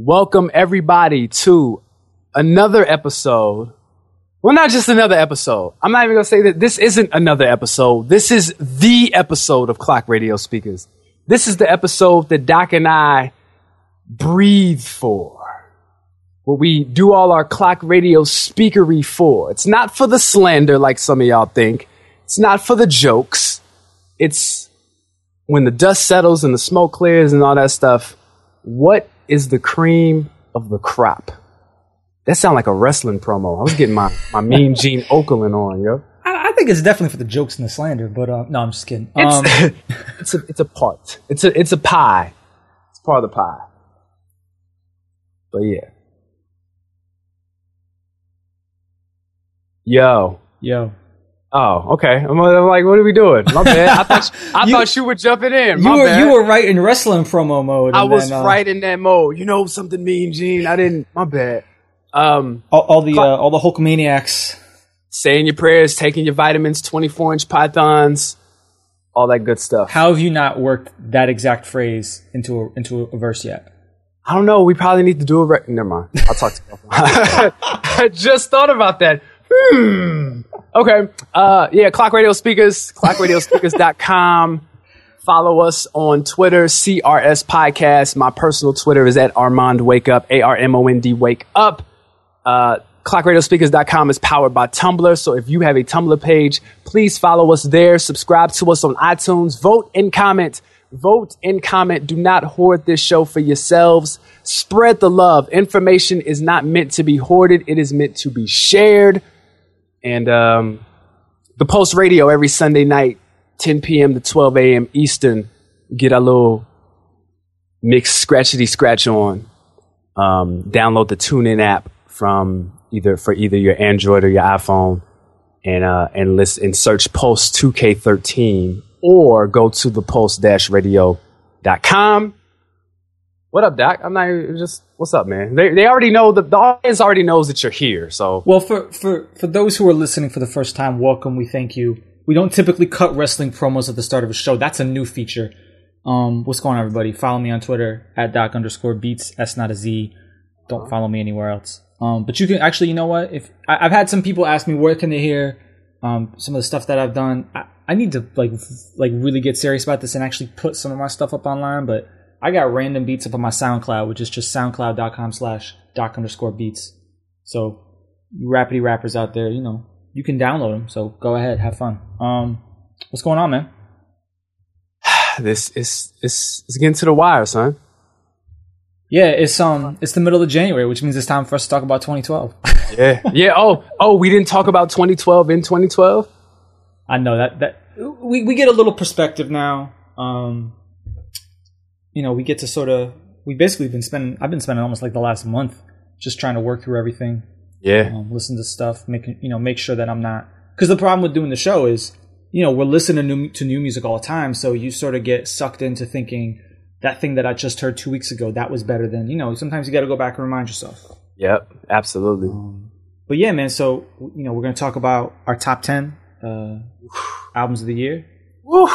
Welcome everybody to another episode. Well, not just another episode. I'm not even going to say that this isn't another episode. This is the episode of Clock Radio Speakers. This is the episode that Doc and I breathe for. What we do all our clock radio speakery for. It's not for the slander like some of y'all think. It's not for the jokes. It's when the dust settles and the smoke clears and all that stuff. What is the cream of the crop? That sound like a wrestling promo. I was getting my, my mean Gene Okerlund on, yo. I, I think it's definitely for the jokes and the slander, but uh, no, I'm just kidding. Um, It's, it's a it's a part. It's a it's a pie. It's part of the pie. But yeah. Yo. yo, Oh, okay. I'm, I'm like, what are we doing? My bad. I thought I You- thought you were jumping in. you were bad. you were right in wrestling promo mode. I and was then, uh, right in that mode. You know something mean, Gene? I didn't. My bad. Um, All, all the uh, all the Hulkamaniacs. saying your prayers, taking your vitamins, 24 inch pythons, all that good stuff. How have you not worked that exact phrase into a, into a verse yet? I don't know. We probably need to do a rec- Never mind. I'll talk to you. I just thought about that. Hmm. Okay. Uh, yeah, Clock Radio Speakers, clockradiospeakers.com. Follow us on Twitter, CRS Podcast. My personal Twitter is at Armond Wake Up, A R M O N D Wake Up. Uh, clockradiospeakers.com is powered by Tumblr. So if you have a Tumblr page, please follow us there. Subscribe to us on iTunes. Vote and comment. Vote and comment. Do not hoard this show for yourselves. Spread the love. Information is not meant to be hoarded. It is meant to be shared. And um, the Pulse Radio every Sunday night, 10 p.m. to 12 a.m. Eastern. Get a little mixed scratchity scratch on um, download the TuneIn app from either for either your Android or your iPhone, and uh, and list and search Pulse 2K13, or go to the Pulse-Radio.com. What up, Doc? I'm not just what's up, man. They they already know the, the audience already knows that you're here, so Well, for, for, for those who are listening for the first time, welcome. We thank you. We don't typically cut wrestling promos at the start of a show. That's a new feature. Um, what's going on, everybody? Follow me on Twitter at doc underscore beats. S not a Z. Don't follow me anywhere else. Um, but you can actually, you know what? If I, I've had some people ask me where can they hear um, some of the stuff that I've done. I, I need to like like really get serious about this and actually put some of my stuff up online. But I got random beats up on my SoundCloud, which is just soundcloud.com slash doc underscore beats. So you rapidy rappers out there, you know, you can download them. So go ahead, have fun. Um, what's going on, man? this is it's it's getting to the wire, son. Yeah, it's um, it's the middle of January, which means it's time for us to talk about 2012. Yeah, yeah. Oh, oh, we didn't talk about 2012 in 2012. I know that that we we get a little perspective now. Um, you know, we get to sort of we basically been spending. I've been spending almost like the last month just trying to work through everything, Yeah, um, listen to stuff, making you know make sure that I'm not because the problem with doing the show is you know we're listening to new, to new music all the time, so you sort of get sucked into thinking that thing that I just heard two weeks ago that was better than you know. Sometimes you got to go back and remind yourself. yep, absolutely. But yeah, man. So you know we're gonna talk about our top ten uh, albums of the year. Woo,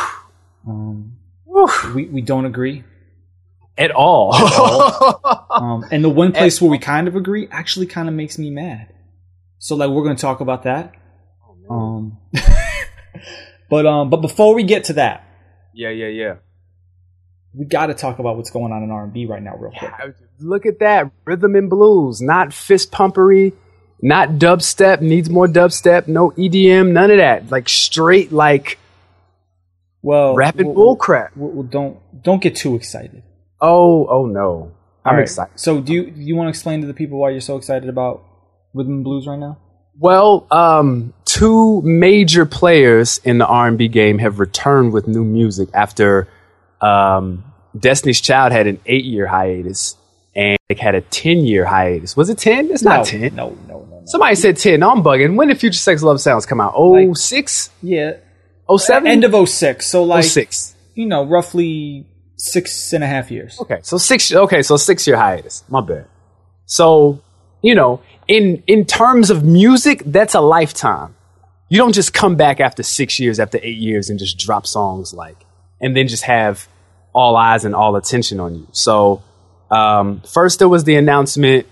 Um, woo. we we don't agree. At all. Um, and the one place where we kind of agree actually kind of makes me mad. So like we're going to talk about that. Um, but um, but before we get to that, yeah, yeah, yeah. we got to talk about what's going on in R and B right now, real quick. Look at that rhythm and blues, not fist pumpery, not dubstep. Needs more dubstep. No EDM, none of that. Like straight, like Well, rapid well, bull crap. well, well, don't don't get too excited. Oh, oh no, I'm right. excited. So do you do you want to explain to the people why you're so excited about rhythm and blues right now? Well, um, two major players in the R&B game have returned with new music after um, Destiny's Child had an eight-year hiatus and they had a ten-year hiatus. Was it ten? It's not no, ten. No, no, no, no. Somebody said ten. No, I'm bugging. When did Future Sex Love Sounds come out? Oh Like- six, Yeah, oh seven, end of 06. So like six. you know, roughly six and a half years. Okay, so six. Okay, so six year hiatus. My bad. So you know, in in terms of music, that's a lifetime. You don't just come back after six years, after eight years, and just drop songs like, and then just have all eyes and all attention on you. So Um, first, there was the announcement.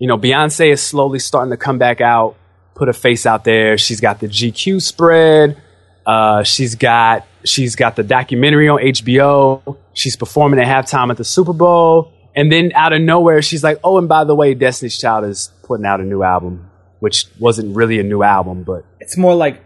You know, Beyonce is slowly starting to come back out, put a face out there. She's got the GQ spread. Uh, she's got she's got the documentary on HBO. She's performing at halftime at the Super Bowl, and then out of nowhere, she's like, "Oh, and by the way, Destiny's Child is putting out a new album." Which wasn't really a new album, but It's more like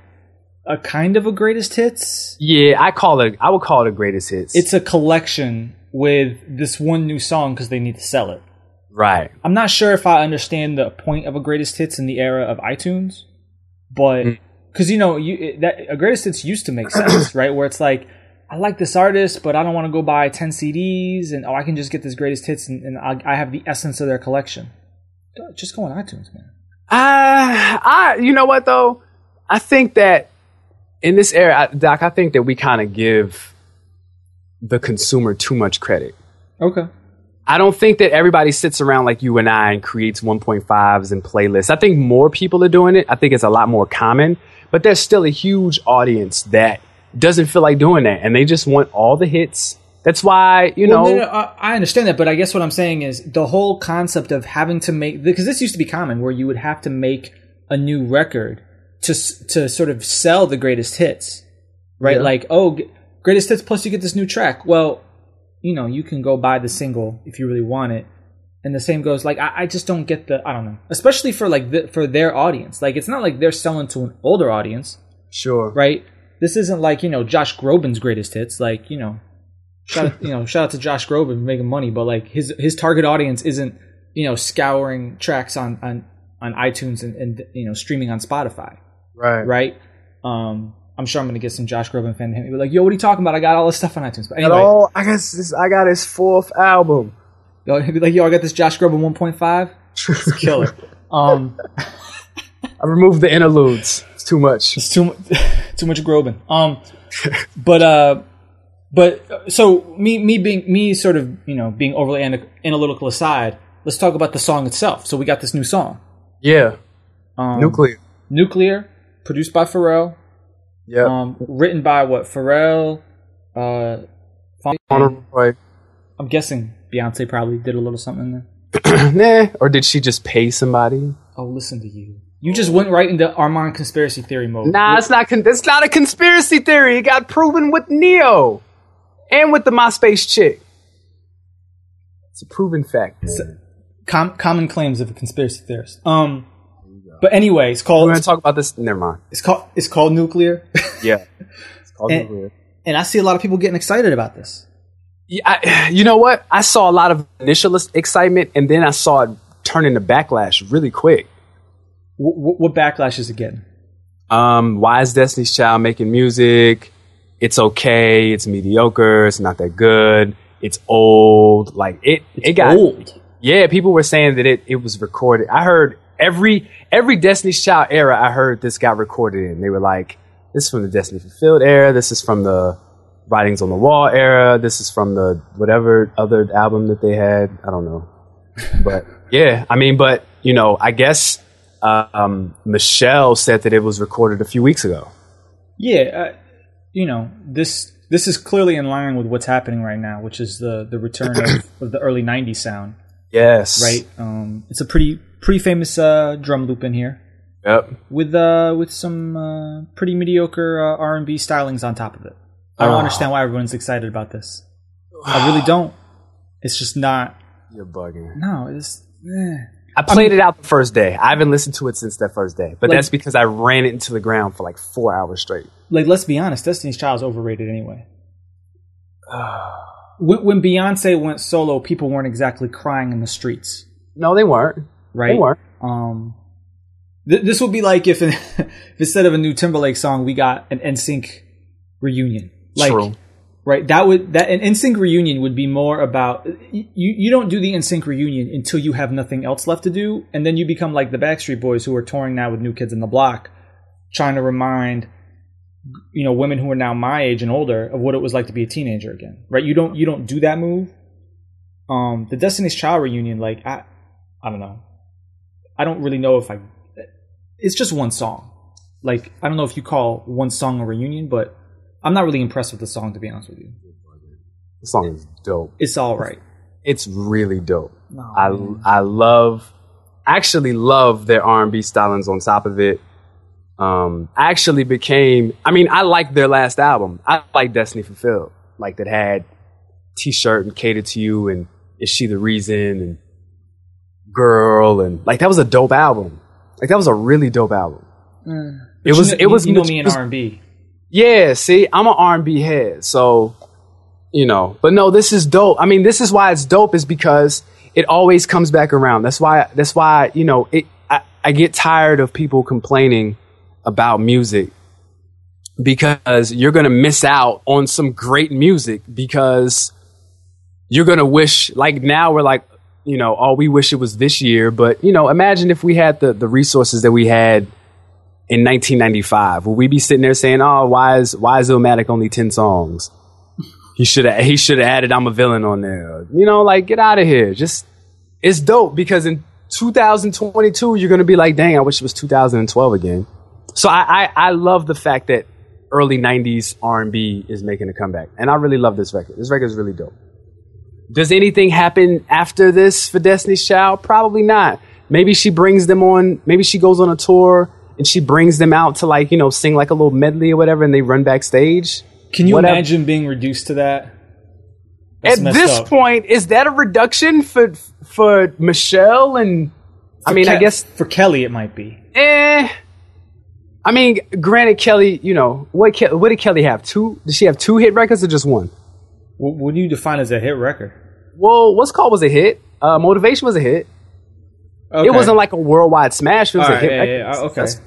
a kind of a greatest hits. yeah, I call it. I would call it a greatest hits. It's a collection with this one new song because they need to sell it. right. I'm not sure if I understand the point of a greatest hits in the era of iTunes, but Mm. Because you know you that a greatest hits used to make sense, right? Where it's like I like this artist, but I don't want to go buy ten CDs, and oh, I can just get this greatest hits, and, and I, I have the essence of their collection. Just go on iTunes, man. Uh, I, you know what though? I think that in this era, I- Doc, I think that we kind of give the consumer too much credit. Okay. I don't think that everybody sits around like you and I and creates 1.5s and playlists. I think more people are doing it. I think it's a lot more common, but there's still a huge audience that doesn't feel like doing that and they just want all the hits. That's why, you know, no, no, I I understand that, but I guess what I'm saying is the whole concept of having to make because this used to be common where you would have to make a new record to to sort of sell the greatest hits, right? Yeah. Like, oh, greatest hits plus you get this new track. Well, you know, you can go buy the single if you really want it, and the same goes. Like, I, I just don't get the I don't know, especially for like the, for their audience. Like, it's not like they're selling to an older audience sure. right? This isn't like you know Josh Groban's greatest hits. Like you know, shout out, you know shout out to Josh Groban for making money, but like his his target audience isn't you know scouring tracks on on on iTunes and, and you know streaming on Spotify, Right. right? Um, I'm sure I'm gonna get some Josh Groban fan hit me like, yo, what are you talking about? I got all this stuff on iTunes. But anyway, all, I guess this, I got his fourth album. Yo, he'd be like, yo, I got this Josh Groban 1.5. It's killer. um, I removed the interludes. It's too much. It's too much, too much Groban. Um, but uh, but uh, so me me being me sort of you know being overly ana- analytical aside, let's talk about the song itself. So we got this new song, Yeah. um, Nuclear. Nuclear, produced by Pharrell, Yeah. um, written by what Pharrell. Uh, I'm guessing Beyonce probably did a little something there. nah. Or did she just pay somebody? Oh, listen to you. You just went right into Armond conspiracy theory mode. Nah, it's not. Con- it's not a conspiracy theory. It got proven with Ne-Yo and with the MySpace chick. It's a proven fact. Com- common claims of a conspiracy theorist. Um, but anyway, it's called We're gonna talk about this. Never mind. it's called it's called Nuclear. Yeah. It's called And- Nuclear. and I see a lot of people getting excited about this. Yeah, I, you know what? I saw a lot of initial excitement, and then I saw it turn into backlash really quick. W- what backlash is it getting? Um, why is Destiny's Child making music? It's okay. It's mediocre. It's not that good. It's old. Like it. it got old. Yeah, people were saying that it, it was recorded. I heard every every Destiny's Child era. I heard this got recorded in. They were like, "This is from the Destiny Fulfilled era. This is from the Writing's on the Wall era. This is from the whatever other album that they had. I don't know, but yeah, I mean, but you know, I guess um, Michelle said that it was recorded a few weeks ago. Yeah, uh, you know this this is clearly in line with what's happening right now, which is the the return of, of the early '90s sound. Yes, Right. Um, it's a pretty pretty famous uh, drum loop in here Yep. with uh with some uh, pretty mediocre uh, R&B stylings on top of it. I don't Ah. understand why everyone's excited about this. I really don't. It's just not. You're bugging. No, it's. eh. I played it out the first day. I haven't listened to it since that first day, but Like- that's because I ran it into the ground for like four hours straight. like let's be honest, Destiny's Child is overrated anyway. when, when Beyonce went solo, people weren't exactly crying in the streets, No, they weren't. right? They weren't. Um, th- this would be like if, if instead of a new Timberlake song, we got an NSYNC reunion. Like, True. right? That would that an NSYNC reunion would be more about you. You don't do the NSYNC reunion until you have nothing else left to do, and then you become like the Backstreet Boys who are touring now with New Kids in the Block, trying to remind you know women who are now my age and older of what it was like to be a teenager again. Right? You don't you don't do that move. Um, the Destiny's Child reunion, like I, I don't know. I don't really know if I. It's just one song. Like I don't know if you call one song a reunion, but I'm not really impressed with the song to be honest with you. The song is dope. It's all right. it's really dope. No, I man. I love actually love their R and B stylings on top of it. Um, I actually became. I mean, I liked their last album. I like Destiny Fulfilled, like that had T-shirt and Catered to You and Is She the Reason and Girl and like that was a dope album. Like that was a really dope album. it was. Know- it was. You know me in R and B. yeah, see, I'm an R&B head, so you know. But no, this is dope. I mean, this is why it's dope is because it always comes back around. That's why. That's why you know it. I, I get tired of people complaining about music because you're gonna miss out on some great music because you're gonna wish like now we're like you know oh we wish it was this year but you know imagine if we had the the resources that we had in 1995 would we be sitting there saying oh why is why is Illmatic only 10 songs? He should have he should have added I'm a villain on there. You know like get out of here. Just it's dope because in 2022 you're gonna be like dang I wish it was 2012 again. So I, I, I love the fact that early 90s R&B is making a comeback and I really love this record. This record is really dope. Does anything happen after this for Destiny's Child? Probably not. Maybe she brings them on, maybe she goes on a tour and she brings them out to like, you know, sing like a little medley or whatever and they run backstage. Can you Whatever. imagine being reduced to that? That's At this up. point, is that a reduction for for Michelle and I mean, I guess for Kelly it might be. eh I mean, granted Kelly, you know, what Ke- what did Kelly have? Two did she have two hit records or just one? What, what do you define as a hit record? Well, what's called was a hit. Uh, Motivation was a hit. Okay. It wasn't like a worldwide smash. It was All a right, hit yeah, record. yeah, yeah, okay. That's-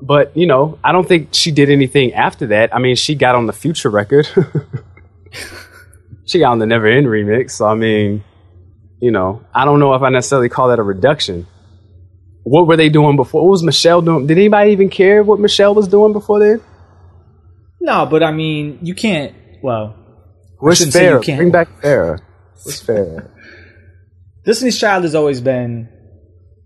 But you know, I don't think she did anything after that. I mean, she got on the Future record. she got on the Never End remix. So I mean, you know, I don't know if I necessarily call that a reduction. What were they doing before? What was Michelle doing? Did anybody even care what Michelle was doing before then? No, but I mean, you can't. Well, Where's Farrah? can't. Bring back Farrah. Where's Farrah? Destiny's Child has always been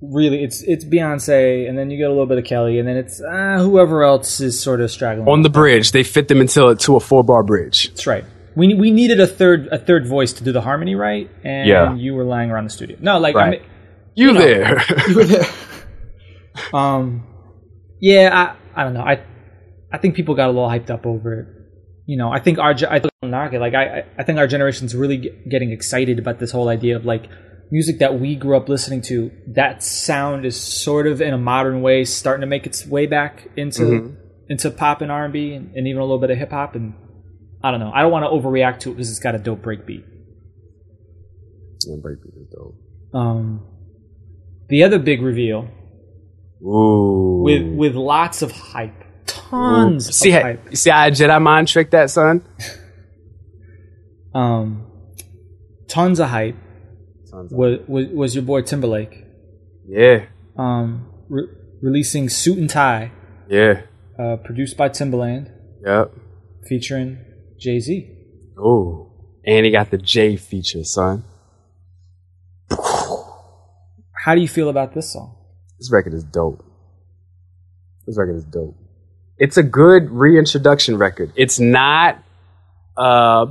really it's it's Beyonce, and then you get a little bit of Kelly, and then it's uh, whoever else is sort of straggling. on the bridge, they fit them into to a four bar bridge. That's right. We we needed a third a third voice to do the harmony right, and Yeah. you were lying around the studio. No, like I mean, You, know. there? you were there. um, yeah, I I don't know. I I think people got a little hyped up over it. You know, I think our I knock it. Like I I- I think our generation's really getting excited about this whole idea of like music that we grew up listening to. That sound is sort of in a modern way starting to make its way back into Mm-hmm. into pop and R and B and even a little bit of hip hop. And I don't know. I don't want to overreact to it because it's got a dope breakbeat. Yeah, breakbeat is dope. Um, the other big reveal Ooh. with with lots of hype, tons see, of hype. see how I Jedi mind tricked that son? Um, tons of hype was was, was your boy Timberlake. Yeah, Um, re- releasing Suit and Tie, yeah, uh, produced by Timbaland, yep. featuring Jay Z. Ooh, and he got the J feature, son. How do you feel about this song? This record is dope. This record is dope. It's a good reintroduction record. It's not uh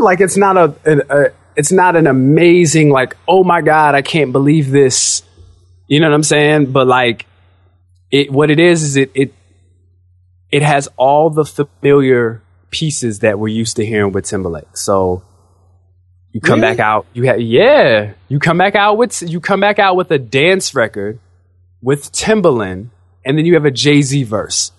like it's not a, an- a it's not an amazing like oh my god I can't believe this. You know what I'm saying? But like it what it is is it it it has all the familiar pieces that we're used to hearing with Timberlake. So you come Really? back out. You have yeah. You come back out with you come back out with a dance record with Timbaland, and then you have a Jay Z verse.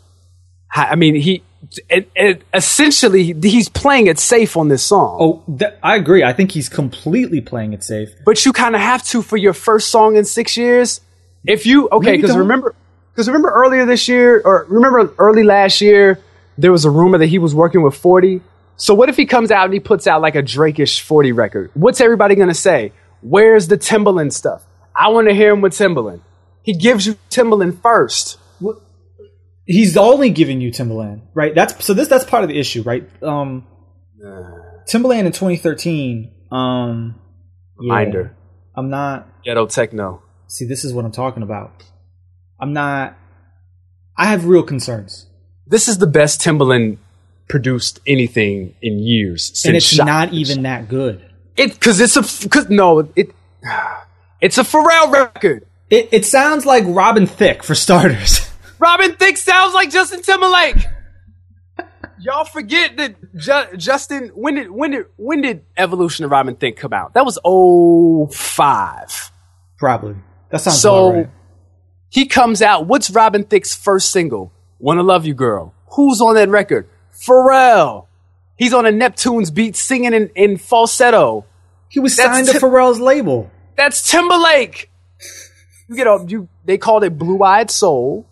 I I mean, he it, it, essentially he's playing it safe on this song. Oh, th- I agree. I think he's completely playing it safe. but you kind of have to for your first song in six years. If you okay, because remember, because remember earlier this year, or remember early last year, there was a rumor that he was working with Forty. So what if he comes out and he puts out like a Drake-ish Forty record? What's everybody gonna say? Where's the Timbaland stuff? I want to hear him with Timbaland. He gives you Timbaland first. He's only giving you Timbaland, right? That's so. This that's part of the issue, right? Um, Timbaland in 2013. Um, yeah, Reminder. I'm not. Ghetto techno. See, this is what I'm talking about. I'm not. I have real concerns, This is the best Timbaland produced anything in years. Since and it's Shot. not even that good. It because it's a cause, no it it's a Pharrell record. It, it sounds like Robin Thicke for starters. Robin Thicke sounds like Justin Timberlake. Y'all forget that Ju- Justin when did when did when did Evolution of Robin Thicke come out? That was 05. Probably. That sounds So right. he comes out. What's Robin Thicke's first single? Wanna Love You Girl. Who's on that record? Pharrell. He's on a Neptune's beat singing in, in falsetto. He was that's signed to Tim- Pharrell's label. That's Timberlake. You get a, you they called it Blue Eyed Soul,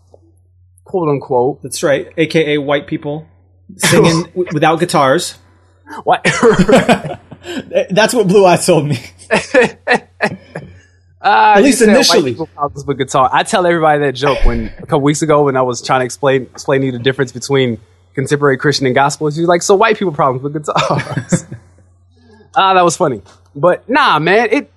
quote unquote. That's right. AKA white people singing w- without guitars. What? That's what Blue Eyes told me. Uh, At least initially. problems with guitar. I tell everybody that joke when a couple weeks ago when I was trying to explain explain to you the difference between contemporary Christian and gospel. You're like, so white people problems with guitars. Ah, that was funny. But nah, man, it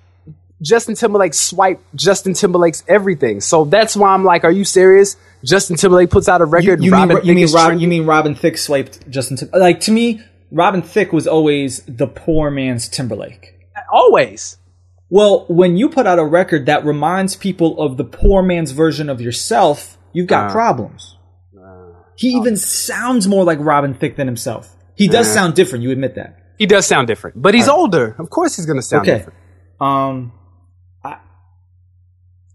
Justin Timberlake swiped Justin Timberlake's everything. So that's why I'm like, are you serious? Justin Timberlake puts out a record. you Robin mean, you, mean Rob, you mean Robin Thicke swiped Justin Tim- Like, to me, Robin Thicke was always the poor man's Timberlake. always? Well, when you put out a record that reminds people of the poor man's version of yourself, you've got Uh, problems. He even sounds more like Robin Thicke than himself. He does Uh. sound different, you admit that. He does sound different, but he's older. Of course, he's gonna sound Okay. different. Um,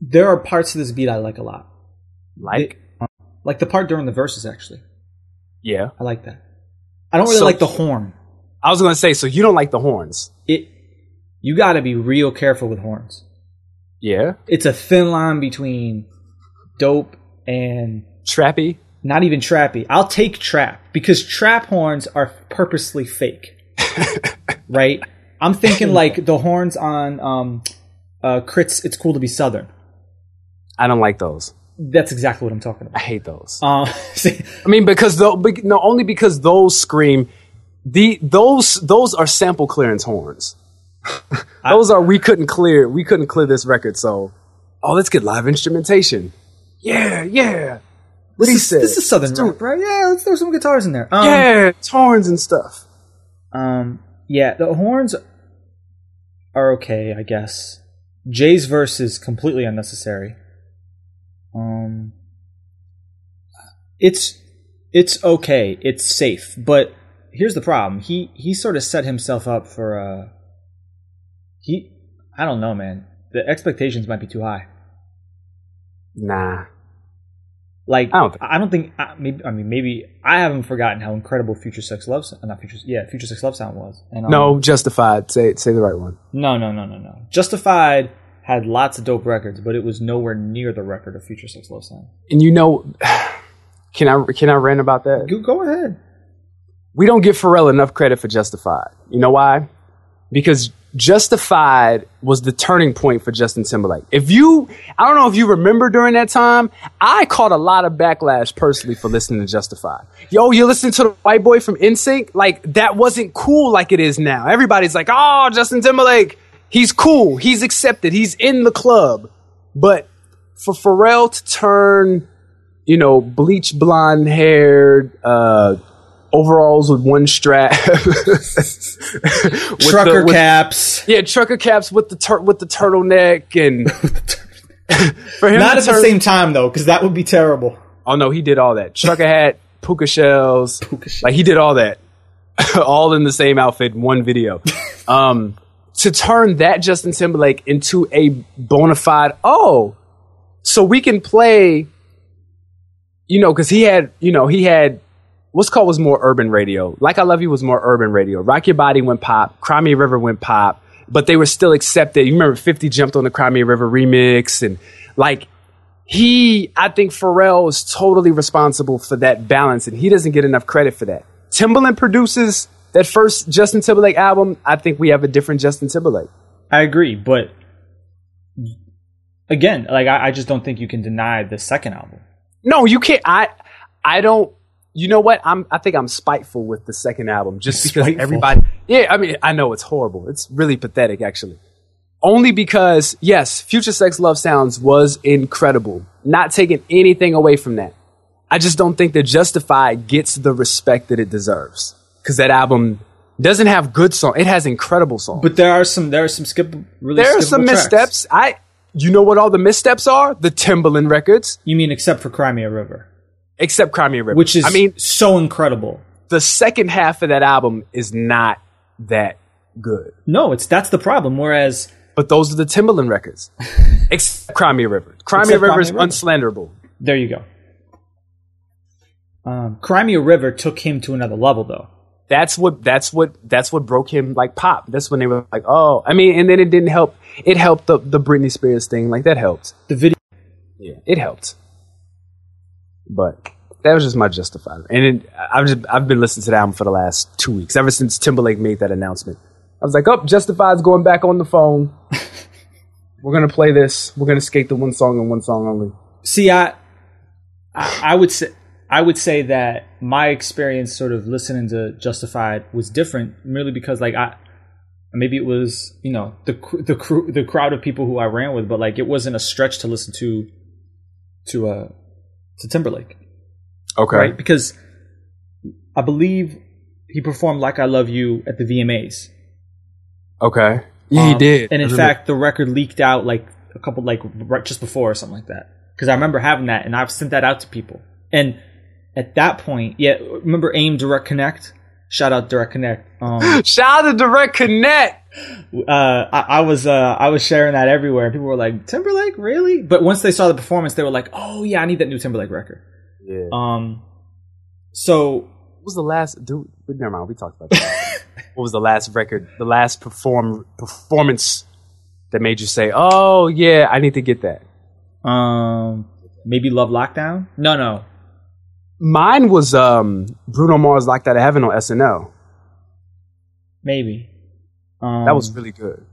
there are parts of this beat I like a lot. Like, Like the part during the verses, actually. yeah. I like that. I don't really So- like the horn. I was gonna say, so you don't like the horns? It, you got to be real careful with horns. Yeah. It's a thin line between dope and Trappy. not even trappy. I'll take trap because trap horns are purposely fake. right? I'm thinking like the horns on um uh Crits It's Cool to Be Southern. I don't like those. That's exactly what I'm talking about. I hate those. Um see, I mean, because though, no, only because those scream. The those those are sample clearance horns. those are we couldn't clear we couldn't clear this record. So, oh, let's get live instrumentation. Yeah, yeah. What he this, said. is, this is Southern rock, right? Yeah, let's throw some guitars in there. Um, Yeah, it's horns and stuff. Um, yeah, the horns are okay, I guess. Jay's verse is completely unnecessary. Um, it's it's okay, it's safe, but here's the problem. He he sort of set himself up for uh he I don't know, man. The expectations might be too high. Nah. Like I don't think- I don't think I, maybe I mean maybe I haven't forgotten how incredible Future Sex Love not Future yeah Future Sex Love Sound was. And, um, No, justified. Say say the right one. No, no, no, no, no. Justified had lots of dope records, but it was nowhere near the record of Future Sex Love Sound. And you know, can I can I rant about that? Go, go ahead. we don't give Pharrell enough credit for Justified. You know why? Because Justified was the turning point for Justin Timberlake. If you, I don't know if you remember during that time, I caught a lot of backlash personally for listening to Justified. Yo, you listen to the white boy from NSYNC? Like, that wasn't cool like it is now. Everybody's like, oh, Justin Timberlake, he's cool, he's accepted, he's in the club. But for Pharrell to turn, you know, bleach blonde haired, uh, overalls with one strap, With Trucker the- with- caps. yeah, trucker caps with the tur- with the turtleneck, and for him Not at the same time though, because that would be terrible. Oh no, he did all that. Trucker hat, puka shells, Puka shells. like he did all that, all in the same outfit, in one video. um, to turn that Justin Timberlake into a bona fide, oh, so we can play, you know, because he had, you know, he had what's called was more urban radio. Like I Love You was more urban radio. Rock Your Body went pop. Cry Me River went pop, but they were still accepted. You remember 50 jumped on the Cry Me River remix and like he, I think Pharrell is totally responsible for that balance and he doesn't get enough credit for that. Timbaland produces that first Justin Timberlake album. I think we have a different Justin Timberlake. I agree, but again, like I, I just don't think you can deny the second album. No, you can't. I, I don't. You know what? I'm. I think I'm spiteful with the second album just because Spiteful. everybody. Yeah, I mean, I know it's horrible. It's really pathetic, actually. Only because yes, Future Sex Love Sounds was incredible. Not taking anything away from that. I just don't think that Justified gets the respect that it deserves because that album Doesn't have good song. It has incredible songs. But there are some there are some skip really there are some tracks. missteps. I you know what all the missteps are? The Timbaland records, You mean except for Cry Me a River, except Cry Me a River. which is I mean, so incredible. the second half of that album is not that good. No, it's that's the problem. Whereas But those are the Timbaland records. except Cry Me a River. Cry Me a River is Cry Me a River. unslanderable. there you go. Um, Cry Me a River took him to another level, though. That's what that's what that's what broke him like pop. That's when they were like, oh, I mean, and then it didn't help. It helped the the Britney Spears thing. Like that helped. The video. Yeah, it helped. But that was just my justifier. And it, I've just I've been listening to the album for the last two weeks, ever since Timberlake made that announcement. I was like, oh, Justified's going back on the phone. We're gonna play this. We're gonna skate the one song and one song only. See, I, I, I would say, I would say that my experience, sort of listening to Justified, was different, merely because, like, I, maybe it was, you know, the the crew, the crowd of people who I ran with, but like, it wasn't a stretch to listen to, to uh, to Timberlake, Okay. right? Because I believe he performed "Like I Love You" at the VMAs. Okay. Yeah, he Um, did. And in fact, the record leaked out like a couple, like right just before or something like that. Because I remember having that, and I've sent that out to people. And at that point, yeah, remember AIM Direct Connect? Shout out Direct Connect. Um, shout out to Direct Connect. uh, I, I was uh, I was sharing that everywhere. People were like, Timberlake, really? But once they saw the performance, they were like, Oh yeah, I need that new Timberlake record. Yeah. Um, so what was the last? Dude, never mind. We talked about that. what was the last record? The last perform performance that made you say, "Oh yeah, I need to get that." um, maybe Love Lockdown? No, no, Mine was um, Bruno Mars "Locked Out of Heaven" on SNL. maybe. Um, That was really good.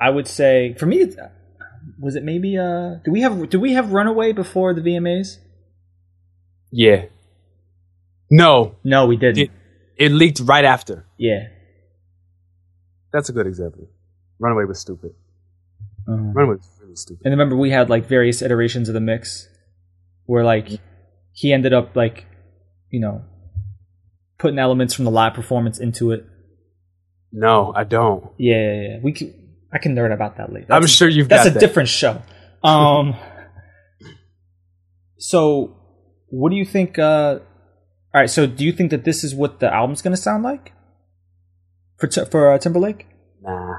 I would say for me, it's, was it maybe? Uh, do we have do we have Runaway before the VMAs? Yeah. No, No, we didn't. it, it leaked right after. yeah. That's a good example. Runaway was stupid. Um, Runaway was really stupid. and remember, we had like various iterations of the mix, where like he ended up like, you know, putting elements from the live performance into it. No, I don't. Yeah, yeah, yeah. we can. I can nerd about that later. I'm a- sure you've That's a that. different show. Um. so, what do you think? Uh, all right. So, do you think that this is what the album's going to sound like for for uh, Timberlake? Nah.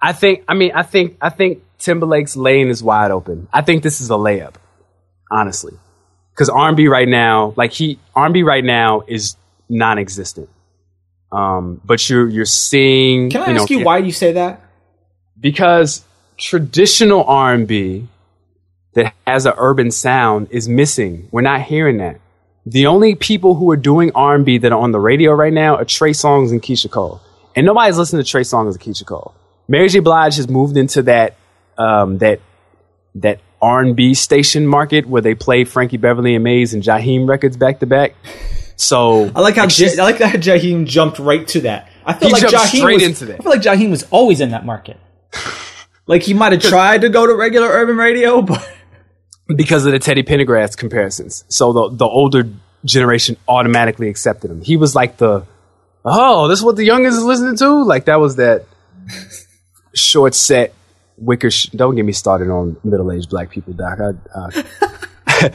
I think I mean I think I think Timberlake's lane is wide open. I think this is a layup, honestly. Cuz R&B right now, like he R&B right now is non-existent. Um but you're you're seeing Can I you ask know, you why you say that? because traditional R&B that has an urban sound is missing. We're not hearing that. The only people who are doing R&B that are on the radio right now are Trey Songz and Keyshia Cole. And nobody's listening to Trey Songz and Keyshia Cole. Mary J. Blige has moved into that um, that that R&B station market where they play Frankie Beverly and Maze and Jaheim records back to back. So I like how I like that Jaheim jumped right to that. I feel like Jaheim straight was, into that. I feel like Jaheim was always in that market. like he might have tried to go to regular urban radio, but because of the Teddy Pendergrass comparisons. So the the older generation automatically accepted him. He was like the oh, this is what the youngest is listening to. Like that was that short set wicker. Sh- Don't get me started on middle aged black people, Doc. I, uh,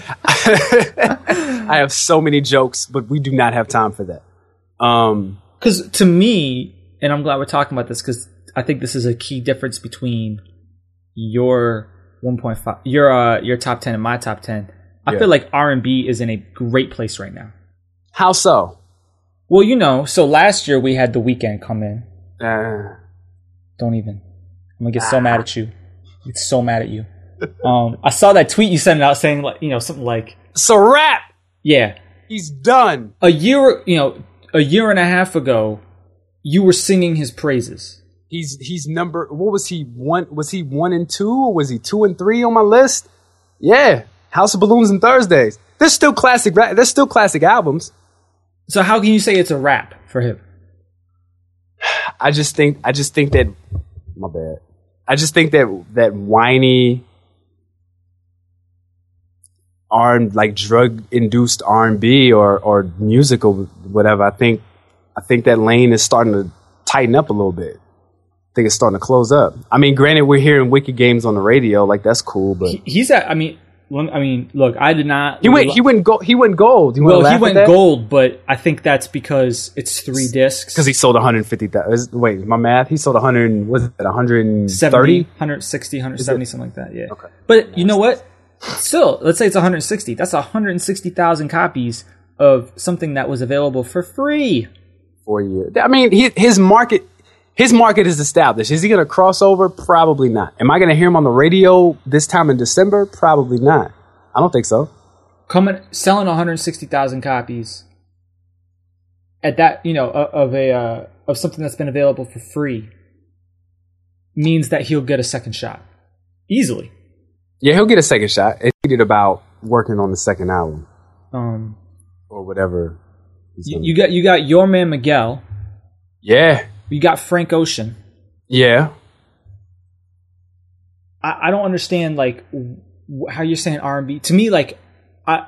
I have so many jokes, but we do not have time for that. Um, because to me, and I'm glad we're talking about this because I think this is a key difference between your 1.5, your uh, your top 10 and my top 10. I Yeah. feel like R&B is in a great place right now. how so? Well, you know, so last year we had the Weeknd come in. Uh, Don't even. I'm gonna get so mad at you. Get so mad at you. Um, I saw that tweet you sent out saying like, you know, something like, so rap. yeah, He's done. a year, you know, a year and a half ago, you were singing his praises. He's he's number. What was he one? Was he one and two, or was he two and three on my list? Yeah, House of Balloons and Thursdays. There's still classic. There's still classic albums. So how can you say it's a rap for him? I just think. I just think that. My bad. I just think that that whiny. R like drug induced R and B or or musical whatever. I think I think that lane is starting to tighten up a little bit. I think it's starting to close up. I mean, granted, we're hearing wicked games on the radio, like that's cool, but He's at. I mean, I mean, look, I did not. he went he went gold. He went gold. You well, he went gold, but I think that's because it's three discs. because he sold 150,000. Wait, my math. He sold 100. Was it 130? 70, 160, 170, something like that. Yeah. Okay. But you know what? Still, let's say it's 160. That's 160,000 copies of something that was available for free. four years. I mean, he, his market, his market is established. Is he going to cross over? Probably not. Am I going to hear him on the radio this time in December? Probably not. I don't think so. Coming, selling 160,000 copies at that, you know, of a uh, of something that's been available for free means that he'll get a second shot easily. Yeah, he'll get a second shot. It's needed about working on the second album Um, or whatever. you, you got you got your man Miguel. yeah, You got Frank Ocean. yeah. I, I don't understand like w- how you're saying R and B. To me, like I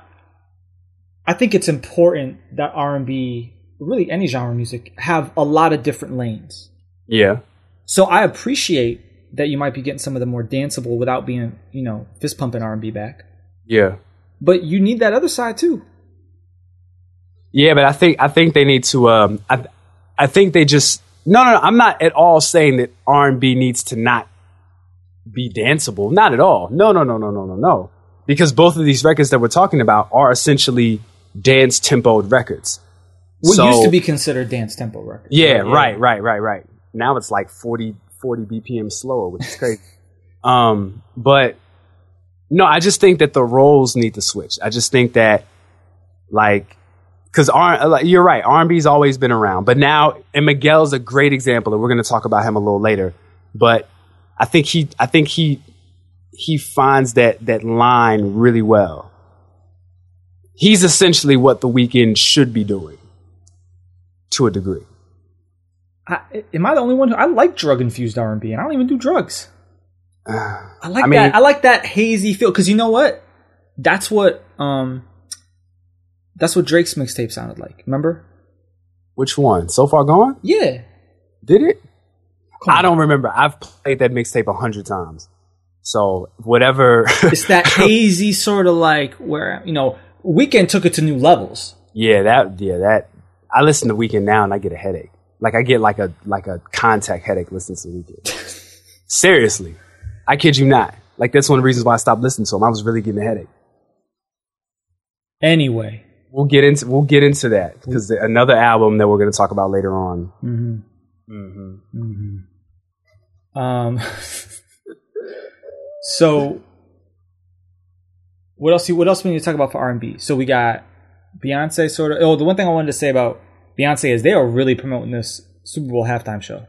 I think it's important that R and B, really any genre of music, have a lot of different lanes. Yeah. So I appreciate that you might be getting some of the more danceable without being, you know, fist pumping R and B back. Yeah. But you need that other side too. Yeah, but I think I think they need to. Um, I I think they just no, no, no. I'm not at all saying that R and B needs to not be danceable. Not at all. No, no, no, no, no, no, no. Because both of these records that we're talking about are essentially dance tempoed records. What So- used to be considered dance tempo records. Yeah, right, right, right, right. Now it's like 40, 40 BPM slower, which is crazy. um, but no, I just think that the roles need to switch. I just think that like because R like, you're right, R and B's always been around, but now and Miguel's a great example, and we're going to talk about him a little later. But I think he, I think he, he finds that that line really well. He's essentially what the Weeknd should be doing, to a degree. I, am I the only one who I like drug infused R and B, and I don't even do drugs. I like I mean- that. I like that hazy feel because you know what? That's what um, that's what Drake's mixtape sounded like. Remember? Which one? So far gone? Yeah. Did it? Come I on. don't remember. I've played that mixtape a hundred times. So whatever. It's that hazy sort of like where you know Weeknd took it to new levels. yeah, that. Yeah, that. I listen to Weeknd now and I get a headache. Like I get like a like a contact headache listening to Weeknd. Seriously, I kid you not. Like that's one of the reasons why I stopped listening to him. I was really getting a headache. Anyway, We'll get into we'll get into that because another album that we're going to talk about later on. um, so what else? What else we need to talk about for R and B? So we got Beyonce sort of. Oh, the one thing I wanted to say about Beyonce is they are really promoting this Super Bowl halftime show.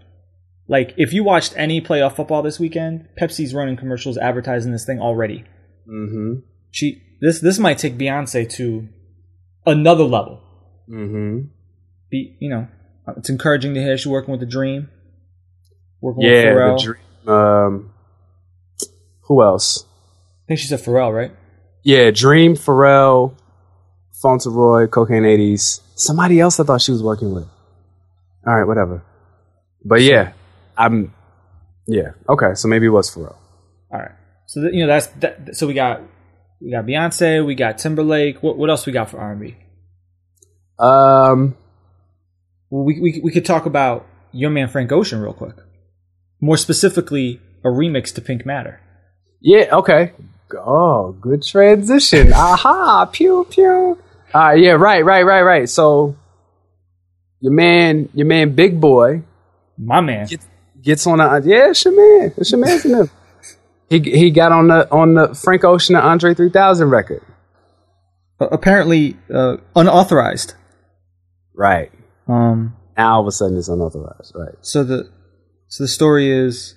Like, if you watched any playoff football this weekend, Pepsi's running commercials advertising this thing already. Mm-hmm. She this this might take Beyonce to another level. Mm-hmm. Be you know, it's encouraging to hear she's working with the Dream, working with Pharrell. the dream. Um, who else? I think she said Pharrell, right? Yeah, Dream, Pharrell, Fauntleroy, Cocaine 80s. Somebody else I thought she was working with. All right, whatever. But yeah, I'm. Yeah, okay. So maybe it was Pharrell. All right. So you know that's that, so we got we got Beyonce, we got Timberlake. What what else we got for R and B? Um, Well, we, we we could talk about your man Frank Ocean real quick. More specifically, a remix to Pink Matter. yeah, okay. Oh, good transition. Aha, pew pew. All right, yeah, right, right, right, right. So your man, your man, Big Boi, My man. gets, gets on the yeah, it's your man. It's your there. He he got on the on the Frank Ocean and Andre 3000 record. Uh, apparently uh, unauthorized. Right. Um. Now all of a sudden it's unauthorized. Right. So the so the story is,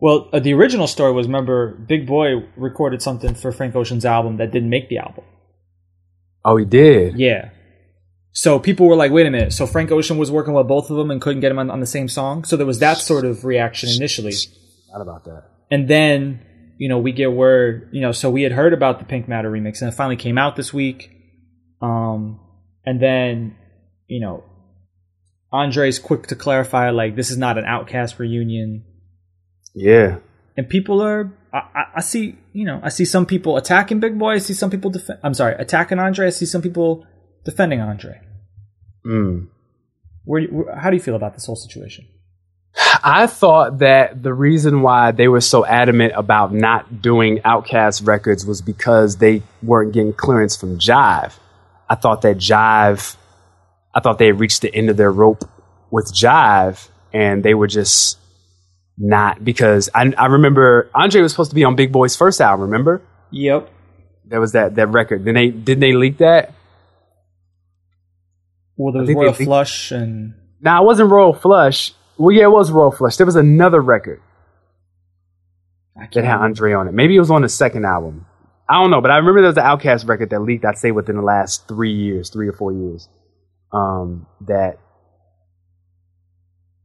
well, uh, the original story was remember Big Boi recorded something for Frank Ocean's album that didn't make the album. Oh, he did. Yeah. So people were like, wait a minute. So Frank Ocean was working with both of them and couldn't get him on, on the same song. So there was that sort of reaction initially. Not about that. And then, you know, we get word, you know, so we had heard about the Pink Matter remix and it finally came out this week. Um, and then, you know, Andre's quick to clarify, like this is not an OutKast reunion, Yeah. and people are. I, I, I see, you know, I see some people attacking Big Boi. I see some people. Def- I'm sorry, attacking Andre. I see some people defending Andre. Mm. Where, where, how do you feel about this whole situation? I thought that the reason why they were so adamant about not doing OutKast records was because they weren't getting clearance from Jive. I thought that Jive, I thought they had reached the end of their rope with Jive, and they were just not because I, I remember Andre was supposed to be on Big Boi's first album. Remember Yep. there was that that record. Then they didn't they leak that? Well, there was Royal Flush and Nah, it wasn't Royal Flush. Well, yeah, it was Royal Flush. There was another record. I can't that had. Andre on it. Maybe it was on the second album. I don't know, but I remember there was an OutKast record that leaked. I'd say within the last three years, three or four years, um, that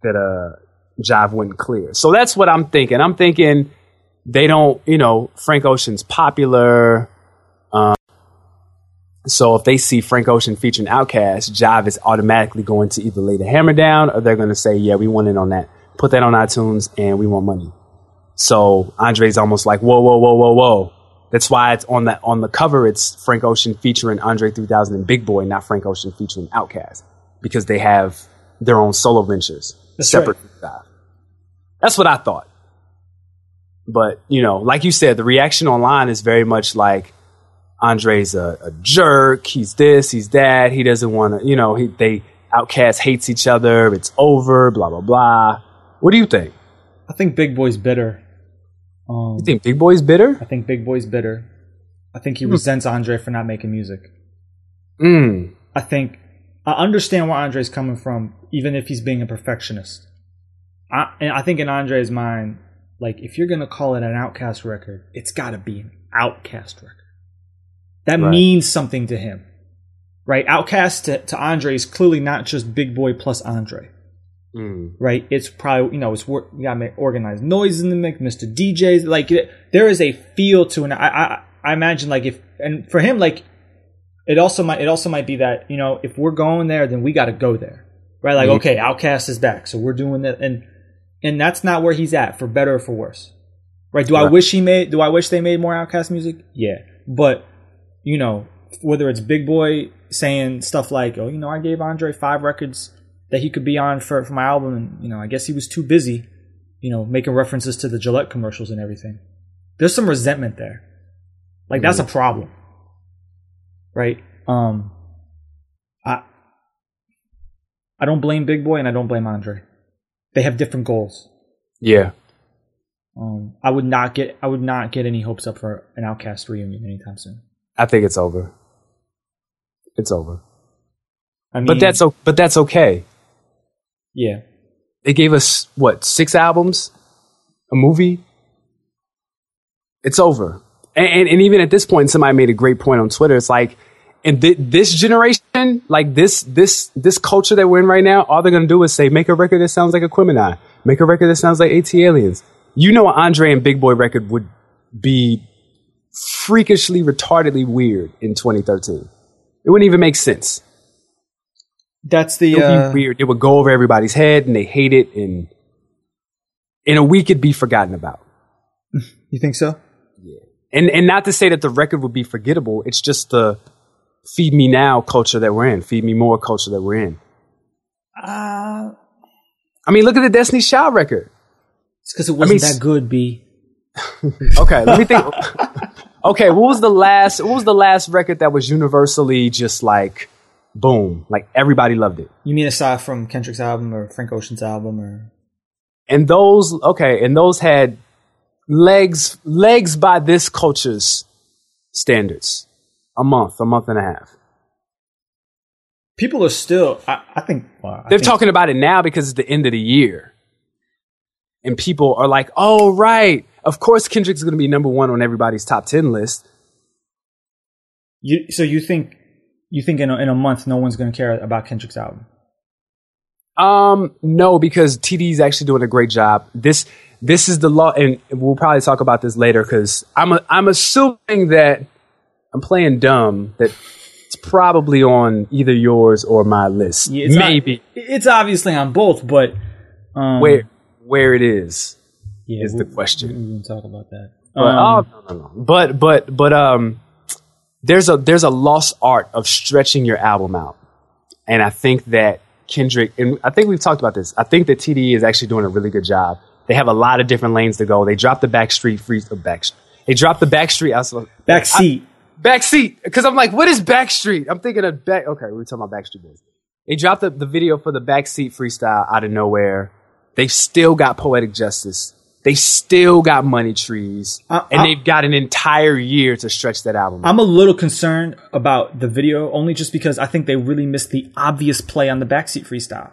that uh Jive wouldn't clear. So that's what I'm thinking. I'm thinking they don't, you know, Frank Ocean's popular. So if they see Frank Ocean featuring OutKast, Jive is automatically going to either lay the hammer down or they're going to say, "Yeah, we want in on that. Put that on iTunes, and we want money." So Andre's almost like, whoa, whoa, whoa, whoa, whoa. That's why it's on the on the cover. It's Frank Ocean featuring Andre 3000 and Big Boi, not Frank Ocean featuring Outkast, because they have their own solo ventures That's separate. from Jive. That's what I thought. But you know, like you said, the reaction online is very much like Andre's a, a jerk. He's this, he's that. He doesn't want to. You know, he they OutKast hates each other. It's over. Blah blah blah. What do you think? I think Big Boi's bitter. Um, You think Big Boi's bitter? I think Big Boi's bitter. I think he resents Andre for not making music. Mm. I think I understand where Andre's coming from, even if he's being a perfectionist. I, and I think in Andre's mind, like if you're gonna call it an OutKast record, it's got to be an OutKast record. That Right. means something to him, right? OutKast to, to Andre is clearly not just Big Boi plus Andre, Mm. right? It's probably you know it's you got to make Organized Noize in the mix, Mr. DJs. Like it, there is a feel to an. I, I I imagine like if and for him like it also might it also might be that you know if we're going there then we got to go there right like Mhm. okay outkast is back so we're doing that and and that's not where he's at for better or for worse right do i wish he made do i wish they made more outkast music yeah but you know whether it's big boi saying stuff like oh you know i gave andre five records that he could be on for, for my album and you know i guess he was too busy you know making references to the gillette commercials and everything there's some resentment there like that's a problem right? Um, I I don't blame Big Boi and I don't blame Andre. They have different goals. Yeah. Um, I would not get I would not get any hopes up for an OutKast reunion anytime soon. I think it's over. It's over. I mean, But that's but that's okay. yeah. They gave us what six albums, a movie. It's over. And, and, and even at this point, somebody made a great point on Twitter. It's like, and thi- this generation, like this this this culture that we're in right now, all they're gonna do is say, make a record that sounds like Aquemini, make a record that sounds like ATLiens. You know, an Andre and Big Boi record would be freakishly, retardedly weird in 2013. It wouldn't even make sense. That's the It would uh, be weird. It would go over everybody's head, and they hate it. And in a week, it'd be forgotten about. you think so? Yeah. And and not to say that the record would be forgettable. It's just the feed me now culture that we're in. Feed me more culture that we're in. Uh, I mean, look at the Destiny's Child record. it's because it wasn't mean, that good. B. Okay, let me think. okay, what was the last? What was the last record that was universally just like boom? Like everybody loved it. You mean aside from Kendrick's album or Frank Ocean's album or and those okay and those had legs legs by this culture's standards a month a month and a half people are still? I, I think well, I they're think- talking about it now because it's the end of the year and people are like oh right of course kendrick's going to be number one on everybody's top 10 list You so you think you think in a, in a month no one's going to care about Kendrick's album? um no because TDE's actually doing a great job this this is the law and we'll probably talk about this later because i'm a, i'm assuming that i'm playing dumb that it's probably on either yours or my list. Yeah, it's Maybe it's obviously on both, but um, where where it is yeah, is the question. We can talk about that. But Um, oh, no, no, no. But but but um, there's a there's a lost art of stretching your album out, and I think that Kendrick and I think we've talked about this. I think that TDE is actually doing a really good job. They have a lot of different lanes to go. They dropped the Backstreet Free uh, back. They dropped the Backstreet. I was, back seat. Backseat, because I'm like, what is Backstreet? I'm thinking of back. Okay, we're talking about Backstreet Boys. They dropped the, the video for the Backseat freestyle out of nowhere. They've still got Poetic Justice. They still got Money Trees, I- and I- they've got an entire year to stretch that album. I'm a little concerned about the video only just because I think they really missed the obvious play on the backseat freestyle.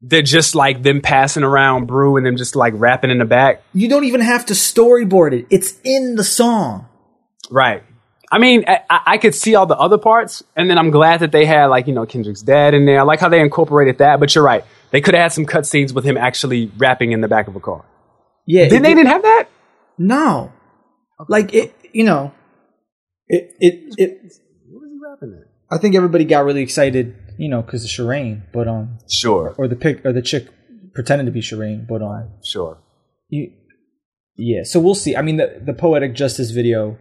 They're just like them passing around brew and them just like rapping in the back. You don't even have to storyboard it; it's in the song. Right. I mean, I, I I could see all the other parts, and then I'm glad that they had like you know Kendrick's dad in there. I like how they incorporated that. But you're right; they could have had some cutscenes with him actually rapping in the back of a car. Yeah, Then it- they didn't have that. No, like it. You know, it. It. It. What was he rapping at? I think everybody got really excited, you know, because of Sherane, but um, Sure, or the pic or the chick pretending to be Sherane, but um, sure. you, yeah. So we'll see. I mean, the the poetic justice video,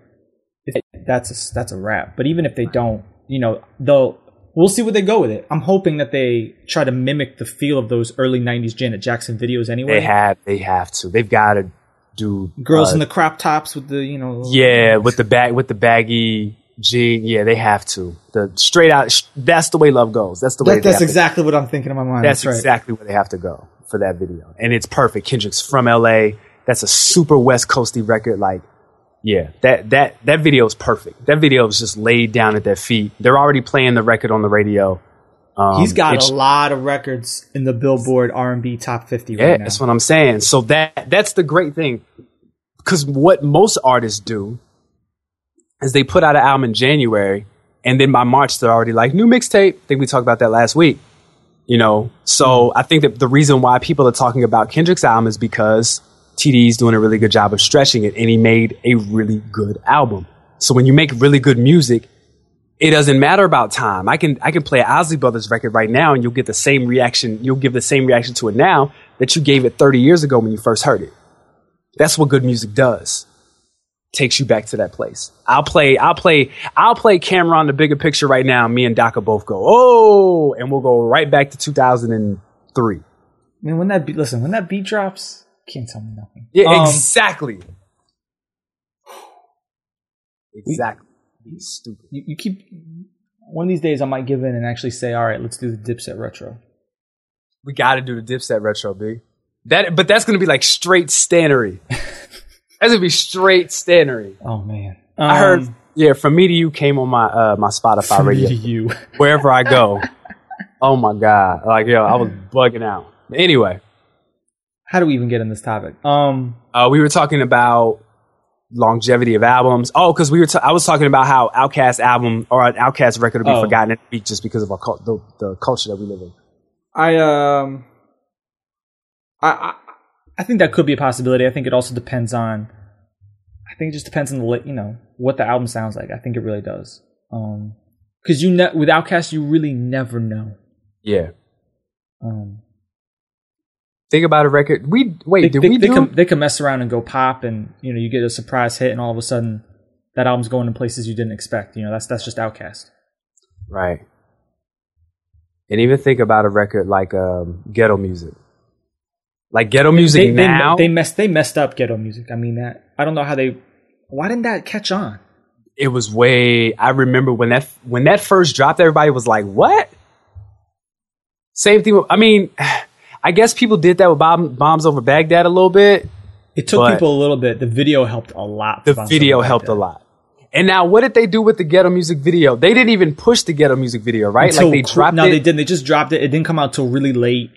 if that's a, that's a wrap. But even if they don't, you know, they'll we'll see where they go with it. I'm hoping that they try to mimic the feel of those early '90s Janet Jackson videos. Anyway, They have, they have to. They've got to do girls uh, in the crop tops with the you know yeah with the bag with the baggy jean. Yeah, they have to. The straight out. sh- That's the way love goes. That's the way. That, that's exactly what I'm thinking in my mind. That's, That's, right. exactly where they have to go for that video, and it's perfect. Kendrick's from LA. That's a super West Coasty record. Like, yeah, that that that video is perfect. That video is just laid down at their feet. They're already playing the record on the radio. Um, He's got a lot of records in the Billboard R&B Top 50 Yeah, right now. that's what I'm saying. So that that's the great thing, because what most artists do is they put out an album in January, and then by March they're already like new mixtape. I think we talked about that last week. You know, so I think that the reason why people are talking about Kendrick's album is because TDE's doing a really good job of stretching it, and he made a really good album. So when you make really good music, it doesn't matter about time. I can I can play an Ozzy Brothers record right now, and you'll get the same reaction. You'll give the same reaction to it now that you gave it 30 years ago when you first heard it. That's what good music does. Takes you back to that place. I'll play. I'll play. I'll play Cam'ron the bigger picture right now. Me and Daka both go oh, and we'll go right back to 2003. I mean, when that listen, when that beat drops, can't tell me nothing. Yeah, Um, exactly. Exactly. Stupid. you, you keep one of these days I might give in and actually say, all right, let's do the Dipset retro. We got to do the Dipset retro, big. That, but that's gonna be like straight stannery. that's gonna be straight stannery. Oh man, I heard, yeah, from me to you came on my uh, my Spotify radio to you. wherever I go. oh my god, like yo, I was bugging out. Anyway, How do we even get in this topic? Um, uh, we were talking about longevity of albums. Oh, because we were, t- I was talking about how OutKast album or an OutKast record will be Oh. forgotten in a week just because of our cul- the, the culture that we live in. I um, I, I I think that could be a possibility. I think it also depends on. I think it just depends on the li- you know what the album sounds like. I think it really does. Um, because you ne- with OutKast you really never know. Yeah. Um, Think about a record. We wait. they, did they, we they do? can, they can mess around and go pop, and you know you get a surprise hit, and all of a sudden that album's going in places you didn't expect. You know that's that's just OutKast, Right. And even think about a record like um, ghetto music. Like ghetto music They, they, now, they messed they messed up ghetto music. I mean that I don't know how they. Why didn't that catch on? it was way. I remember when that when that first dropped, everybody was like, "What?" Same thing. I mean, I guess people did that with bomb, bombs over Baghdad a little bit. It took people a little bit. The video helped a lot. The video helped a lot. And now, what did they do with the ghetto music video? They didn't even push the ghetto music video, right? Until like they dropped no, it. they didn't. They just dropped it. It didn't come out till really late.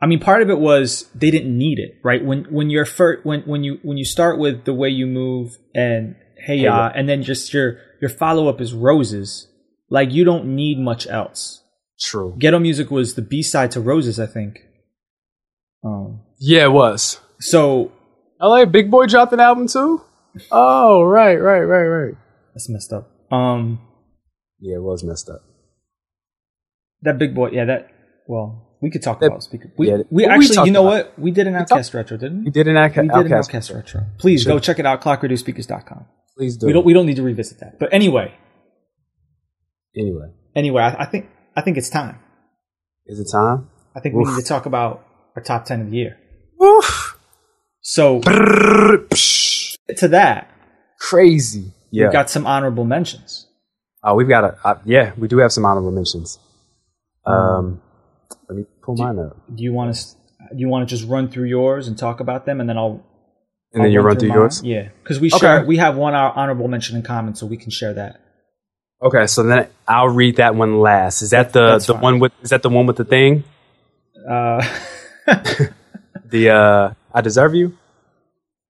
I mean, part of it was they didn't need it, right? When when you're first, when when you when you start with the way you move and hey Ya. ya, and then just your your follow up is roses. Like you don't need much else. True. Ghetto music was the B side to roses, I think. Um. Yeah, it was. So LA Big Boi dropped an album too. Oh, right, right, right, right. That's messed up. Um, Yeah, it was messed up. That big boi, yeah. That well, we could talk about speaker. We, yeah, we we actually, talked you know about what? We did an OutKast retro, didn't You we? did an outca- We did an outkast. OutKast retro. Please Sure. go check it out. ClockRadioSpeakers.com. Please do. We don't we don't need to revisit that. But anyway, anyway, anyway, I, I think I think it's time. is it time? I think we Oof. need to talk about our top ten of the year. Oof. So to that, Crazy. Yeah. we've got some honorable mentions. oh, we've got a. Uh, yeah, we do have some honorable mentions. Mm. Um, let me pull mine up, Do you want to do you want to just run through yours and talk about them, and then I'll and I'll then you run through mine? yours. Yeah, because we Okay. share we have one hon- honorable mention in common, so we can share that. Okay, so then I'll read that one last. Is that the That's the fine. one with? Is that the one with the thing? Uh, The uh, I deserve you.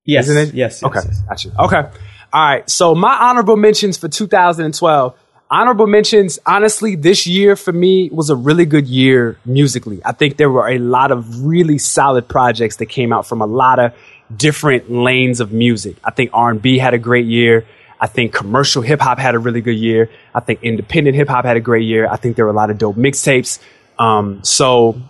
yes, Isn't it? yes, yes, Okay, yes. gotcha. Okay. All right. So my honorable mentions for 2012. Honorable mentions, honestly, this year for me was a really good year musically. I think there were a lot of really solid projects that came out from a lot of different lanes of music. I think R&B had a great year. I think commercial hip hop had a really good year. I think independent hip hop had a great year. I think there were a lot of dope mixtapes. Um, so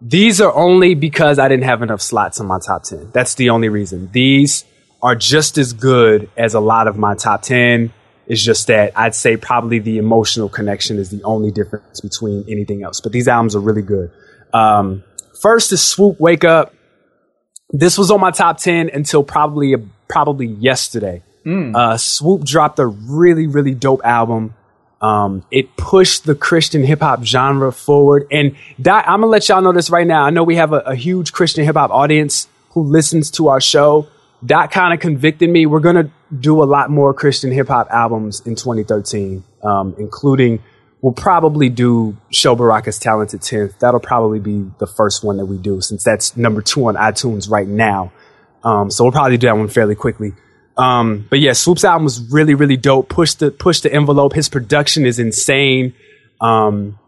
these are only because I didn't have enough slots in my top 10. That's the only reason. These are just as good as a lot of my top 10. It's just that I'd say probably the emotional connection is the only difference between anything else. But these albums are really good. Um, first is Swoope Wake Up. This was on my top 10 until probably probably yesterday. Uh, Swoope dropped a really, really dope album. Um, it pushed the Christian hip hop genre forward. And that, I'm gonna let y'all know this right now. I know we have a, a huge Christian hip hop audience who listens to our show. That kind of convicted me. We're gonna do a lot more Christian hip hop albums in 2013, um, including we'll probably do Sho Baraka's Talented 10th. That'll probably be the first one that we do since that's number two on iTunes right now. Um, so we'll probably do that one fairly quickly. Um, but yeah, Swoope's album was really, really dope. Push the push the envelope. His production is insane. Um,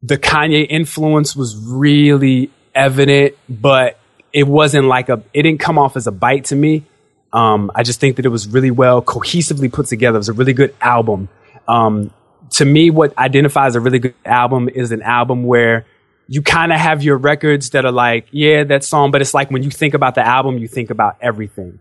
the Kanye influence was really evident, but it wasn't like a. It didn't come off as a bite to me. Um, I just think that it was really well cohesively put together. It was a really good album. Um, to me, what identifies a really good album is an album where you kind of have your records that are like, yeah, that song, but it's like when you think about the album, you think about everything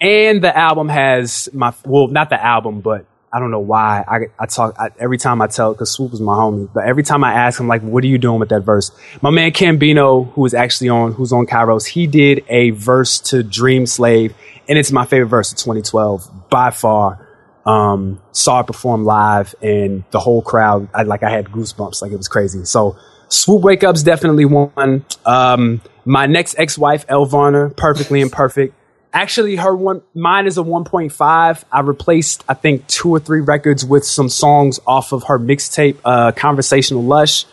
and the album has my well not the album but i don't know why i, I talk I, every time i tell because swoope is my homie but every time i ask him like what are you doing with that verse? My man cambino who is actually on who's on kairos he did a verse to dream slave and it's my favorite verse of 2012 by far. Um saw it perform live and the whole crowd I, like i had goosebumps like it was crazy. So swoope wake up's definitely one. Um my next ex-wife elle varner perfectly imperfect Actually, her one, mine is a 1.5. I replaced, I think, two or three records with some songs off of her mixtape, uh, Conversational Lush.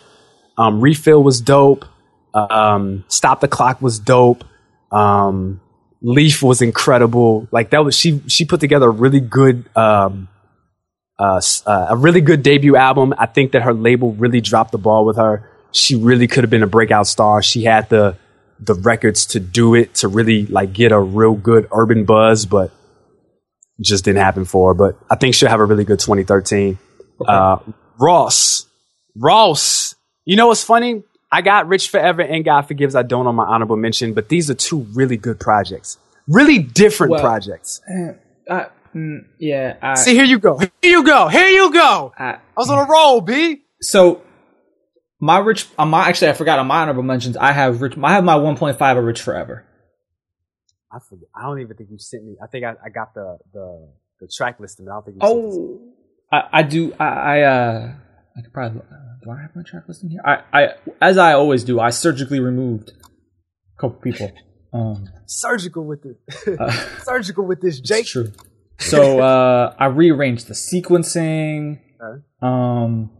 Um, Refill was dope. Um, Stop the Clock was dope. Um, Leaf was incredible. Like that was, she, she put together a really good, um, uh, uh, a really good debut album. I think that her label really dropped the ball with her. She really could have been a breakout star. She had the, the records to do it to really like get a real good urban buzz, but just didn't happen for her. But I think she'll have a really good 2013. Uh, Ross, Ross. You know what's funny? I got Rich Forever and God Forgives I Don't on my honorable mention, but these are two really good projects, really different Well- projects. Uh, mm, yeah. I, See, here you go. Here you go. Here you go. I I, was on a roll, B. so my rich, on my actually, I forgot on my honorable mentions. I have rich. I have my 1.5 of Rich Forever. I forget. I don't even think you sent me. I think I, I got the, the the track listing. but I don't think you sent. Oh, I, I do. I, I uh, I could probably. Uh, do I have my track list in here? I, I, as I always do, I surgically removed a couple people. Um, surgical with it. uh, surgical with this, Jake. True. So uh, I rearranged the sequencing. Okay. Um,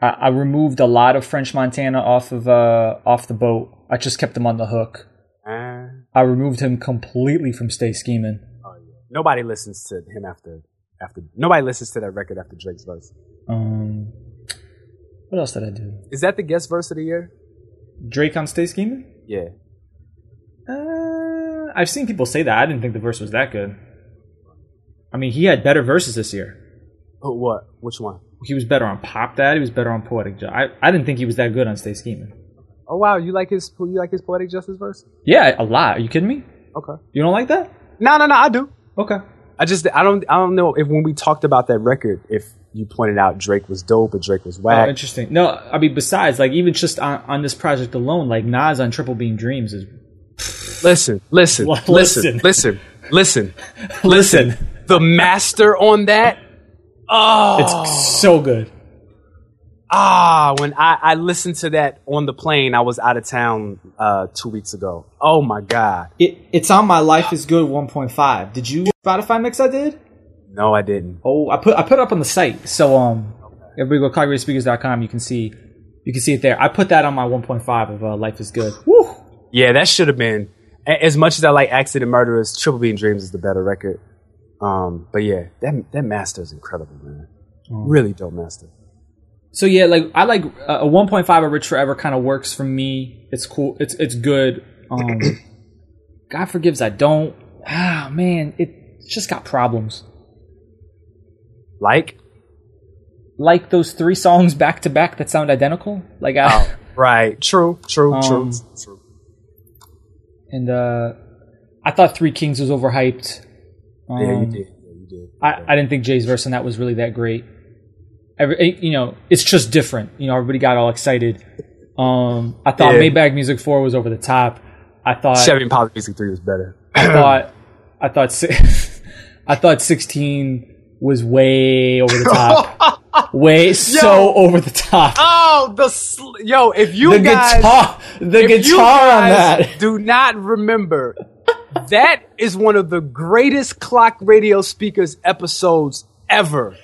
I, I removed a lot of French Montana off of uh, off the boat. I just kept him on the hook. Uh, I removed him completely from Stay Scheming. oh yeah. Nobody listens to him after after. Nobody listens to that record after Drake's verse. Um, what else did I do? Is that the guest verse of the year? Drake on Stay Scheming? Yeah. Uh, I've seen people say that. I didn't think the verse was that good. I mean, he had better verses this year. Oh, what? Which one? He was better on Pop That. He was better on Poetic Justice. I, I didn't think he was that good on Stay Scheming. Oh wow, you like his you like his poetic justice verse? Yeah, a lot. Are you kidding me? Okay. You don't like that? No, no, no. I do. Okay. I just I don't I don't know if when we talked about that record if you pointed out Drake was dope or Drake was Oh, whack. interesting. No, I mean, besides, like, even just on, on this project alone, like, Nas on Triple Beam Dreams is. listen, listen, listen, listen, listen, Listen. The master on that. Oh, It's so good. ah! When I I listened to that on the plane, I was out of town uh, two weeks ago. Oh my god! It, it's on my Life is Good 1.5. Did you Spotify mix I did? No, I didn't. Oh, I put I put it up on the site. So um, everybody go clockradioSpeakers.com. You can see you can see it there. I put that on my 1.5 of uh, Life is Good. Woo! Yeah, that should have been. As much as I like Accident Murderers, Triple Beam Dreams is the better record. Um, but yeah, that that master is incredible, man. Really dope master. So yeah, like I like uh, a 1.5 of Rich Forever kind of works for me. It's cool. It's it's good. Um, God forgives I don't. Ah man, it, just got problems. Like, Like those three songs back to back that sound identical. Like I, right? True, true, Um, true, true. and uh, I thought Three Kings was overhyped. Um, Yeah, you did. Yeah, you did. I, I didn't think Jay's verse on that was really that great. Every, eh, you know, it's just different. You know, everybody got all excited. Um, I thought Yeah. Maybach Music Four was over the top. I thought Chevy Impala Music Three was better. I thought I thought I thought sixteen was way over the top, way so over the top. oh, the sl- yo! If you The guys, guitar, the guitar on that. do not remember, that is one of the greatest clock radio speakers episodes ever.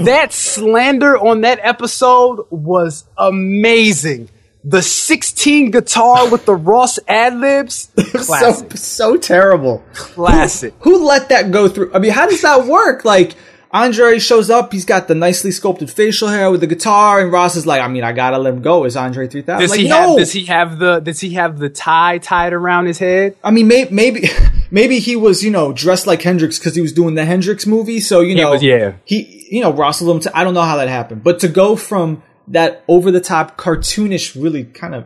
that slander on that episode was amazing. The 16 guitar with the Ross ad libs, So so terrible. classic. Who let that go through? I mean, how does that work? Like Andre shows up, he's got the nicely sculpted facial hair with the guitar, and Ross is like, I mean, I gotta let him go. Is Andre three thousand? Does Like, he no. have? Does he have the? Does he have the tie tied around his head? I mean, may, maybe maybe he was you know dressed like Hendrix because he was doing the Hendrix movie. So you know, was- yeah. he you know rustled him. To, I don't know how that happened, but to go from that over the top cartoonish, really kind of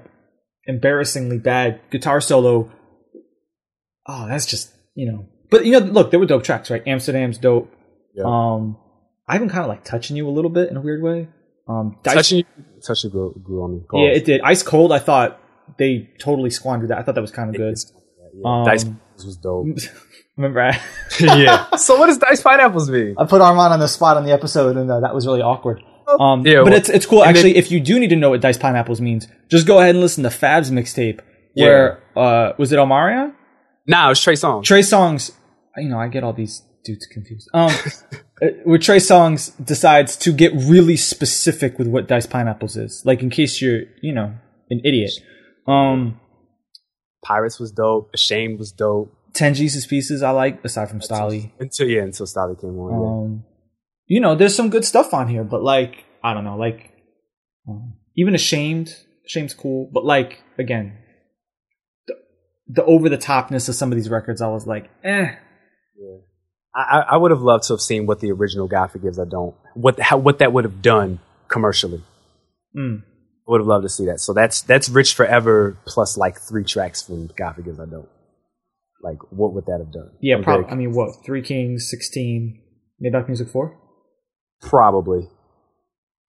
embarrassingly bad guitar solo. Oh, that's just you know. But you know, look, there were dope tracks, right? Amsterdam's dope. Yeah. Um, I even kind of like touching you a little bit in a weird way. Um, Dice- Touching you, touching you grew, grew on me. yeah, it did. Ice Cold, I thought they totally squandered that. I thought that was kind of good. Um, Dice was dope. Remember, I, yeah. So what does Dice Pineapples mean? I put Armond on the spot on the episode, and uh, that was really awkward. Um, Yeah, but well, it's it's cool. and Actually, if you do need to know what Dice Pineapples means, just go ahead and listen to Fab's mixtape. Where uh, was it Omarion? Nah, it was Trey Songz. Trey Songz. You know, I get all these dudes confused. Um, uh, where Trey Songz decides to get really specific with what Dice Pineapples is, like in case you're, you know, an idiot. Um, Pirates was dope. Ashamed was dope. Ten Jesus pieces I like aside from Stalley. Until yeah, until Stalley came on. Um, you know, there's some good stuff on here, but like, I don't know, like, um, even Ashamed, Ashamed's cool, but like, again, the, the over the topness of some of these records, I was like, eh. yeah. I, I would have loved to have seen what the original God Forgives I Don't. What how what that would have done commercially. Mm. I would have loved to see that. So that's that's Rich Forever plus like three tracks from God Forgives I Don't. Like what would that have done? Yeah, probably. I mean, what? Three Kings, 16, Maybach Music 4? Probably.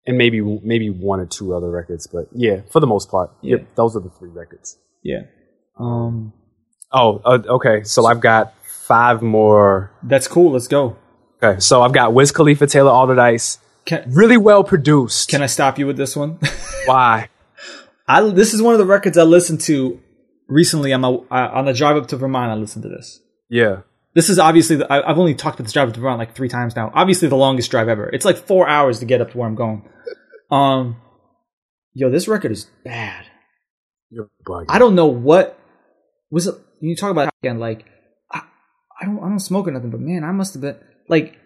And maybe maybe one or two other records, but yeah, for the most part, Yeah. yep, those are the three records. Yeah. Um, Oh, uh, okay. So I've got five more. that's cool. Let's go. Okay, so I've got Wiz Khalifa, Taylor Alderdice, Can, really well produced. can I stop you with this one? Why? I, this is one of the records I listened to recently on my on the drive up to Vermont. I listened to this. Yeah, This is obviously the, I, I've only talked about this drive up to Vermont like three times now. Obviously, the longest drive ever. It's like four hours to get up to where I'm going. Um, yo, this record is bad. you're bugging. I don't know what was it. You talk about again, like I, I don't I don't smoke or nothing, but man, I must have been like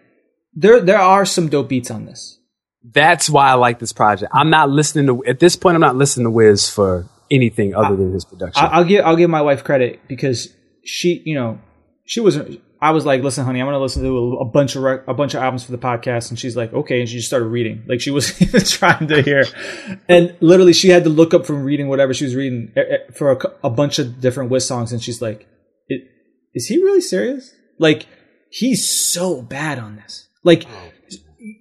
there there are some dope beats on this. That's why I like this project. I'm not listening to at this point. I'm not listening to Wiz for anything other than his production. I, I'll give I'll give my wife credit because she you know she wasn't I was like, "Listen, honey, I'm gonna listen to a, a bunch of rec- a bunch of albums for the podcast," and she's like, "Okay," and she just started reading. Like she wasn't even trying to hear, and literally she had to look up from reading whatever she was reading eh, eh, for a, a bunch of different Wiz songs, and she's like, "I- "Is he really serious? Like he's so bad on this. Like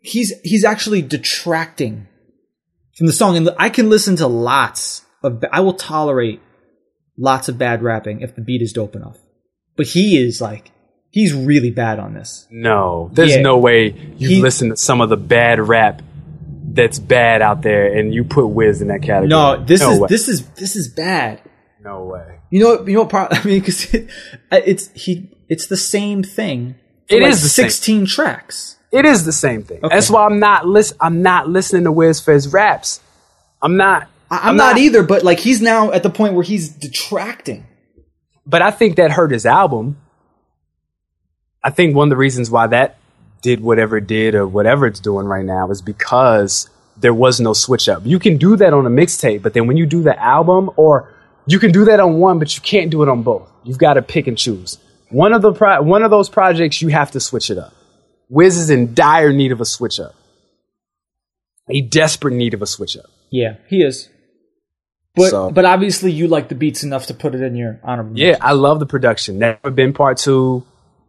he's he's actually detracting from the song, and I can listen to lots of. I will tolerate lots of bad rapping if the beat is dope enough, but he is like." He's really bad on this. No, there's Yeah. no way you He- listen to some of the bad rap that's bad out there, and you put Wiz in that category. No, this no is way. this is this is bad. no way. You know, you know what? Pro- I mean, because it, it's he, it's the same thing. It like is the same. sixteen tracks. It is the same thing. Okay. That's why I'm not listen. I'm not listening to Wiz for his raps. I'm not. I, I'm, not, either, but like he's now at the point where he's detracting. But I think that hurt his album. I think one of the reasons why that did whatever it did or whatever it's doing right now is because there was no switch up. You can do that on a mixtape, but then when you do the album, or you can do that on one, but you can't do it on both. You've got to pick and choose. One of the pro- one of those projects, you have to switch it up. Wiz is in dire need of a switch up, a desperate need of a switch up. Yeah, he is. But So- but obviously you like the beats enough to put it in your honorable. Yeah, I love the production. Never been part two.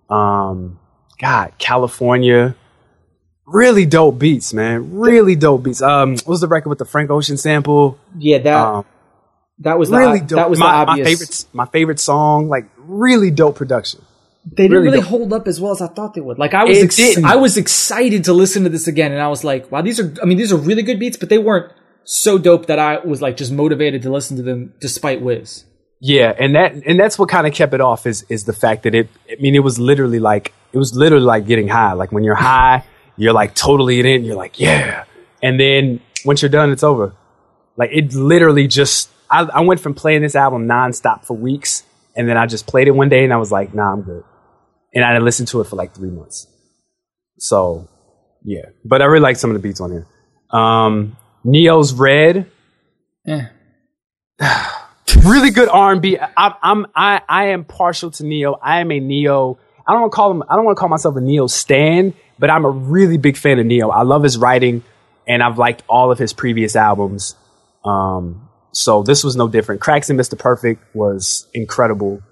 Um, God, California. Really dope beats, man. Really dope beats. Um, what was the record with the Frank Ocean sample? yeah. That Um, that was really o- dope. That was my, the my favorite. My favorite song. Like really dope production. They didn't really really, hold up as well as I thought they would. Like I was, ex- I was excited to listen to this again, and I was like, "Wow, these are." I mean, these are really good beats, but they weren't so dope that I was like just motivated to listen to them despite Wiz. Yeah, and that and that's what kind of kept it off is is the fact that it. I mean, it was literally like it was literally like getting high. Like when you're high, you're like totally in it. And you're like, yeah, and then once you're done, it's over. Like it literally just. I, I went from playing this album nonstop for weeks, and then I just played it one day, and I was like, nah, I'm good. And I listened to it for like three months. So, yeah, but I really like some of the beats on here. Um, Ne-Yo's Red Eh. really good R&B. I, I'm I I am partial to Ne-Yo. I am a Ne-Yo. I don't want to call him. I don't want to call myself a Ne-Yo stan, but I'm a really big fan of Ne-Yo. I love his writing, and I've liked all of his previous albums. Um, so this was no different. Cracks and Mr. Perfect was incredible.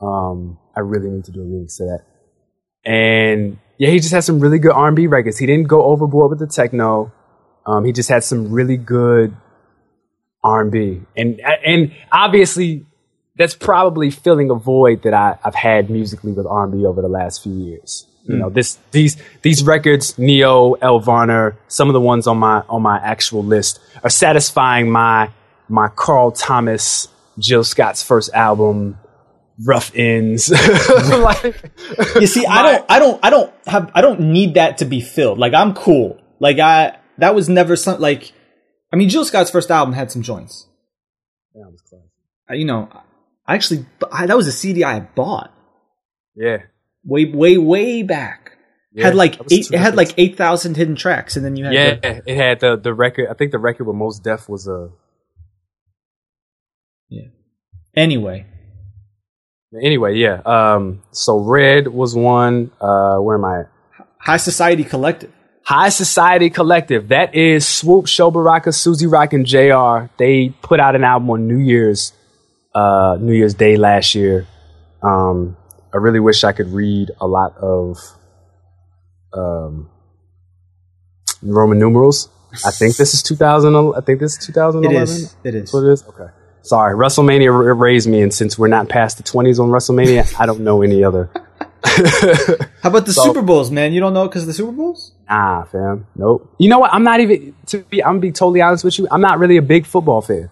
Um, I really need to do a remix to that. And yeah, he just had some really good R&B records. He didn't go overboard with the techno. Um, he just had some really good R&B, and and obviously that's probably filling a void that I, I've had musically with R&B over the last few years. You know, this these these records, Ne-Yo, Elle Varner, some of the ones on my on my actual list are satisfying my my Carl Thomas, Jill Scott's first album, Rough Ends. like, You see, I don't, I don't, I don't have, I don't need that to be filled. Like I'm cool. Like I, that was never some like. I mean, Jill Scott's first album had some joints. Uh, You know, I actually I, that was a CD I bought yeah, way, way, way back. Yeah, had like eight. It had terrific. like eight thousand hidden tracks, and then you had yeah. the- It had the the record. I think the record with Mos Def was a. anyway. Anyway, yeah. Um, so Red was one. Uh, where am I? High Society Collective. High Society Collective. That is Swoope, Sho Baraka, Suzy Rock, and JR. They put out an album on New Year's, uh, New Year's Day last year. Um, I really wish I could read a lot of, um, Roman numerals. I think this is 2000. I think this is 2011. It is. It is. That's what it is? Okay. Sorry. WrestleMania r- raised me, and since we're not past the 20s on WrestleMania, I don't know any other. How about the So- Super Bowls, man? You don't know because the Super Bowls? Nah, fam. Nope. You know what? I'm not even to be. I'm gonna be totally honest with you. I'm not really a big football fan.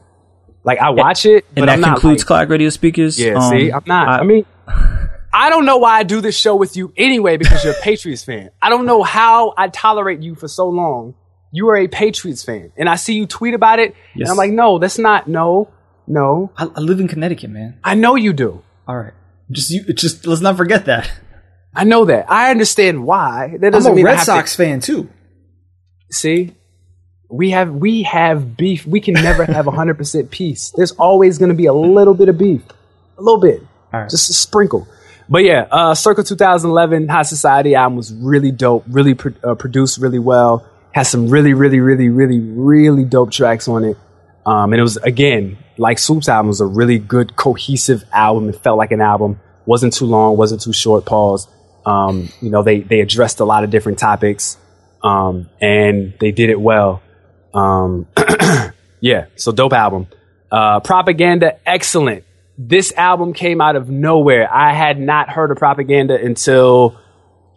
Like I watch it, but and that I'm not concludes like, Clock Radio Speakers. Yeah. Um, see, I'm not. I, mean, I don't know why I do this show with you anyway because you're a Patriots fan. I don't know how I tolerate you for so long. You are a Patriots fan, and I see you tweet about it, and I'm like, no, that's not. No, no. I, I live in Connecticut, man. I know you do. All right. Just you. Just let's not forget that. I know that. I understand why. That I'm a mean I Red to- Sox fan too. See, we have we have beef. We can never have hundred percent peace. There's always going to be a little bit of beef, a little bit, All right. just a sprinkle. but yeah, uh, Circle 2011 High Society album was really dope, really pro- uh, produced really well, has some really, really, really, really, really dope tracks on it. Um, and it was, again, like Swoope's album was a really good, cohesive album. It felt like an album. Wasn't too long, wasn't too short, pause. Um, you know, they, they addressed a lot of different topics, um, and they did it well. Um, yeah, so dope album. Uh, Propaganda, excellent. This album came out of nowhere. I had not heard of Propaganda until,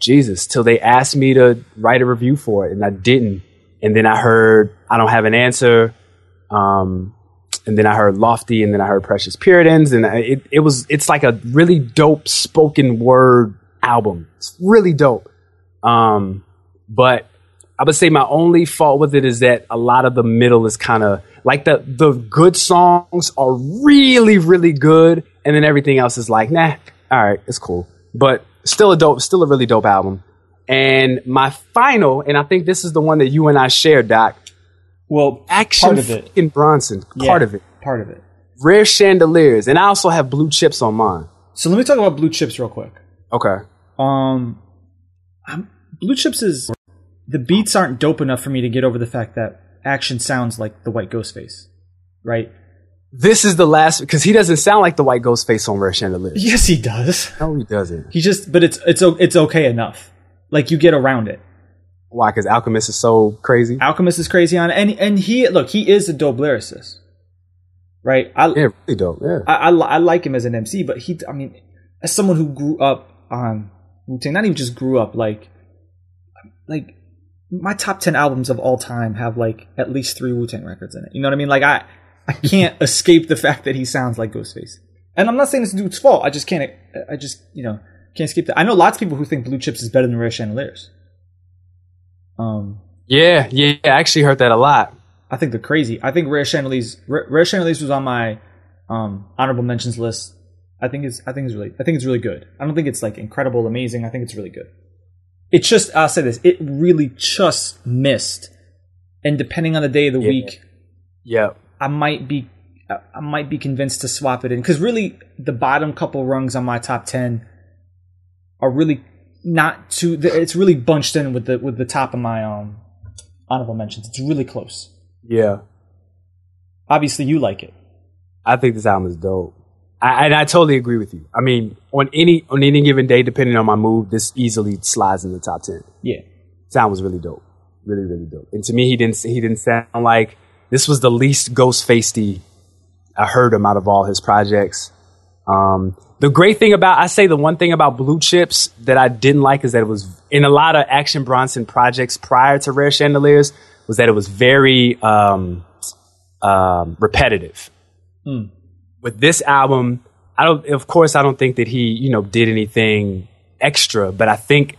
Jesus, till they asked me to write a review for it, and I didn't. And then I heard I Don't Have an Answer. Um, and then I heard Lofty, and then I heard Precious Puritans, and it, it was it's like a really dope spoken word album. It's really dope. Um, but I would say my only fault with it is that a lot of the middle is kind of like the the good songs are really really good, and then everything else is like nah, all right, it's cool, but still a dope, still a really dope album. And my final, and I think this is the one that you and I share, Doc. Well, Action part of it. in Bronson, part Yeah, of it. Part of it. Rare chandeliers, and I also have blue chips on mine. So let me talk about blue chips real quick. Okay. Um, I'm, blue chips is the beats aren't dope enough for me to get over the fact that action sounds like the white Ghostface, right? This is the last because he doesn't sound like the white Ghostface on Rare Chandeliers. Yes, he does. No, he doesn't. He just, but it's it's it's okay enough. Like you get around it. Why? Because Alchemist is so crazy. Alchemist is crazy on it, and and he look he is a dope lyricist, right? I Yeah, really dope. Yeah. I, I, I like him as an MC, but he, I mean, as someone who grew up on Wu Tang, not even just grew up, like, like my top ten albums of all time have like at least three Wu Tang records in it. You know what I mean? Like I, I can't escape the fact that he sounds like Ghostface, and I'm not saying it's dude's fault. I just can't. I just you know can't escape that. I know lots of people who think Blue Chips is better than Rare Chandeliers. Um, yeah, yeah, I actually heard that a lot. I think they're crazy. I think Rare Chandeliers, Rare, Rare Chandeliers was on my um, honorable mentions list. I think it's, I think it's really, I think it's really good. I don't think it's like incredible, amazing. I think it's really good. It just, I'll say this, it really just missed. And depending on the day of the Yeah. week, Yeah. I might be, I I might be convinced to swap it in because really the bottom couple rungs on my top ten are really not too. It's really bunched in with the with the top of my um honorable mentions. It's really close. Yeah. Obviously, you like it. I think this album is dope. I, and I totally agree with you. I mean, on any on any given day, depending on my mood, this easily slides in the top ten. Yeah. Sound was really dope, really really dope. And to me, he didn't he didn't sound like this was the least Ghostfacey I heard him out of all his projects. Um, the great thing about I say the one thing about Blue Chips that I didn't like is that it was in a lot of Action Bronson projects prior to Rare Chandeliers was that it was very um, um, repetitive. With this album, I don't. Of course, I don't think that he you know did anything extra, but I think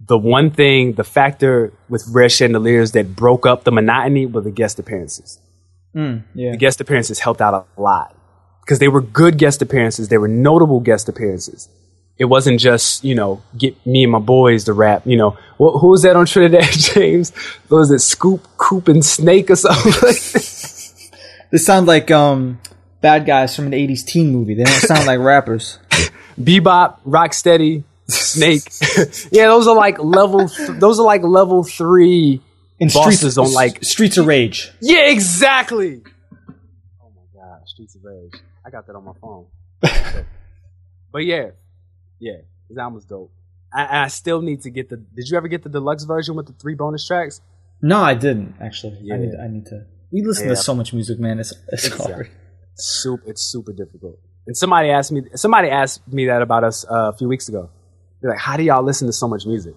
the one thing, the factor with Rare Chandeliers that broke up the monotony were the guest appearances Yeah. the guest appearances helped out a lot because they were good guest appearances. They were notable guest appearances. It wasn't just you know get me and my boys to rap. You know wh- who was that on Trinidad James? Was it Scoop, Coop, and Snake or something? like? This sound like um bad guys from an '80s teen movie. They don't sound like rappers. Bebop, Rocksteady, Snake. yeah, those are like level. Th- those are like level three In bosses on like. Streets of Rage. Yeah, exactly. Oh my god, Streets of Rage. I got that on my phone. but yeah, yeah, his album was dope. I, I still need to get the. Did you ever get the deluxe version with the three bonus tracks? No, I didn't actually. Yeah. I need. I need to. We listen Yeah. to so much music, man. It's it's hard. Super, it's super difficult. And somebody asked me. Somebody asked me that about us uh, a few weeks ago. They're like, "How do y'all listen to so much music?"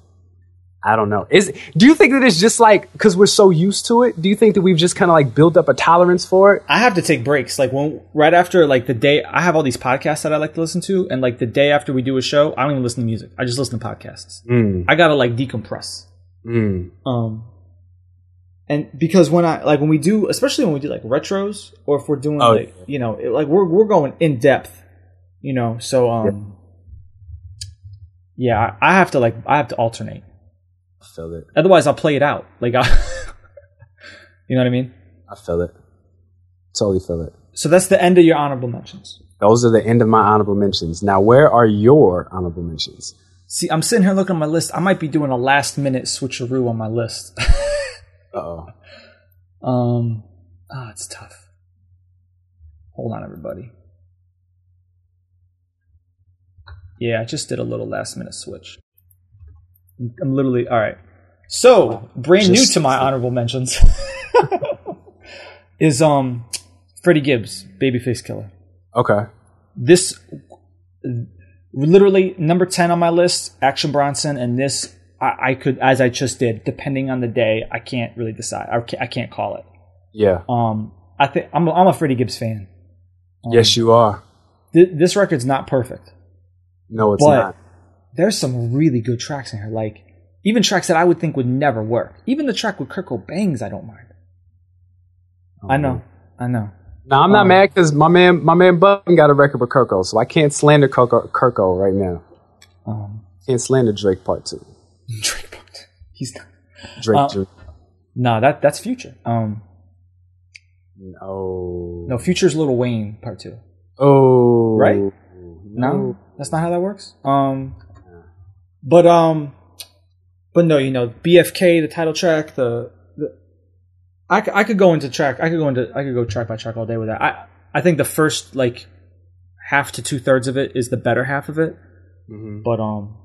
I don't know. Is do you think that it's just like because we're so used to it? Do you think that we've just kind of like built up a tolerance for it? I have to take breaks. Like when right after like the day I have all these podcasts that I like to listen to, and like the day after we do a show, I don't even listen to music. I just listen to podcasts. Mm, I gotta like decompress. mm, Um, and because when I like when we do, especially when we do like retros, or if we're doing Oh, like you know, it, like we're we're going in depth, you know. So um, yeah, I, I have to like I have to alternate. I feel it. Otherwise, I'll play it out. Like, I, you know what I mean. I feel it. Totally feel it. So that's the end of your honorable mentions. Those are the end of my honorable mentions. Now, where are your honorable mentions? See, I'm sitting here looking at my list. I might be doing a last minute switcheroo on my list. Uh-oh. um, ah, it's tough. Hold on, everybody. Yeah, I just did a little last minute switch. I'm literally all right. So, brand new to my honorable mentions is um Freddie Gibbs, Babyface Killer. Okay. This literally number 10 on my list, Action Bronson and this I, I could as I just did, depending on the day, I can't really decide. I can't, I can't call it. Yeah. Um I think I'm a, I'm a Freddie Gibbs fan. Um, yes, you are. th- this record's not perfect. No, it's not. There's some really good tracks in here. Like even tracks that I would think would never work. Even the track with Kurt Bangs, I don't mind. I know, I know. No, I'm not Um, mad because my man, my man Button got a record with Kirko, so I can't slander Kirko, Kirko right now. Um, Can't slander Drake Part Two. Drake, Part Two. he's not. Drake. Uh, Jr. No, that that's Future. Um, No. no, Future's Little Wayne Part Two. Oh. Right? No, that's not how that works. Um, but um, but no, you know, BFK, the title track, the the, I, I could go into track, I could go into, I could go track by track all day with that. I I think the first like half to two thirds of it is the better half of it. Mhm. But um,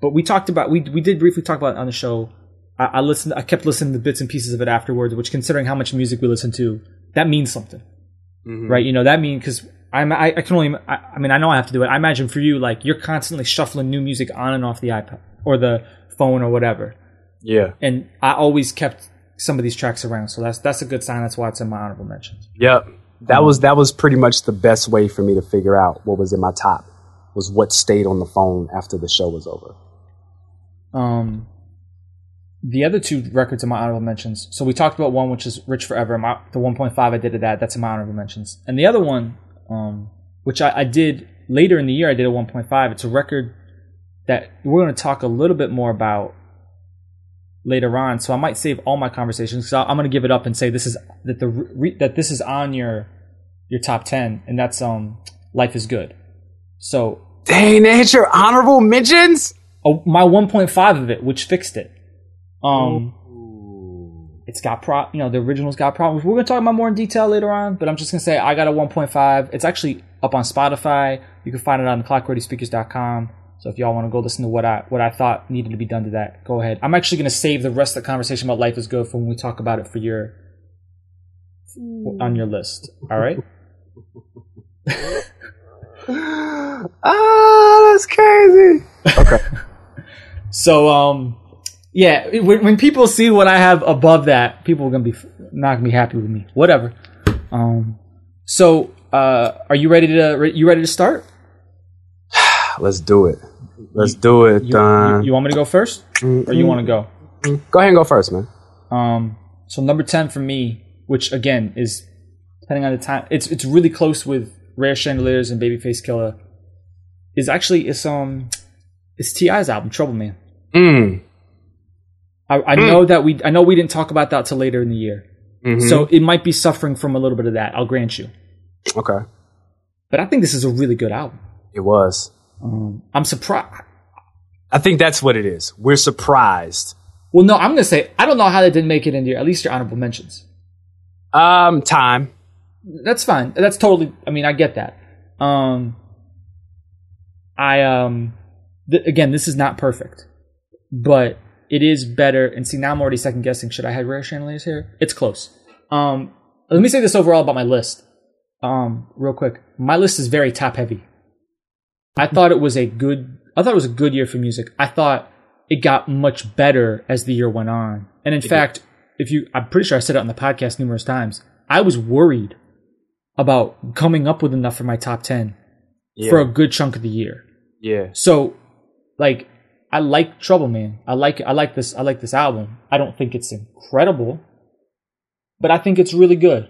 but we talked about we we did briefly talk about it on the show. I, I listened, I kept listening to bits and pieces of it afterwards, which considering how much music we listen to, that means something Mhm. right? You know that mean because I'm I, I can only I, I mean I know I have to do it. I imagine for you like you're constantly shuffling new music on and off the iPad or the phone or whatever, Yeah. and I always kept some of these tracks around. So that's that's a good sign. That's why it's in my honorable mentions. Yep. That Um, was that was pretty much the best way for me to figure out what was in my top was what stayed on the phone after the show was over. Um, the other two records in my honorable mentions. So we talked about one which is Rich Forever. My, the 1.5 I did of that. That's in my honorable mentions. And the other one, um, which I, I did later in the year, I did a 1.5. It's a record that we're going to talk a little bit more about later on. So I might save all my conversations because I'm going to give it up and say this is that the re, that this is on your your top 10, and that's um Life is Good. So Dang, they hit your honorable mentions. oh, my 1.5 of it, which fixed it. Um, it's got pro, you know, the original's got problems. We're gonna talk about more in detail later on, but I'm just gonna say I got a 1.5. It's actually up on Spotify. You can find it on clockradiospeakers.com. So if y'all want to go listen to what I what I thought needed to be done to that, go ahead. I'm actually gonna save the rest of the conversation about life is good for when we talk about it for your on your list. All right. ah, that's crazy. Okay. So um, yeah, when, when people see what I have above that, people are gonna be not gonna be happy with me. Whatever. Um, so uh, are you ready to you ready to start? Let's do it. Let's do it. You, uh, you, you want me to go first, or you want to go? go ahead and go first, man. Um, so number ten for me, which again is depending on the time, it's it's really close with Rare Chandeliers and Babyface Killer. Is actually it's um it's T.I.'s album Trouble Man. Mm. I, I know that we I know we didn't talk about that till later in the year, Mhm. so it might be suffering from a little bit of that. I'll grant you, okay, but I think this is a really good album. it was. Um, I'm surprised. I think that's what it is. We're surprised. Well, no, I'm gonna say I don't know how they didn't make it into your, at least your honorable mentions. Um, time. That's fine. That's totally. I mean, I get that. Um, I um, th- again, this is not perfect, but it is better. And see, now I'm already second guessing. Should I have rare chandeliers here? It's close. Um, let me say this overall about my list. Um, real quick, my list is very top heavy. I thought it was a good. I thought it was a good year for music. I thought it got much better as the year went on. And in fact, if you, I'm pretty sure I said it on the podcast numerous times. I was worried about coming up with enough for my top 10 Yeah. for a good chunk of the year. yeah. So, like, I like Trouble Man. I like I like this I like this album. I don't think it's incredible, but I think it's really good.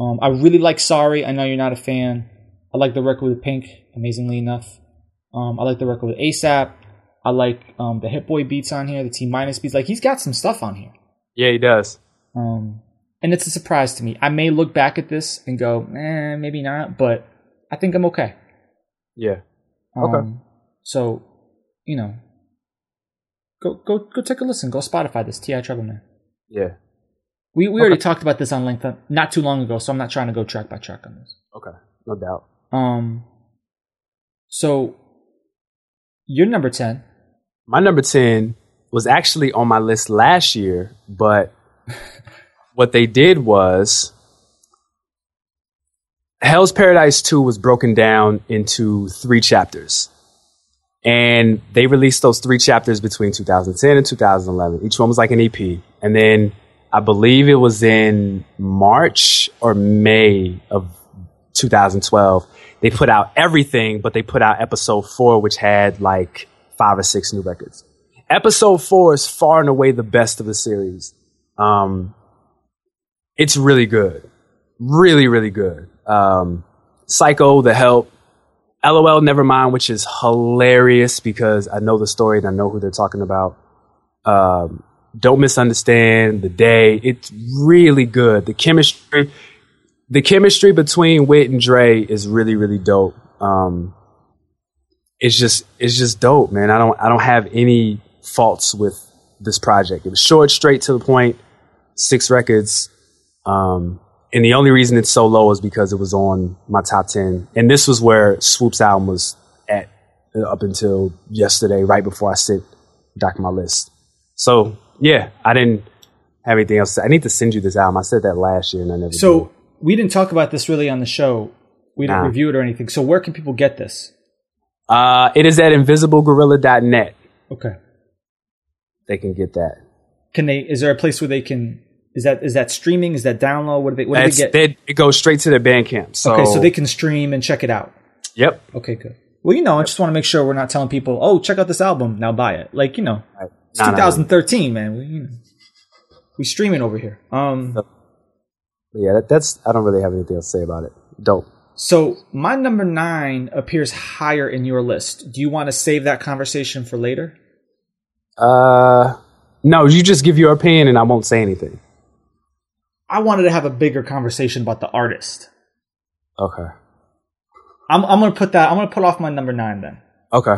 Um, I really like Sorry. I know you're not a fan. I like the record with Pink. Amazingly enough, um, I like the record with ASAP. I like um, the Hit Boy beats on here, the T-Minus beats. Like he's got some stuff on here. Yeah, he does. Um, and it's a surprise to me. I may look back at this and go, eh, maybe not, but I think I'm okay. Yeah. Um, Okay. So, you know, go go go take a listen. Go Spotify this T.I. Trouble Man. Yeah. We we already talked about this on length not too long ago, so I'm not trying to go track by track on this. Okay. No doubt. Um. So, you're number ten. My number 10 was actually on my list last year, but what they did was Hell's Paradise 2 was broken down into three chapters. And they released those three chapters between 2010 and 2011. Each one was like an EP. And then I believe it was in March or May of 2012. They put out everything, but they put out episode four, which had like five or six new records. Episode four is far and away the best of the series. Um, it's really good. Really, really good. Um, Psycho, The Help, LOL Nevermind, which is hilarious because I know the story and I know who they're talking about. Um, Don't Misunderstand, The Day. It's really good. The chemistry, the chemistry between Wit and Dre is really, really dope. Um, it's just, it's just dope, man. I don't, I don't have any faults with this project. It was short, straight to the point, six records. Um, and the only reason it's so low is because it was on my top 10. And this was where Swoope's album was at uh, up until yesterday, right before I sit dock my list. So, yeah, I didn't have anything else. to. I need to send you this album. I said that last year and I never did. So we didn't talk about this really on the show. We didn't Nah. review it or anything. So where can people get this? Uh, it is at invisiblegorilla.net. Okay. They can get that. Can they? Is there a place where they can? Is that is that streaming? Is that download? What do they? What do they get? they, it goes straight to their Bandcamp. So, okay, so they can stream and check it out. Yep. Okay, good. Well, you know, I just want to make sure we're not telling people, "Oh, check out this album, now buy it." Like, you know, it's Nah, nah, nah. 2013, man. We, you know, we streaming over here. Um, Yeah, that, that's. I don't really have anything else to say about it. Dope. so my number nine appears higher in your list. Do you want to save that conversation for later? Uh, no, you just give your opinion and I won't say anything. I wanted to have a bigger conversation about the artist. Okay. I'm, I'm gonna put that. I'm gonna put off my number nine then. Okay.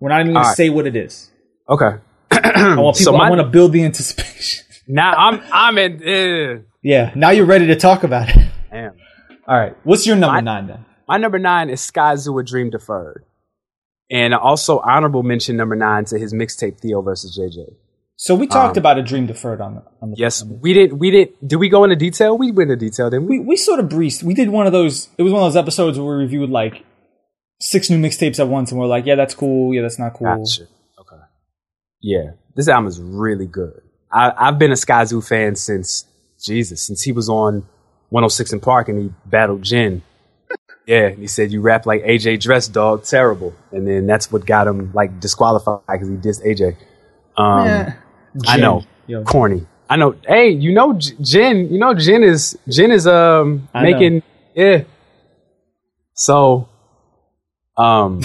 We're not even gonna All right. say what it is. Okay. I want So people. I want to build the anticipation. now I'm. I'm in. Uh, yeah. Now you're ready to talk about it. damn. All right. What's your number My- nine then? My number nine is Skyzoo, a Dream Deferred, and also honorable mention number nine to his mixtape Theo versus JJ. So we talked about a dream deferred on the on the Um, Yes, we didn't. We didn't. Did we go into detail? We went into detail, didn't we? we we sort of breezed. We did one of those. It was one of those episodes where we reviewed like six new mixtapes at once, and we're like, yeah, that's cool. Yeah, that's not cool. Gotcha. Okay. Yeah, this album is really good. I, I've been a Skyzoo fan since Jesus, since he was on 106 in Park and he battled Jin. Yeah, he said you rap like AJ Dress, dog, terrible. And then that's what got him like disqualified because he dissed AJ. Um, Eh, I know, Yo, corny. I know. Hey, you know Jin. You know Jin is Jin is um I know. making yeah. So, um,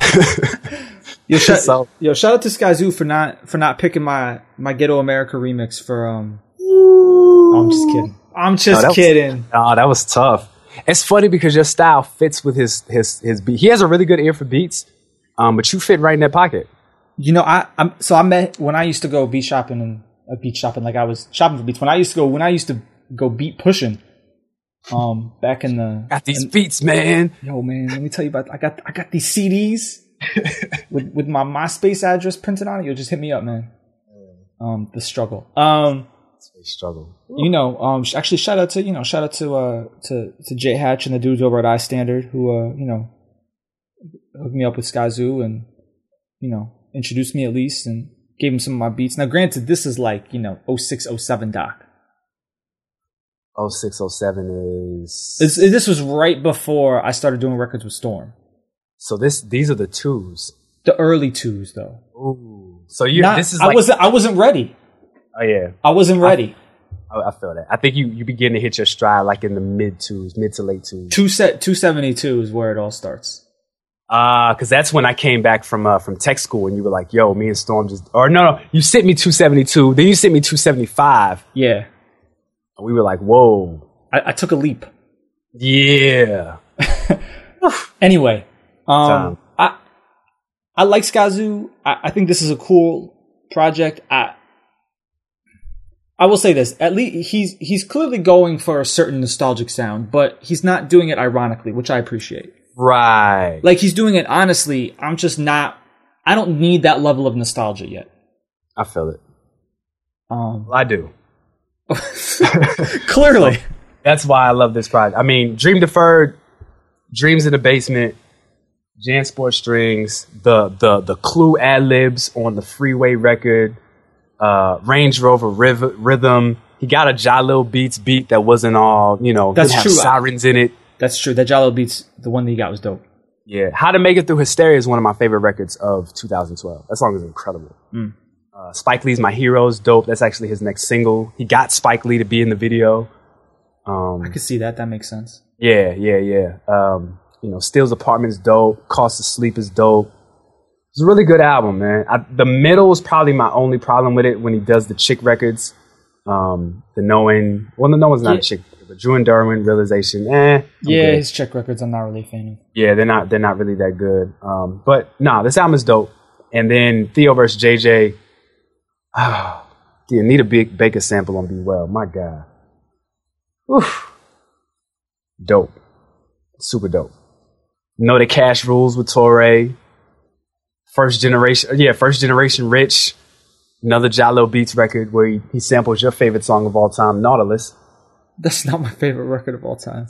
yo, shout, so yo, shout out to Skyzoo for not for not picking my my Ghetto America remix for um. I'm just kidding. I'm just was- kidding. Oh, that was tough. It's funny because your style fits with his his his beat. He has a really good ear for beats, um, but you fit right in that pocket. You know, I I'm so I met when I used to go beat shopping and uh, beat shopping like I was shopping for beats. When I used to go when I used to go beat pushing, um, back in the Got these beats, man. yo man, let me tell you about I got I got these CDs with with my MySpace address printed on it. You'll just hit me up, man. Um, the struggle. Um, Struggle. you know, um, actually, shout out to you know, shout out to uh to to Jay Hatch and the dudes over at I Standard who uh you know hooked me up with Skyzoo and you know introduced me at least and gave him some of my beats. Now, granted, this is like you know 06, 07 doc. 0607 is This, this was right before I started doing records with Storm. so this these are the twos. The early twos, though. Ooh. So you Not- this is I wasn't. I wasn't ready. oh yeah. I wasn't ready. I, I feel that. I think you you begin to hit your stride like in the mid twos, mid to late twos. Two set two seventy two is where it all starts. Because that's when I came back from uh, from tech school, and you were like, "Yo, me and Storm just," or no, no, you sent me two seventy two, then you sent me two seventy five, Yeah, and we were like, "Whoa, I, I took a leap. yeah." Anyway, um, Time. I I like Skyzoo. I, I think this is a cool project. I I will say this: at least he's he's clearly going for a certain nostalgic sound, but he's not doing it ironically, which I appreciate. Right. Like he's doing it honestly. I'm just not. I don't need that level of nostalgia yet. I feel it. Um, I do. clearly, That's why I love this project. I mean, Dream Deferred, Dreams in the Basement, Jan Sport Strings, the the the Clue ad libs on the Freeway record, uh, Range Rover riv- Rhythm. He got a Jahlil Beats beat that wasn't all you know. That's didn't true. Sirens in it. That's true. That Jahlil Beats the one that you got was dope. Yeah, How to Make It Through Hysteria is one of my favorite records of 2012. That song is incredible. Uh, Spike Lee's My Hero is dope. That's actually his next single. He got Spike Lee to be in the video. Um, I could see that. That makes sense. Yeah, yeah, yeah. Um, you know, Steel's Apartment is dope. Cost of Sleep is dope. It's a really good album, man. I, the middle is probably my only problem with it when he does the chick records. Um, the Knowing, well, the Knowing's not Yeah. a chick, but Drew and Derwin, Realization, eh. Yeah, good. his check records. I'm not really a fan of. yeah, they're not, they're not really that good. Um, but nah, this album is dope. And then Theo versus JJ. Ah, need a Big Baker sample on Be Well. My God. Oof. Dope. Super dope. Know the cash rules with Torae. First generation, yeah, first generation Rich. Another Jahlil Beats record where he, he samples your favorite song of all time, Nautilus. That's not my favorite record of all time.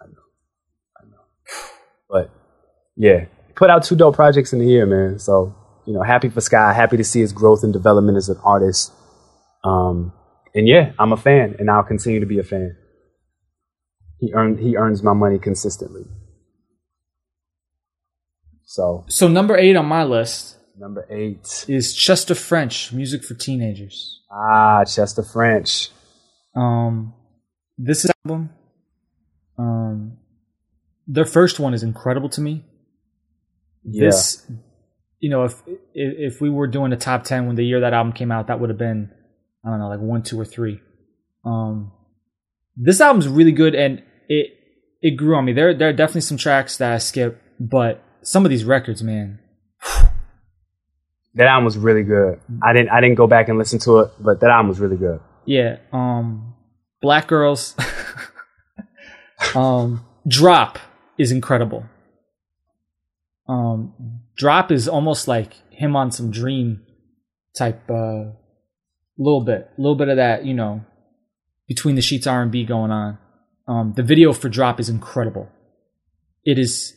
I know, I know. But yeah, put out two dope projects in the year, man. So you know, happy for Sky. Happy to see his growth and development as an artist. Um, and yeah, I'm a fan, and I'll continue to be a fan. He earned he earns my money consistently. So So number eight on my list number eight, is Chester French, music for teenagers. ah, Chester French. Um, this album, um, their first one is incredible to me. Yeah, This, you know, if if if we were doing a top ten when the year that album came out, that would have been, I don't know, like one, two, or three. Um, this album's really good, and it it grew on me. There there are definitely some tracks that I skip, but some of these records, man, that album was really good. I didn't I didn't go back and listen to it, but that album was really good. Yeah, um Black Girls um Drop is incredible. Um Drop is almost like him on some dream type uh little bit. A little bit of that, you know, between the sheets R&B going on. Um the video for Drop is incredible. It is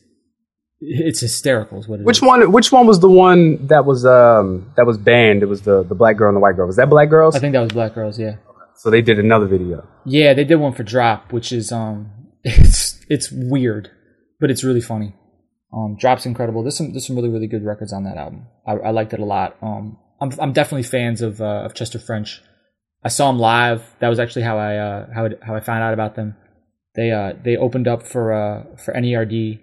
it's hysterical is what it is. Which one? Which one was the one that was um that was banned? It was the the black girl and the white girl. Was that Black Girls? I think that was Black Girls, yeah. So they did another video. Yeah, they did one for Drop, which is um, it's it's weird, but it's really funny. Um, Drop's incredible. There's some there's some really really good records on that album. I, I liked it a lot. Um, I'm I'm definitely fans of uh, of Chester French. I saw him live. That was actually how I uh, how it, how I found out about them. They uh they opened up for uh for NERD,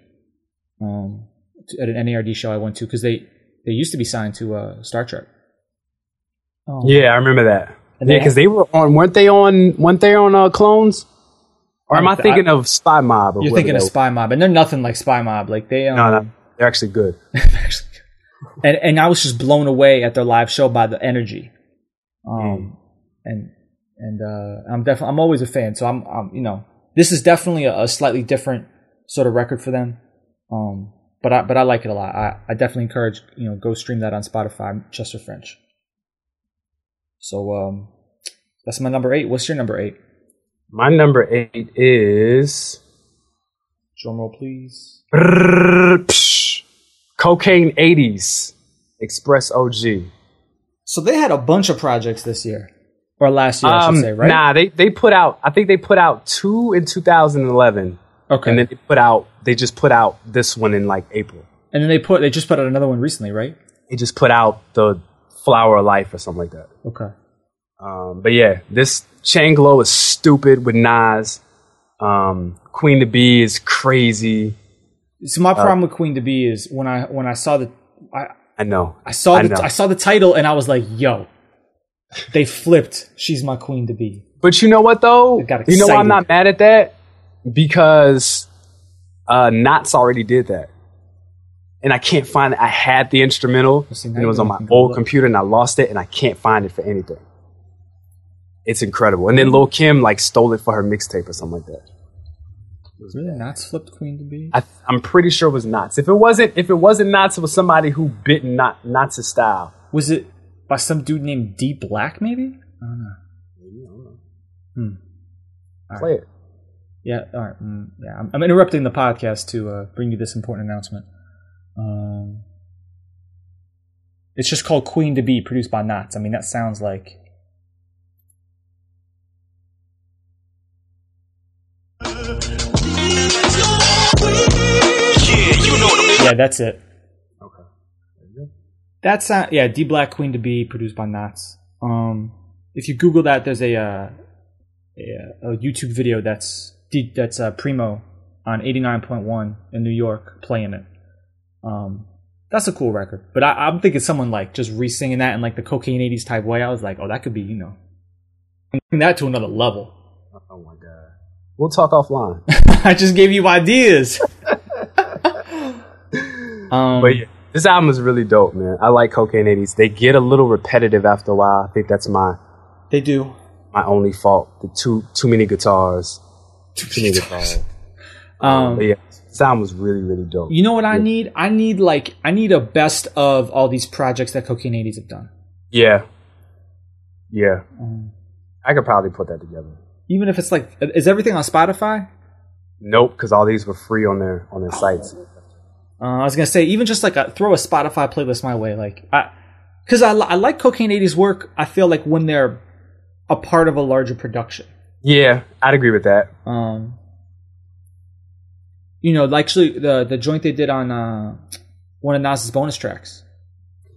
um, t- at an NERD show I went to because they they used to be signed to uh Star Trak. Um, Yeah, I remember that. And yeah, they- because they were on. weren't they on? weren't they on uh, Clones? Or am I I- thinking of Spy Mob? or You're thinking of they- Spy Mob, and they're nothing like Spy Mob. Like they um, No, no, they're actually good. actually. And and I was just blown away at their live show by the energy. Um and and uh I'm definitely I'm always a fan. So I'm I'm you know, this is definitely a, a slightly different sort of record for them. Um but I but I like it a lot. I, I definitely encourage, you know, go stream that on Spotify, Chester French. So um that's my number eight. What's your number eight? My number eight is Drum roll please. Cocaine 80s Express OG. So they had a bunch of projects this year. Or last year, I Um, should say, right? Nah, they, they put out, I think they put out two in 2011. okay. And then they put out, they just put out this one in like April. And then they put they just put out another one recently, right? They just put out the Flower of Life or something like that. Okay. Um, but yeah, this Chain Glow is stupid with Nas. Um, Queen to Be is crazy. So my problem with Queen to Be is when I when I saw the I, I know. I saw I the know. I, saw the title and I was like, yo, they flipped. She's my Queen to Be. But you know what though? You know why I'm not mad at that? Because Uh, Nottz already did that, and I can't find it. I had the instrumental, and it was on my old computer, and I lost it, and I can't find it for anything. It's incredible. And then Lil Kim like stole it for her mixtape or something like that. Was really, Nottz flipped Queen to be. I, I'm pretty sure it was Nottz. If it wasn't, if it wasn't Nottz, it was somebody who bit Knot, Nottz' style. Was it by some dude named D Black? Maybe. I don't know. Hmm. Play it. Yeah. All right. Mm, yeah. I'm, I'm interrupting the podcast to uh, bring you this important announcement. Um, it's just called Queen to Be, produced by Nottz. I mean, that sounds like. Yeah, that's it. Okay. That's uh, yeah, D Black Queen to Be, produced by Nottz. Um, if you Google that, there's a uh, a, a YouTube video that's D, that's uh, Primo on 89.1 in New York playing it. Um, that's a cool record, but I, I'm thinking someone like just re-singing that in like the cocaine 80s type way. I was like, oh, that could be you know, bring that to another level. Oh my god. We'll talk offline. I just gave you ideas. um, But yeah, this album is really dope, man. I like Cocaine 80s. They get a little repetitive after a while. I think that's my they do. my only fault. The too too many guitars. Too many guitars. Um, But yeah, album was really, really dope. You know what I need? I need like I need a best of all these projects that Cocaine 80s have done. Yeah. Yeah. Um, I could probably put that together. even if it's like, is everything on Spotify? Nope, because all these were free on their on their sites. Uh, I was gonna say even just like a, throw a Spotify playlist my way, like I, because I, I like Cocaine 80s work. I feel like when they're a part of a larger production. Yeah, I'd agree with that. Um, you know, like actually the the joint they did on uh, one of Nas's bonus tracks.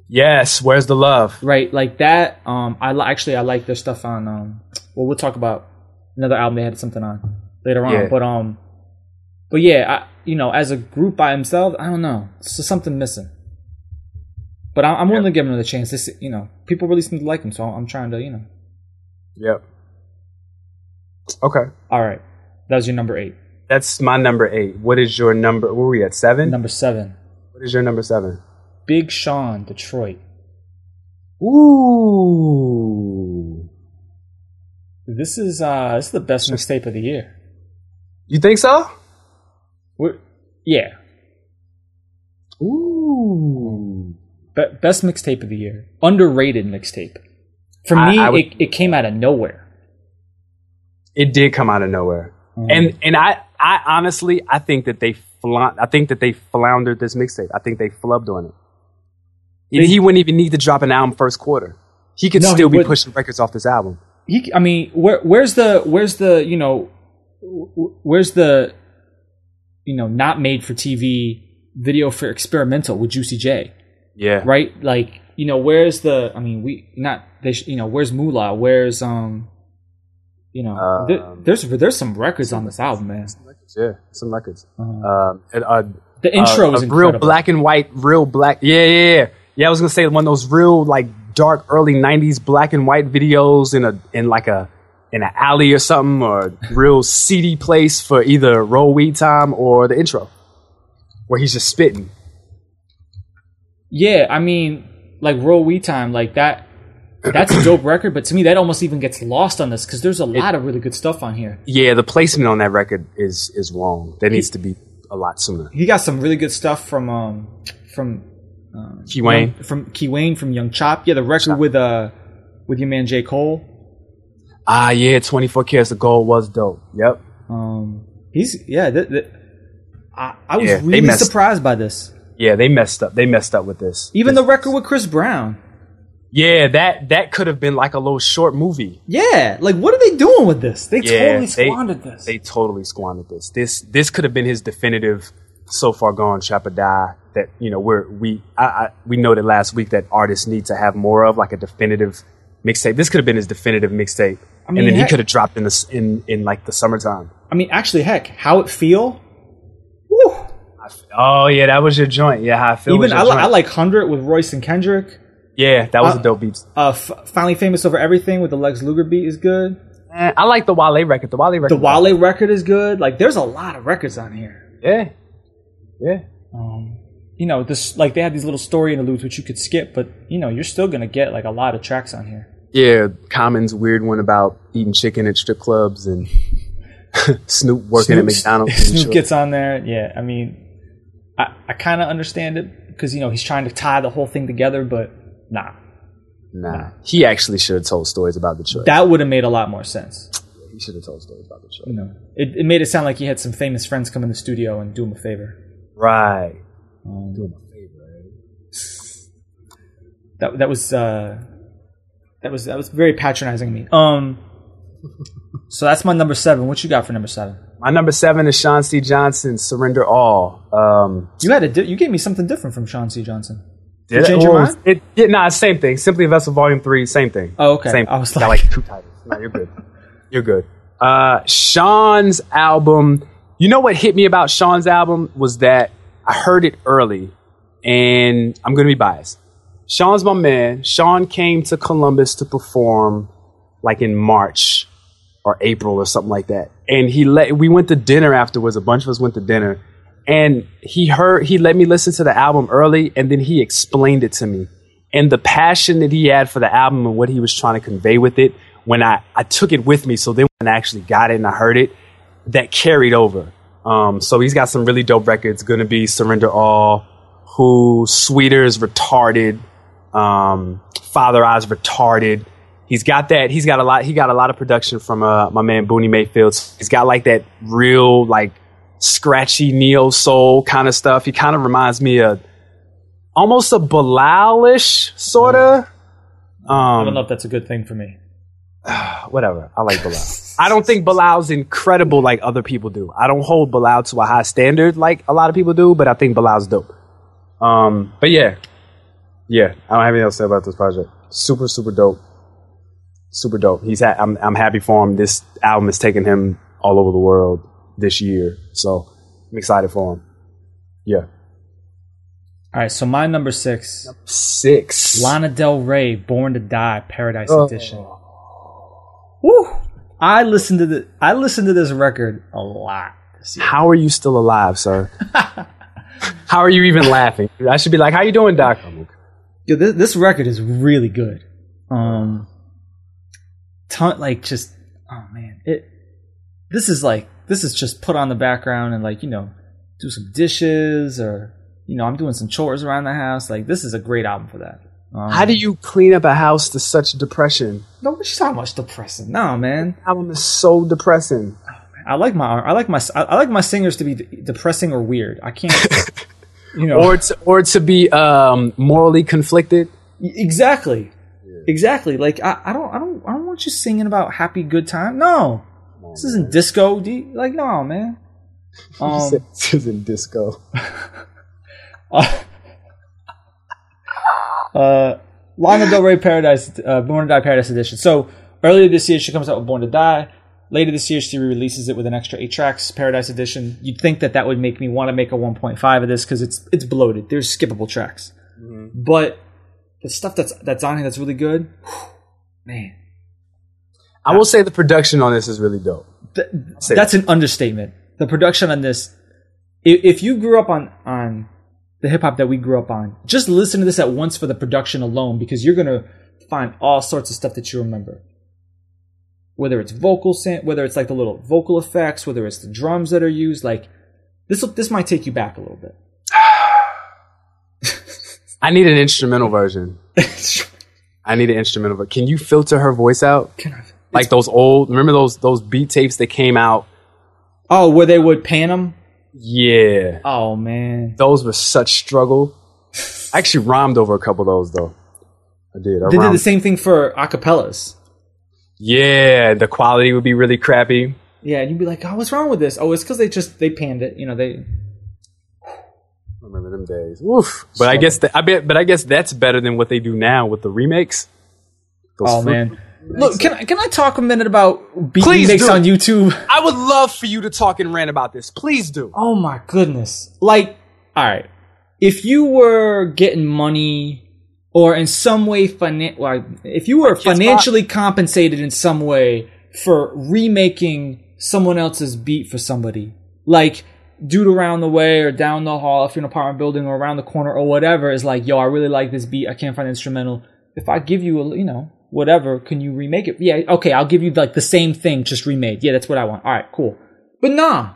Yes, where's the love? right like that um i li- actually i like their stuff on um well we'll talk about another album they had something on later on Yeah. but um but yeah I, you know as a group by themselves i don't know just something missing but I, i'm willing to give them another chance this you know people really seem to like them so i'm trying to you know Yep. Okay. all right that was your number eight That's my number eight. What is your number? Where were we at? Seven? number seven What is your number seven? big sean detroit Ooh. this is uh this is the best mixtape of the year You think so? We're, yeah Ooh. Be- best mixtape of the year. Underrated mixtape. For I- me, I would- it, it came out of nowhere. It did come out of nowhere. Mm. And and I I honestly I think that they fla- I think that they floundered this mixtape. I think they flubbed on it. They- he wouldn't even need to drop an album first quarter. He could No, he still be wouldn't. pushing records off this album. He, I mean, where, where's the where's the you know where's the you know not made for TV video for experimental with Juicy J, Yeah. right? Like you know where's the I mean we not they sh- you know where's Moolah? Where's um you know Um, there's there's some records on this album, man. Yeah, some records. Uh, Um, and, uh, the intro uh, is a real black and white, real black. Yeah, yeah, yeah. Yeah, I was gonna say one of those real like dark early '90s black and white videos in a in like a in an alley or something, or real seedy place for either roll weed time or the intro, where he's just spitting. Yeah, I mean, like Roll We Time, like that. That's a dope record, but to me, that almost even gets lost on this because there's a lot of really good stuff on here. Yeah, the placement on that record is is wrong. That needs to be a lot sooner. He got some really good stuff from um from uh, Key Wane. Young- from Key Wane from Young Chop. Yeah, the record with uh with your man J Cole. Ah, yeah, 24 Karats of Gold was dope. Yep. Um, he's yeah. Th- th- I, I was Yeah, really surprised by this. Yeah, they messed up. They messed up with this. Even This- the record with Chris Brown. Yeah, that that could have been like a little short movie. Yeah, like what are they doing with this? They Yeah, totally they- squandered this. They totally squandered this. This this could have been his definitive so far gone Chopper Die that you know we're we I, I we noted last week that artists need to have more of like a definitive mixtape. This could have been his definitive mixtape, I mean, and then he could have dropped in the s- in in like the summertime. I mean, actually, heck, how it feel? Woo. I f- Oh yeah, that was your joint. Yeah, how I feel. Even I, li-. I like Hundred with Royce and Kendrick. Yeah, that was uh, a dope beat. Uh, F- Finally Famous Over Everything with the Lex Luger beat is good. Eh, I like the Wale record. The Wale record. The Wale record is good. Like, there's a lot of records on here. Yeah. Yeah. Um, you know, this like they had these little story interludes which you could skip, but you know, you're still gonna get like a lot of tracks on here. Yeah, Common's weird one about eating chicken at strip clubs and Snoop working at McDonald's. and Snoop gets on there. Yeah, I mean, I, I kind of understand it because you know he's trying to tie the whole thing together, but nah, Nah, he actually should have told stories about Detroit. that would have made a lot more sense. he should have told stories about Detroit. You know, it, it made it sound like he had some famous friends come in the studio and do him a favor. Right. Um, Doing my favorite. that that was uh, that was that was very patronizing of me. Um, so that's my number seven. What you got for number seven? My number seven is Sean C. Johnson, Surrender All. Um, You had a di- you gave me something different from Sean C. Johnson. Did you it- change your mind? It, yeah, nah, same thing. Simply a Vessel Volume 3, same thing. Oh, okay. Same. I was Got like- like two titles. No, you're good. You're good. Uh, Sean's album. You know what hit me about Sean's album was that I heard it early, and I'm gonna be biased. Sean's my man. Sean came to Columbus to perform, like in March or April or something like that. And he let we went to dinner afterwards. A bunch of us went to dinner, and he heard he let me listen to the album early, and then he explained it to me. And the passion that he had for the album and what he was trying to convey with it, when I I took it with me, so then when I actually got it and I heard it, that carried over. Um, so he's got some really dope records. Gonna be Surrender All, Who, Sweeter is retarded, um, Father Eyes retarded. He's got that. He's got a lot. He got a lot of production from uh, my man Booney Mayfield. He's got like that real like scratchy neo soul kind of stuff. He kind of reminds me of almost a Bilal-ish sort of. Um, I don't know if that's a good thing for me. whatever. I like Bilal. I don't think Bilal's incredible like other people do. I don't hold Bilal to a high standard like a lot of people do, but I think Bilal's dope. Um, but yeah, yeah. I don't have anything else to say about this project. Super, super dope. Super dope. He's ha- I'm I'm happy for him. This album has taken him all over the world this year, so I'm excited for him. Yeah. All right, so my number six, Six. Lana Del Rey, Born to Die, Paradise Oh. Edition. Woo! I listened to the I listened to this record a lot this year. How are you still alive, sir? how are you even laughing? I should be like, "How you doing, Doc?" Yo, this, this record is really good. Um, ton like just oh man, it. This is like this is just put on the background and like you know do some dishes or you know I'm doing some chores around the house. Like this is a great album for that. Um, How do you clean up a house to such depression? No, what you talking about? Depressing? No, man. Album is so depressing. I like my I like my I like my singers to be depressing or weird. I can't. You know, Or to, or to be um, morally conflicted. exactly, exactly. Like I, I don't I don't I don't want you singing about happy good time. No, this isn't disco. You- like no, man. Um, this isn't disco. uh, uh, Lana Del Rey Paradise, uh, Born to Die Paradise Edition. So earlier this year, she comes out with Born to Die. Later this year, she releases it with an extra eight tracks, Paradise Edition. You'd think that that would make me want to make a 1.5 of this because it's it's bloated. There's skippable tracks, but the stuff that's that's on here that's really good, man. I will say the production on this is really dope. Th- that's an understatement. The production on this, if, if you grew up on on the hip hop that we grew up on, just listen to this at once for the production alone because you're gonna find all sorts of stuff that you remember. Whether it's vocal, whether it's like the little vocal effects, whether it's the drums that are used, like this. This might take you back a little bit. I need an instrumental version. I need an instrumental. But can you filter her voice out? Can I- Like those old. Remember those those beat tapes that came out? Oh, where they would pan them. Yeah, Oh man, those were such struggle. I actually rhymed over a couple of those though. I did. I they did the same thing for acapellas. Yeah, the quality would be really crappy. Yeah, and you'd be like, "Oh, what's wrong with this?" Oh, it's because they just they panned it. You know, they remember them days. Oof. But I guess that, I bet. But I guess that's better than what they do now with the remakes. Those Oh man! Look, can I can I talk a minute about beat Please remakes do. on YouTube? I would love for you to talk and rant about this. Please do. Oh my goodness! Like, all right, if you were getting money or in some way finan- like, if you were financially compensated in some way for remaking someone else's beat for somebody, like dude around the way or down the hall, if you're in an apartment building or around the corner or whatever, is like, yo, I really like this beat. I can't find the instrumental. If I give you a, you know, whatever, can you remake it? Yeah, okay, I'll give you like the same thing, just remade. Yeah, that's what I want. All right, cool. But nah,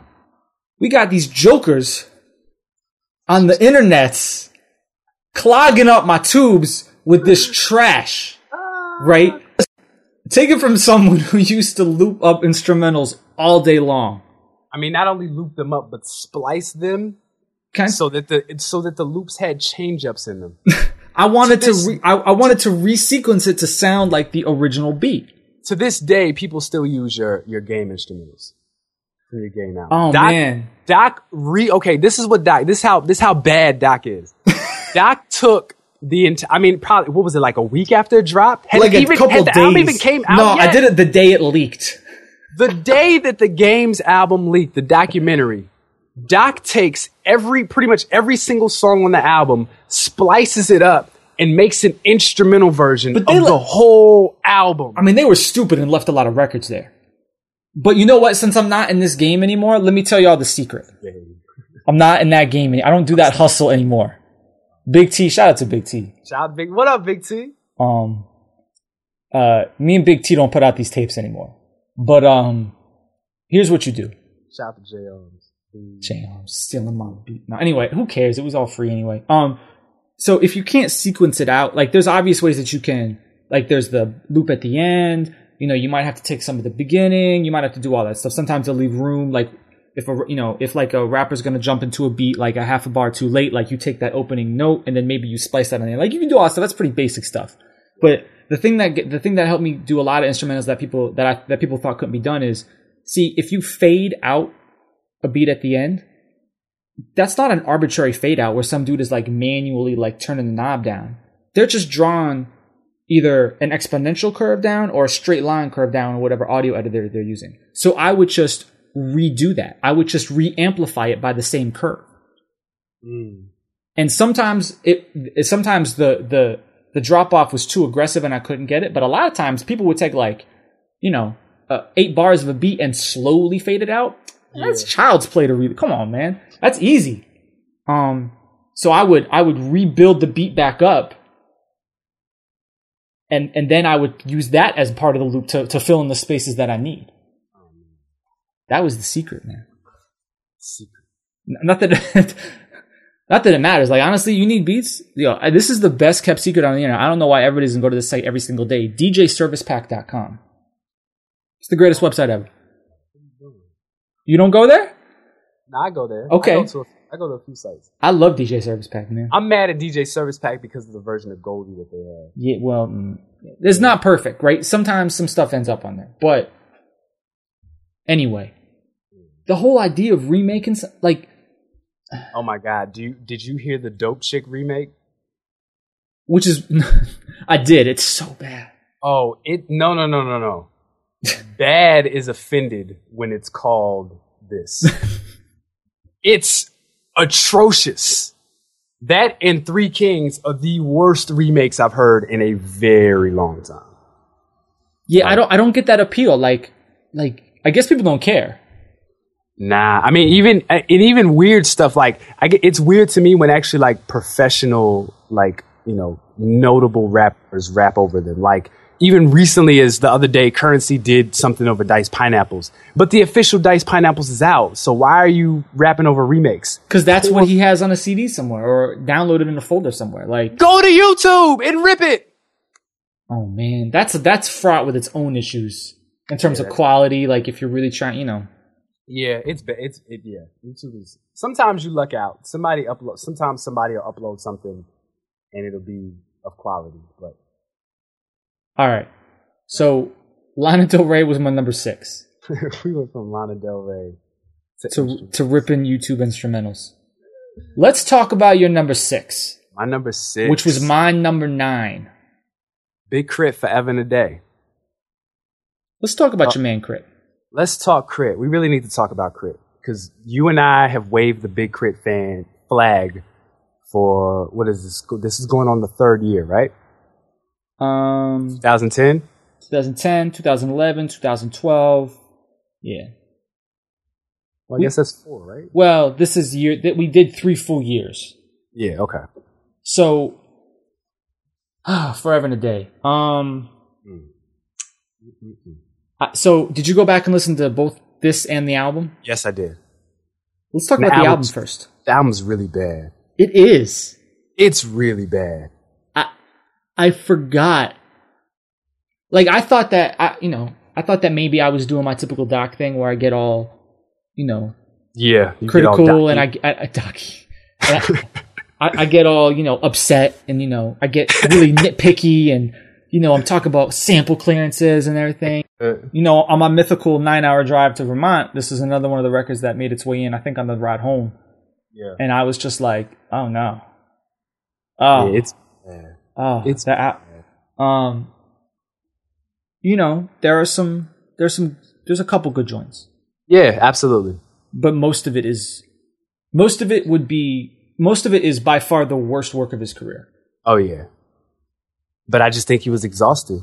we got these jokers on the internets clogging up my tubes with this trash, ah. right? Take it from someone who used to loop up instrumentals all day long. I mean, not only loop them up, but splice them Okay. so that the so that the loops had change ups in them. I wanted to, this- re- I, I wanted to resequence it to sound like the original beat. to this day, people still use your your game instruments for your game out. Oh Doc, man, Doc re okay. This is what Doc. This is how this is how bad Doc is. Doc took the entire. I mean, probably what was it like a week after it dropped? Had like it a even, couple had the days. album even came out? no, I did it the day it leaked. The day that the game's album leaked, the documentary, Doc takes every, pretty much every single song on the album, splices it up, and makes an instrumental version But of they the whole album. I mean, they were stupid and left a lot of records there. But you know what? Since I'm not in this game anymore, let me tell y'all the secret. I'm not in that game. any- I don't do that hustle anymore. Big T, shout out to Big T. Shout out Big, what up, Big T? Um, uh, me and Big T don't put out these tapes anymore. But um, here's what you do. Shout out to J. Owens. J Arms stealing my beat. No, anyway, who cares? It was all free anyway. Um, so if you can't sequence it out, like there's obvious ways that you can. Like there's the loop at the end. You know, you might have to take some of the beginning. You might have to do all that stuff. Sometimes they'll leave room. Like if a you know if like a rapper's gonna jump into a beat like a half a bar too late, like you take that opening note and then maybe you splice that in there. Like you can do all that stuff. That's pretty basic stuff. But the thing that the thing that helped me do a lot of instrumentals that people that I, that people thought couldn't be done is see if you fade out a beat at the end that's not an arbitrary fade out where some dude is like manually like turning the knob down. They're just drawing either an exponential curve down or a straight line curve down or whatever audio editor they're using. So I would just redo that. I would just re-amplify it by the same curve. And sometimes it, it sometimes the the the drop off was too aggressive and I couldn't get it. But a lot of times people would take like, you know, uh, eight bars of a beat and slowly fade it out. That's child's play to read. Come on, man. That's easy. Um, so I would I would rebuild the beat back up, and and then I would use that as part of the loop to to fill in the spaces that I need. That was the secret, man. Secret. Not that. Not that it matters. Like honestly, you need beats. Yo, I- this is the best kept secret on the internet. I don't know why everybody doesn't go to this site every single day. DJServicePack.com. It's the greatest website ever. You don't go there? Nah, I go there. Okay. I go, to a, I go to a few sites. I love DJ Service Pack, man. I'm mad at DJ Service Pack because of the version of Goldie that they have. Yeah, well, mm, it's not perfect, right? Sometimes some stuff ends up on there, but anyway, the whole idea of remaking, like, Oh my god, do you did you hear the Dope Chick remake? which is, I did. It's so bad. Oh, it no no no no no. Bad is offended when it's called this. it's atrocious. That and Three Kings are the worst remakes I've heard in a very long time. Yeah, I don't, I don't get that appeal. Like, like, I guess people don't care. Nah, I mean even and even weird stuff like I get it's weird to me when actually like professional like you know notable rappers rap over them. Like even recently as the other day, Curren$y did something over Dice Pineapples, but the official Dice Pineapples is out. So why are you rapping over remakes? Cause that's what he has on a CD somewhere or downloaded in a folder somewhere. Like, Go to YouTube and rip it. oh man, that's, that's fraught with its own issues in terms of quality. Like, if you're really trying, you know, Yeah, it's it's it, yeah. YouTube is sometimes you luck out. Somebody upload. Sometimes somebody will upload something, and it'll be of quality, but. All right. So, Lana Del Rey was my number six. we went from Lana Del Rey to, to to ripping YouTube instrumentals. Let's talk about your number six, my number six, which was my number nine. Big K.R.I.T. forever and a day. Let's talk about uh, your man Crit. Let's talk Crit. We really need to talk about K.R.I.T. because you and I have waved the Big K.R.I.T. fan flag for what is this? This is going on the third year, right? Um, 2010. 2010, 2011, 2012. Yeah. Well, I guess that's four, right? Well, this is year that we did three full years. Yeah. Okay. So, ah, forever and a day. Um, I- so did you go back and listen to both this and the album? Yes, I did. Let's talk The about the album first. The album's really bad. It is. It's really bad. I forgot. Like I thought that I you know I thought that maybe I was doing my typical doc thing where I get all you know Yeah. you get all critical and I. I, I docky. I, I, get all you know upset and you know I get really nitpicky and you know I'm talking about sample clearances and everything. Uh, You know on my mythical nine hour drive to Vermont, this is another one of the records that made its way in. I think on the ride home, yeah. and I was just like, oh no, oh Yeah, it's. Oh, It's that. Um, you know, there are some. There's some. There's a couple good joints, Yeah, absolutely. but most of it is. Most of it would be. Most of it is by far the worst work of his career. Oh yeah. But I just think he was exhausted.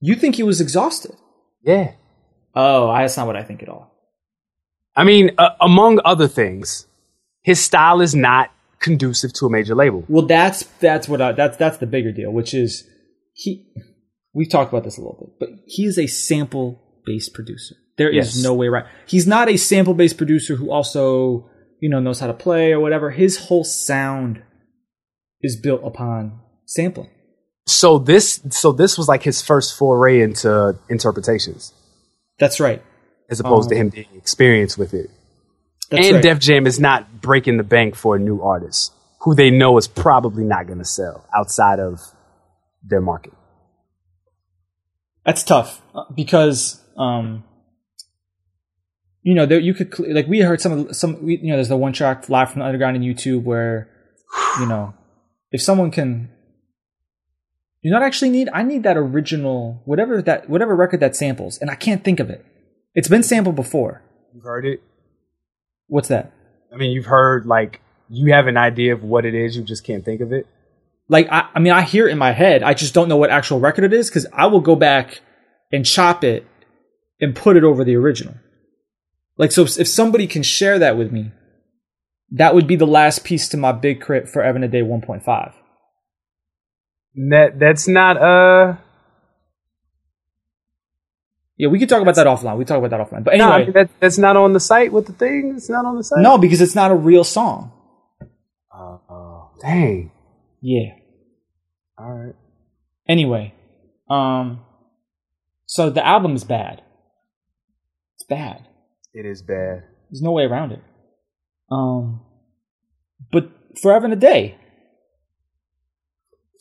You think he was exhausted? Yeah. Oh, that's not what I think at all. I mean, uh, among other things, his style is not conducive to a major label. Well, that's that's what I, that's that's the bigger deal, which is he. We've talked about this a little bit, but he is a sample based producer. There is Yes. no way right. He's not a sample based producer who also you know knows how to play or whatever. His whole sound is built upon sampling. So this, so this was like his first foray into interpretations, That's right. as opposed to Oh. him um, being experienced with it. That's and right. Def Jam is not breaking the bank for a new artist who they know is probably not going to sell outside of their market. That's tough uh, because um, you know there you could like we heard some of some you know there's the one track live from the underground in YouTube where you know if someone can you not actually need I need that original whatever that whatever record that samples and I can't think of it. It's been sampled before. You've heard it. What's that? I mean, you've heard like you have an idea of what it is, you just can't think of it. Like I, I mean I hear it in my head. I just don't know what actual record it is because I will go back and chop it and put it over the original. Like so, if, somebody can share that with me, that would be the last piece to my big K.R.I.T for Evan a Day 1.5. That that's not uh Yeah, we could talk about that offline. We talk about that offline. But no, I anyway, mean, that, that's not on the site with the thing. It's not on the site. no, because it's not a real song. Uh, uh, dang. Yeah. All right. Anyway, um, so the album is bad. It's bad. It is bad. There's no way around it. Um, but Forever and a Day,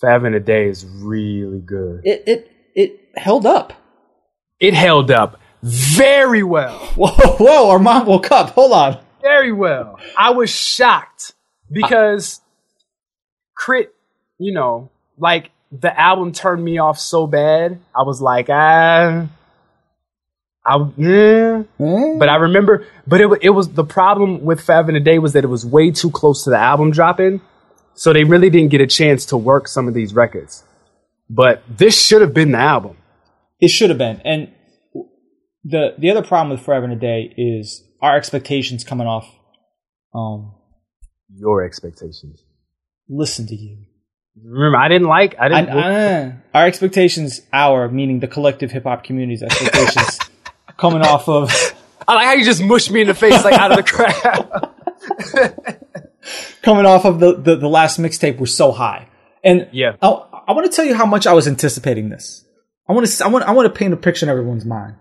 Five in a day is really good. it it it held up. It held up very well. Whoa, whoa! Our mom woke up. Hold on. Very well. I was shocked because K.R.I.T, you know, like the album turned me off so bad. I was like, ah, I yeah. But I remember, but it it was the problem with Five in a Day was that it was way too close to the album dropping, so they really didn't get a chance to work some of these records. But this should have been the album. It should have been. And the the other problem with Forever and a Day is our expectations coming off. Um, Your expectations. listen to you. Remember, I didn't like. I I, didn't. uh, our expectations, our meaning the collective hip hop community's expectations, coming off of I like how you just mushed me in the face like out of the crowd. coming off of the the, the last mixtape were so high. And Yeah. I, I want to tell you how much I was anticipating this. I want to I want I want to paint a picture in everyone's mind.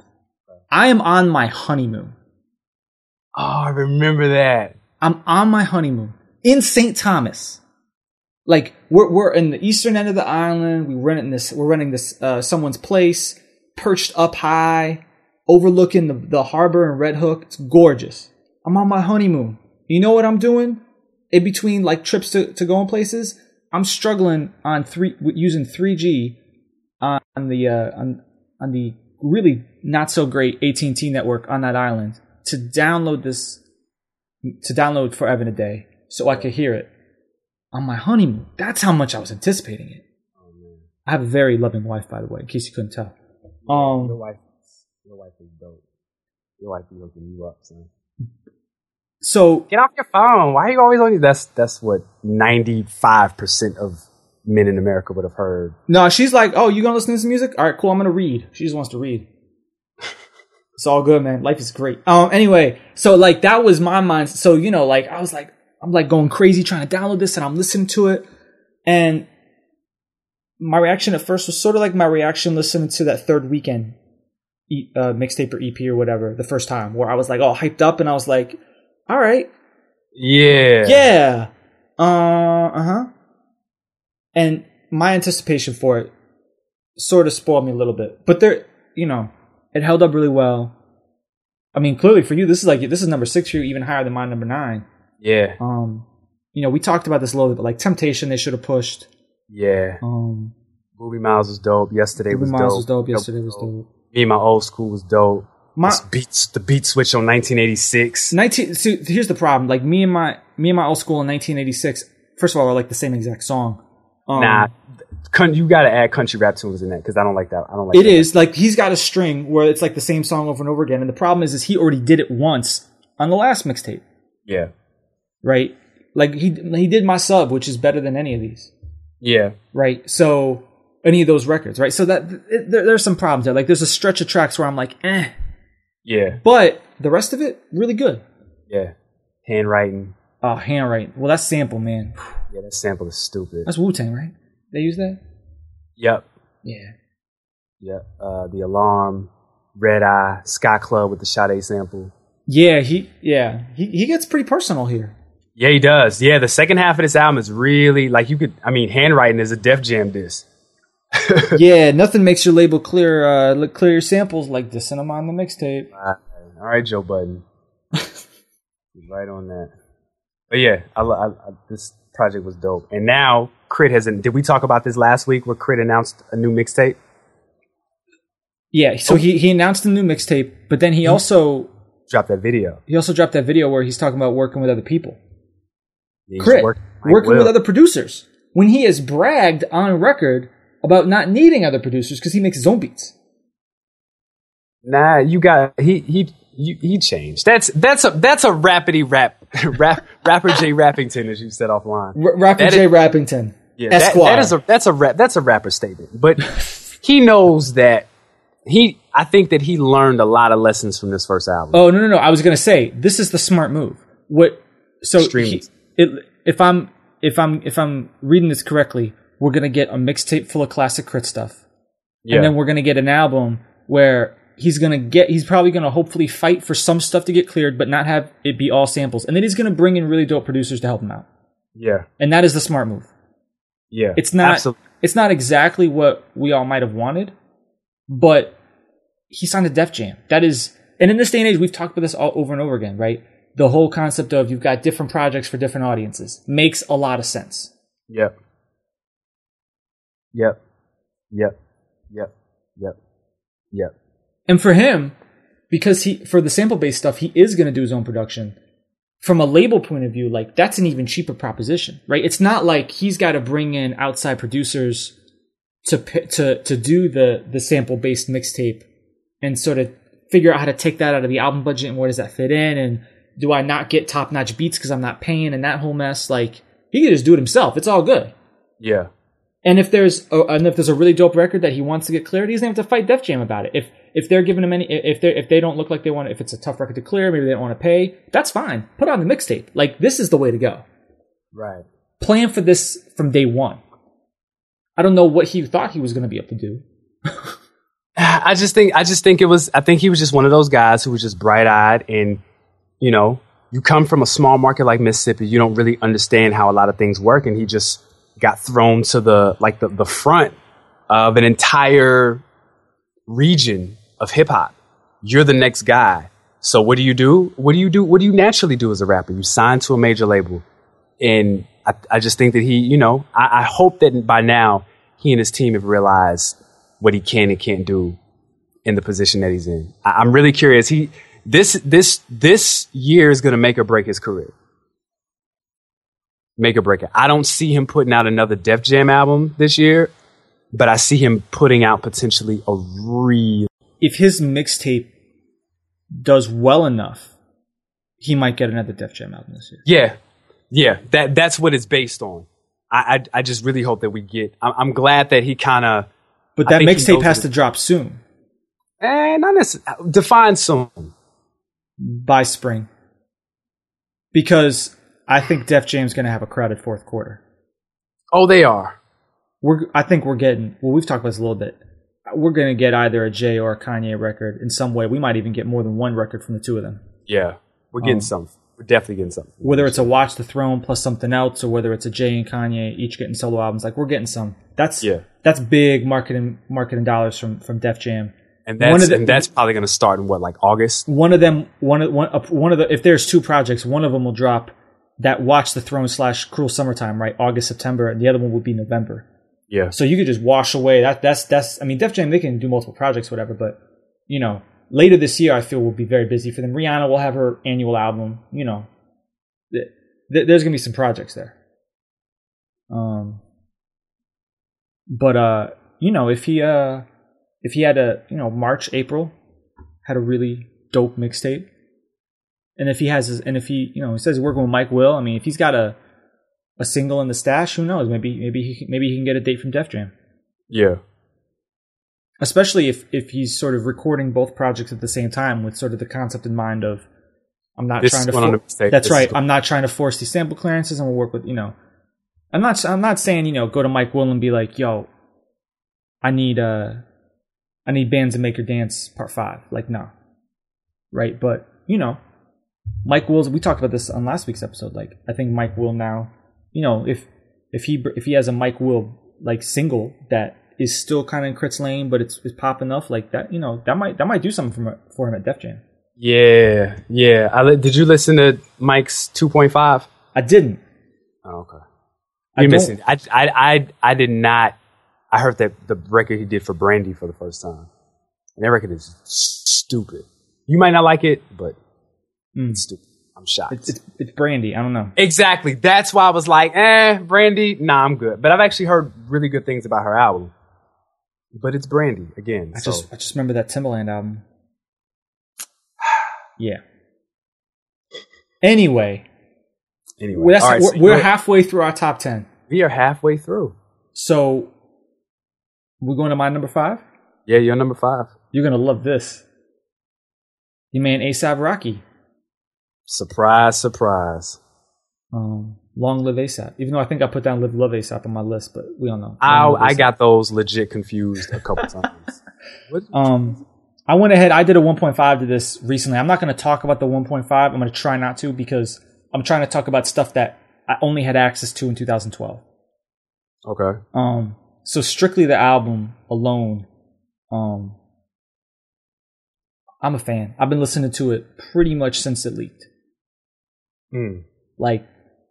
I am on my honeymoon. Oh, I remember that. I'm on my honeymoon in St. Thomas. Like we're we're in the eastern end of the island. We renting this. We're renting this uh, someone's place, perched up high, overlooking the the harbor and Red Hook. It's gorgeous. I'm on my honeymoon. You know what I'm doing? In between like trips to to going places, I'm struggling on three using 3G on the uh, on on the really not so great AT&T network on that island to download this to download Forever and a Day so I could hear it on my honeymoon. That's how much I was anticipating it. I have a very loving wife, by the way, in case you couldn't tell. Your Um, wife, your wife is dope. Your wife be hooking you up, son. So Get off your phone. Why are you always on? That's that's what ninety five percent of men in America would have heard. no, she's like, "Oh, you gonna listen to some music? All right, cool. I'm gonna read." She just wants to read. it's all good, man. Life is great. Um. Anyway, so like that was my mind. So you know, like I was like, I'm like going crazy trying to download this, and I'm listening to it, and my reaction at first was sort of like my reaction listening to that third Weeknd e- uh, mixtape or EP or whatever the first time, where I was like all hyped up, and I was like, "All right, Yeah. yeah. Uh huh. And my anticipation for it sort of spoiled me a little bit, but there, you know, it held up really well. I mean, clearly for you, this is like this is number six for you, even higher than my number nine. Yeah. Um, you know, we talked about this a little bit, but like Temptation, they should have pushed. Yeah. Um, Movie Miles was dope. Yesterday Ruby was Miles dope. was dope. Yesterday was dope. Me and my old school was dope. My This beats the beat switch on 1986. nineteen. So here's the problem. Like me and my me and my old school in 1986. First of all, are like the same exact song. Um, Nah, you got to add country rap tunes in that because I don't like that. I don't like It is like he's got a string where it's like the same song over and over again, and the problem is, is he already did it once on the last mixtape, Yeah. right? Like he he did my sub, which is better than any of these, Yeah. right? So any of those records, right? So that it, there, there's some problems there. Like there's a stretch of tracks where I'm like, eh, Yeah. but the rest of it really good. Yeah. Handwriting. Oh, handwriting. Well, that's sample, man. Yeah, that sample is stupid. That's Wu Tang, right? They use that. Yep. Yeah. Yep. Uh, the alarm, red eye, Sky Club with the Sade sample. Yeah, he yeah he he gets pretty personal here. Yeah, he does. Yeah, the second half of this album is really like you could. I mean, handwriting is a Def Jam disc. yeah, nothing makes your label clear uh look- clear your samples like this, and I'm on the mixtape. All right, Joe Budden. Right on that. But yeah, I, I, I, this project was dope. And now K.R.I.T has. Did we talk about this last week where K.R.I.T announced a new mixtape? Yeah, so he he announced a new mixtape, but then he mm-hmm. also Dropped that video. he also dropped that video where he's talking about working with other people. He's K.R.I.T work- working with other producers when he has bragged on record about not needing other producers because he makes his own beats. Nah, you got he he you, he changed. That's that's a that's a rapidy rap rap rapper Jay Rappington as you said offline. R- rapper That is- Rappington, Yeah, that, that is a that's a rap that's a rapper statement. But he knows that he I think that he learned a lot of lessons from this first album. Oh no no no! I was gonna say this is the smart move. What? So he, it, if I'm if I'm if I'm reading this correctly, we're gonna get a mixtape full of classic K.R.I.T stuff, yeah. and then we're gonna get an album where he's gonna get he's probably gonna hopefully fight for some stuff to get cleared, but not have it be all samples, and then he's gonna bring in really dope producers to help him out, yeah. and that is the smart move. Yeah. It's not Absolutely. it's not exactly what we all might have wanted, but he signed a Def Jam. That is, and in this day and age, we've talked about this all over and over again, right? The whole concept of you've got different projects for different audiences makes a lot of sense. Yep. Yep. Yep. Yep. Yep. Yep. And for him, because he for the sample based stuff, he is going to do his own production. From a label point of view, like that's an even cheaper proposition, right? It's not like he's got to bring in outside producers to to to do the the sample based mixtape and sort of figure out how to take that out of the album budget and where does that fit in and do I not get top notch beats because I'm not paying and that whole mess. Like he can just do it himself. It's all good. Yeah. And if there's a, and if there's a really dope record that he wants to get cleared, he doesn't have to fight Def Jam about it. If if they're giving him any, if they if they don't look like they want, if it's a tough record to clear, maybe they don't want to pay. That's fine. Put on the mixtape. Like this is the way to go. Right. Plan for this from day one. I don't know what he thought he was going to be able to do. I just think I just think it was I think he was just one of those guys who was just bright eyed and you know, you come from a small market like Mississippi, you don't really understand how a lot of things work and he just got thrown to the like the, the front of an entire region of hip hop. You're the next guy. So what do you do? What do you do? What do you naturally do as a rapper? You sign to a major label. And I, I just think that he, you know, I, I hope that by now he and his team have realized what he can and can't do in the position that he's in. I, I'm really curious. He this this this year is going to make or break his career. Make or break it. I don't see him putting out another Def Jam album this year, but I see him putting out potentially a real. If his mixtape does well enough he might get another Def Jam album this year. Yeah, yeah. That that's what it's based on. I I, I just really hope that we get. I'm, I'm glad that he kind of. But that mixtape has to drop soon Eh, not necessarily. Define soon. by spring. Because I think Def Jam's going to have a crowded fourth quarter. Oh, they are. We're I think we're getting well we've talked about this a little bit. We're going to get either a Jay or a Kanye record in some way. We might even get more than one record from the two of them. Yeah, we're getting Um, something. We're definitely getting something. Whether it's a Watch the Throne plus something else or whether it's a Jay and Kanye each getting solo albums like we're getting some. That's Yeah. that's big marketing marketing dollars from from Def Jam. and one that's of the- and that's probably going to start in what like August. one of them one of one, one of the if there's two projects one of them will drop that watch the throne slash cruel summertime right august september and the other one will be november Yeah, so you could just wash away that that's that's i mean def jam they can do multiple projects whatever but you know later this year i feel will be very busy for them. Rihanna will have her annual album you know. Th- th- there's gonna be some projects there. Um but uh you know if he uh if he had a you know march april had a really dope mixtape and if he has his and if he you know he says he's working with mike will i mean if he's got a a single in the stash? Who knows? Maybe maybe he maybe he can get a date from def jam. Yeah, especially if if he's sort of recording both projects at the same time with sort of the concept in mind of i'm not This trying to for- that's This right. i'm not trying to force these sample clearances. And we'll work with you know i'm not i'm not saying you know go to mike will and be like yo i need uh i need bands to make your dance part five. Like no right? But you know mike will's we talked about this on last week's episode. Like i think mike will now you know if if he if he has a mike will like single that is still kind of in K.R.I.T's lane, but it's, it's pop enough like that. You know that might that might do something for him, for him at Def Jam. yeah, yeah. I li- did you listen to Mike's two point five? I didn't. Oh, okay. I don't- missing. I, I, I, I did not. I heard that the record he did for Brandy for the first time. And that record is stupid. You might not like it, but Mm. it's stupid. I'm shocked. It's, it's it's Brandy. I don't know. exactly. That's why I was like, eh, Brandy. Nah, I'm good. But I've actually heard really good things about her album. But it's Brandy again. I so just I just remember that Timbaland album. Yeah. Anyway, anyway, well, that's, All right, we're, so we're you're- halfway through our top ten. we are halfway through. So we're going to my number five. Yeah, you're number five. You're gonna love this. You man ASAP Rocky. Surprise, surprise. Um, long live ASAP. Even though I think I put down live love ASAP on my list, but we don't know. I, I got those legit confused a couple times. What? Um, I went ahead. I did a 1.5 to this recently. I'm not going to talk about the 1.5. I'm going to try not to because I'm trying to talk about stuff that I only had access to in 2012. Okay. Um, so strictly the album alone. Um, I'm a fan. I've been listening to it pretty much since it leaked. Hmm. Like,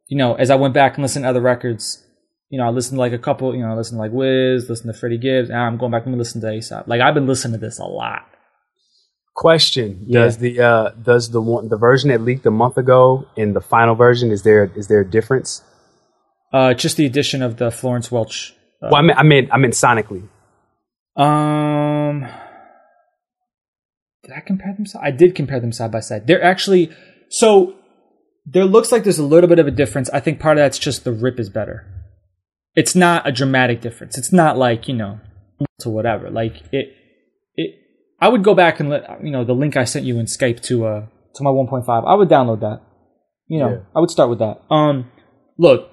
you know, as I went back and listened to other records, you know, I listened to like a couple, you know, I listened to like Wiz, listened to Freddie Gibbs, and I'm going back and listening to ASAP. Like, I've been listening to this a lot. Question: Yeah. Does the uh, does the one the version that leaked a month ago in the final version is there is there a difference? Uh, just the addition of the Florence Welch. Uh, well, I meant I meant I meant sonically. Um, did I compare them? I did compare them side by side. They're actually so. There looks like there's a little bit of a difference. I think part of that's just the rip is better. It's not a dramatic difference. It's not like you know to whatever. Like it. It. I would go back and let you know the link I sent you in Skype to uh to my 1.5. I would download that. You know, Yeah. I would start with that. Um, look,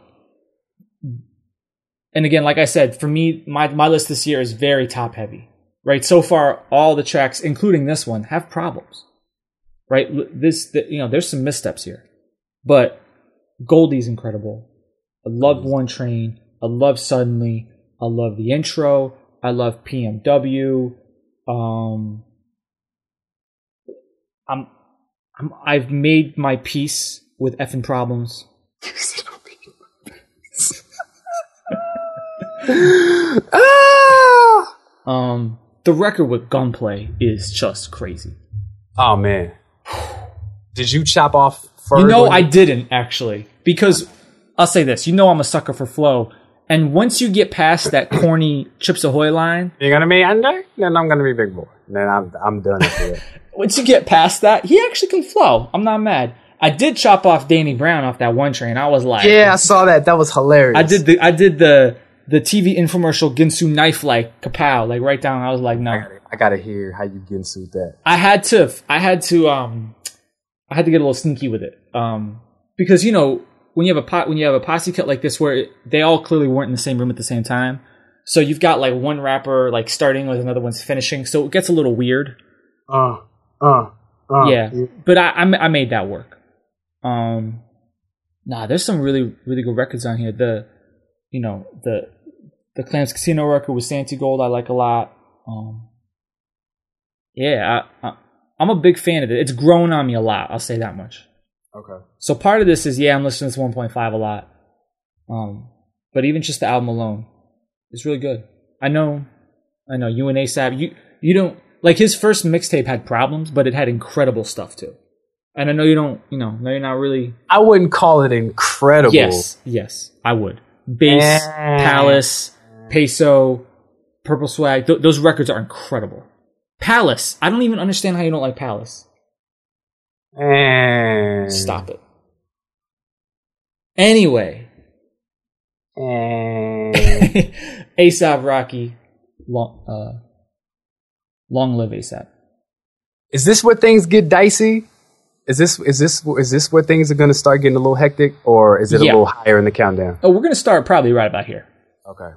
and again, like I said, for me, my my list this year is very top heavy. Right, so far, all the tracks, including this one, have problems. Right, this the, you know, there's some missteps here, but Goldie's incredible. I love One Train. I love Suddenly. I love the intro. I love PMW. Um, I'm, I'm I've made my peace with effing problems. ah! Um, the record with Gunplay is just crazy. Oh man, did you chop off? Ferg You know, on I didn't actually because I'll say this: you know, I'm a sucker for flow, and once you get past that corny Chips Ahoy line, You're gonna be under, then I'm gonna be big boy. Then I'm I'm done after that. once you get past that, he actually can flow. I'm not mad. I did chop off Danny Brown off that one train. I was like, Yeah, I saw that. That was hilarious. I did the I did the the TV infomercial Ginsu knife like kapow like right down. I was like, no, I gotta, I gotta hear how you get sued that. I had to I had to um I had to get a little sneaky with it um because you know when you have a pot when you have a posse cut like this where it, they all clearly weren't in the same room at the same time. So you've got like one rapper like starting with another one's finishing, so it gets a little weird. Uh, uh, uh. yeah, but I, I I made that work. Um, nah, there's some really really good records on here. The you know the the Clams Casino record with Santigold I like a lot. Um, yeah, I, I, I'm a big fan of it. It's grown on me a lot. I'll say that much. Okay. So part of this is yeah, I'm listening to 1.5 a lot. Um, but even just the album alone is really good. I know, I know you and ASAP. You you don't like his first mixtape had problems, but it had incredible stuff too. And I know you don't, you know, no, you're not really. I wouldn't call it incredible. Yes, yes, I would. Bass. Palace, Peso, Purple Swag. Th- those records are incredible. Palace. I don't even understand how you don't like Palace. And Stop it. Anyway, And ASAP Rocky, long, uh, long live ASAP. is this where things get dicey? Is this is this is this where things are going to start getting a little hectic, or is it a Yeah. little higher in the countdown? Oh, we're gonna start probably right about here. Okay.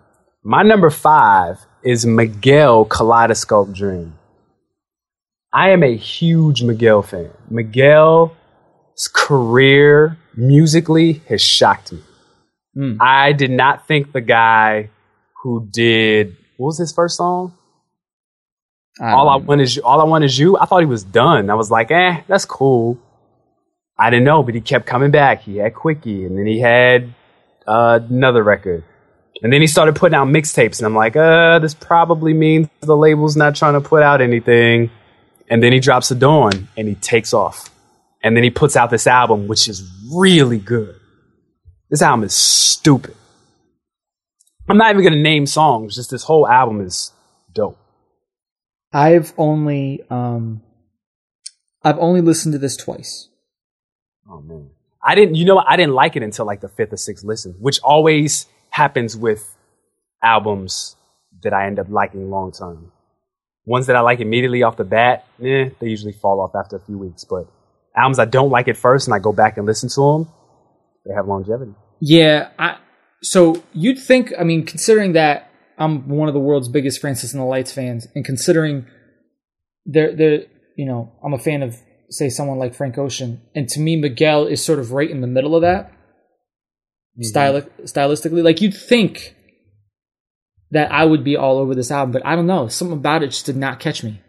My number five is Miguel Kaleidoscope Dream. I am a huge Miguel fan. Miguel's career musically has shocked me. Mm. I did not think the guy who did what was his first song? all I want is you. All I want is you. I thought he was done. I was like, eh, that's cool. I didn't know, but he kept coming back. He had Quickie, and then he had uh, another record, and then he started putting out mixtapes, and I'm like, uh, this probably means the label's not trying to put out anything. And then he drops the dawn, and he takes off, and then he puts out this album, which is really good. This album is stupid. I'm not even gonna name songs. Just this whole album is dope. I've only um, I've only listened to this twice. Oh man, I didn't. You know. I didn't like it until like the fifth or sixth listen, which always happens with albums that I end up liking long term. Ones that I like immediately off the bat, eh, they usually fall off after a few weeks. But albums I don't like at first and I go back and listen to them, they have longevity. Yeah, I so you'd think I mean considering that I'm one of the world's biggest Francis and the Lights fans and considering they're they're you know, I'm a fan of say someone like Frank Ocean and to me Miguel is sort of right in the middle of that styli- stylistically like you'd think that I would be all over this album but I don't know something about it just did not catch me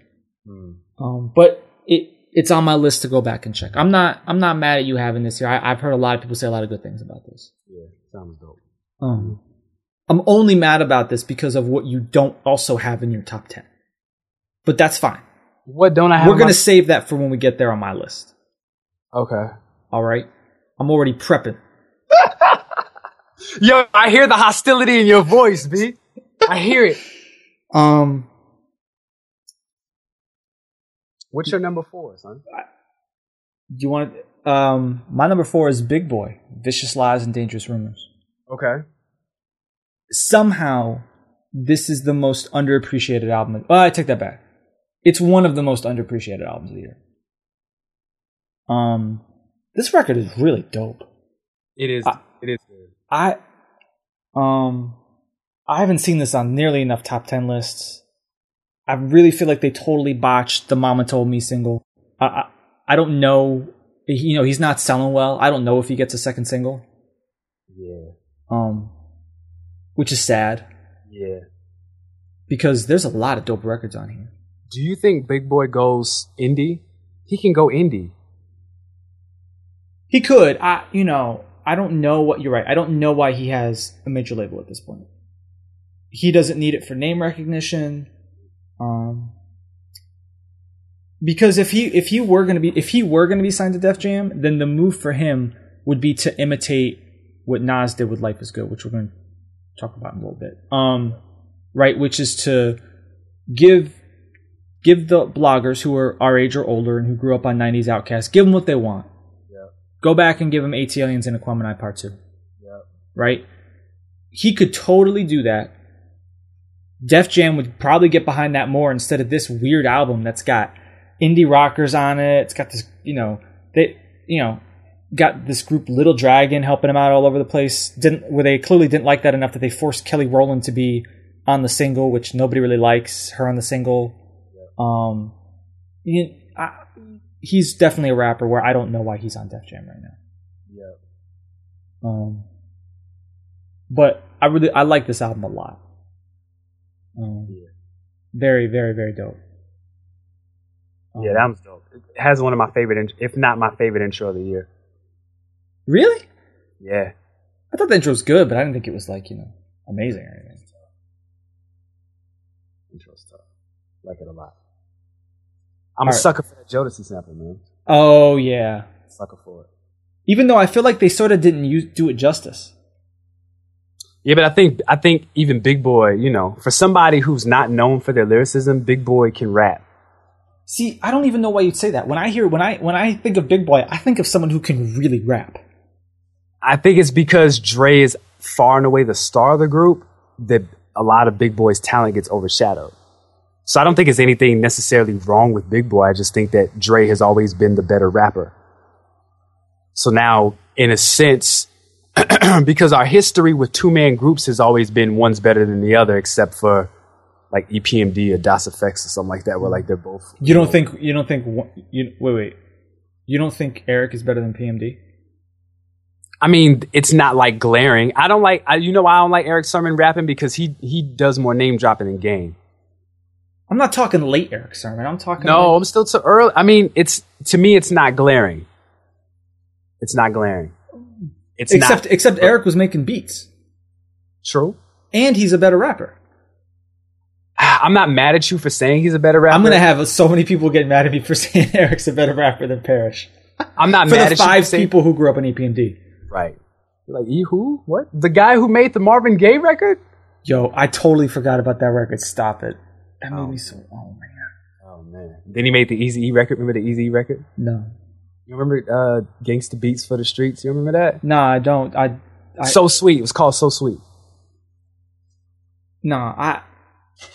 um, but it it's on my list to go back and check I'm not I'm not mad at you having this here I, I've heard a lot of people say a lot of good things about this Yeah, sounds dope. um, I'm only mad about this because of what you don't also have in your top 10. But that's fine. What don't I have? We're going to my- save that for when we get there on my list. Okay. All right? I'm already prepping. Yo, I hear the hostility in your voice, B. I hear it. Um, What's your number four, son? do you want um my number 4 is Big Boi, Vicious Lies and Dangerous Rumors. Okay. Somehow this is the most underappreciated album. Well, I take that back. It's one of the most underappreciated albums of the year. Um this record is really dope. It is. I- it is good. I um I haven't seen this on nearly enough top 10 lists. I really feel like they totally botched the Mama Told Me single. I I, I don't know you know, he's not selling well. I don't know if he gets a second single. Yeah. Um which is sad Yeah. because there's a lot of dope records on here. Do you think Big Boi goes indie? He can go indie. He could. I you know, I don't know what you're right. I don't know why he has a major label at this point. He doesn't need it for name recognition. Um because if he if he were going to be if he were going to be signed to Def Jam, then the move for him would be to imitate what Nas did with Life is Good, which we're going to talk about in a little bit. Um right, which is to give give the bloggers who are our age or older and who grew up on 90s OutKast, give them what they want Go back and give him ATLiens and Aquemini Part 2. Right? He could totally do that. Def Jam would probably get behind that more instead of this weird album that's got indie rockers on it. It's got this, you know, they, you know, got this group Little Dragon helping them out all over the place. Didn't where they clearly didn't like that enough that they forced Kelly Rowland to be on the single, which nobody really likes her on the single. Um, you, I, he's definitely a rapper where I don't know why he's on Def Jam right now. Yeah. Um, but I really I like this album a lot. Um, Yeah. Very, very, very dope. Um, Yeah, that was dope. It has one of my favorite, if not my favorite intro of the year. really. Yeah. I thought the intro was good, but I didn't think it was like you know amazing or anything. Intro's tough. Like it a lot. I'm a Alright. sucker for that Jodeci sample, man. Oh yeah. Sucker for it. Even though I feel like they sort of didn't use, do it justice. Yeah, but I think I think even Big Boi, you know, for somebody who's not known for their lyricism, Big Boi can rap. See, I don't even know why you'd say that. When I hear when I when I think of Big Boi, I think of someone who can really rap. I think it's because Dre is far and away the star of the group that a lot of Big Boi's talent gets overshadowed. So I don't think it's anything necessarily wrong with Big Boi. I just think that Dre has always been the better rapper. So now, in a sense, because our history with two man groups has always been one's better than the other, except for like EPMD or Das EFX or something like that, where like they're both. You don't think you don't think you wait wait. You don't think Eric is better than PMD? I mean, it's not like glaring. I don't like. I, you know why I don't like Erick Sermon rapping because he he does more name dropping than game. I'm not talking late Erick Sermon. I'm talking No, like- I'm still too early. I mean, it's to me, it's not glaring. It's not glaring. It's except not except Eric was making beats true. and he's a better rapper. I'm not mad at you for saying he's a better rapper. I'm gonna have so many people get mad at me for saying Eric's a better rapper than Parrish. I'm not For mad the at you five for saying, people who grew up in EPMD. Right. Like you who? What? The guy who made the Marvin Gaye record? Yo, I totally forgot about that record. Stop it. That made Oh. me so. Oh man, Oh man. Then he made the Easy E record. Remember the Easy E record? no, You remember uh, Gangsta Beats for the Streets? You remember that? no, I don't. I, I so sweet. It was called So Sweet. no, I,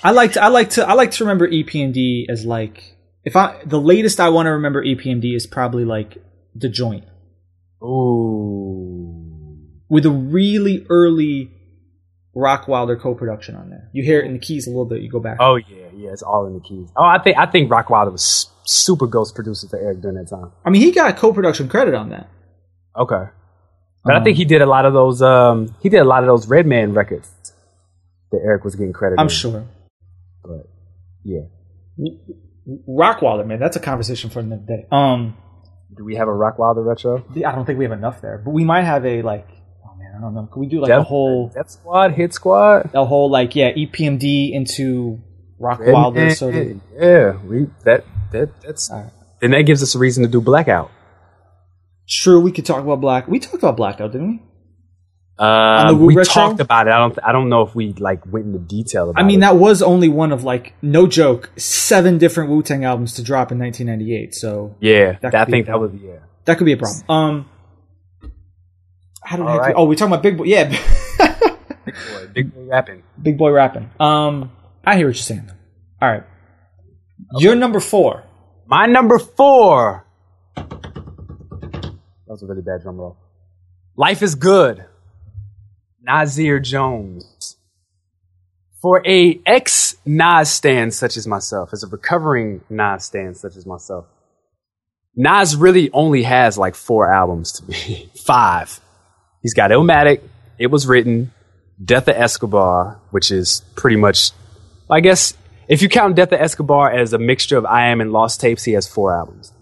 I like to, I like to, I like to remember EPMD as like if I the latest I want to remember EPMD is probably like the joint Ooh. with a really early Rockwilder co-production on there. You hear it in the keys a little bit. You go back. Oh yeah, yeah. It's all in the keys. Oh, I think I think Rockwilder was super ghost producer for Eric during that time. I mean, he got co-production credit on that. Okay. But I think he did a lot of those. Um, he did a lot of those Redman records that Eric was getting credit. I'm in. sure. But yeah. Rockwilder, man, that's a conversation for another day. Um, Do we have a Rockwilder retro? I don't think we have enough there, but we might have a like. Oh man, I don't know. Can we do like a whole, Def Squad, Hit Squad, a whole like yeah, E EPMD into Rock Redman, Wilder sort of. Yeah, we that that that's. Right. Then that gives us a reason to do Blackout. True, we could talk about Black. We talked about Blackout, didn't we? Uh, we retro? talked about it. I don't. I don't know if we like went into detail about it. I mean, it. that was only one of like no joke, seven different Wu Tang albums to drop in 1998. So yeah, that that I think that was yeah. that could be a problem. Um, how? All right. Oh, we talking about Big Boi? Yeah, Big Boi, big boi rapping. Big Boi rapping. Um, I hear what you're saying. All right, you're number four. My number four. That was a really bad drum roll. Life is good. Nasir Jones. For a ex Nas stan such as myself, as a recovering Nas stan such as myself, Nas really only has like four albums to me. Five. He's got Illmatic, It Was Written, Death of Escobar, which is pretty much, I guess, if you count Death of Escobar as a mixture of I Am and Lost Tapes, he has four albums.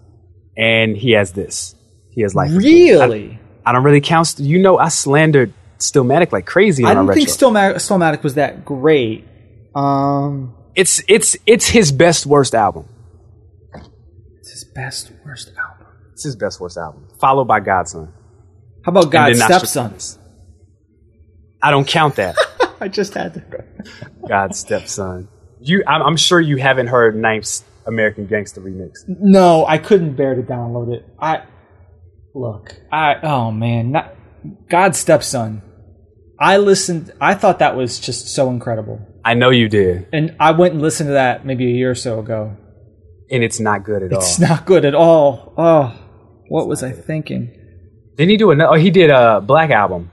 And he has this. He has Life. Really? I, I don't really count, st- you know, I slandered Stillmatic like crazy I don't think. Stillmatic, Stillmatic was that great. Um, it's, it's, it's his best worst album. it's his best worst album. It's his best worst album. Followed by God's Son. How about God's then Stepson? I don't count that. I just had to. God's stepson. You, I'm, I'm sure you haven't heard Knife's American Gangster remix. No, I couldn't bear to download it. I Look, I oh man, not God's stepson. I listened. I thought that was just so incredible, I know you did, and I went and listened to that maybe a year or so ago. and it's not good at It's all. It's not good at all. Oh, what was I thinking? Didn't he do another? Oh, he did a Black album.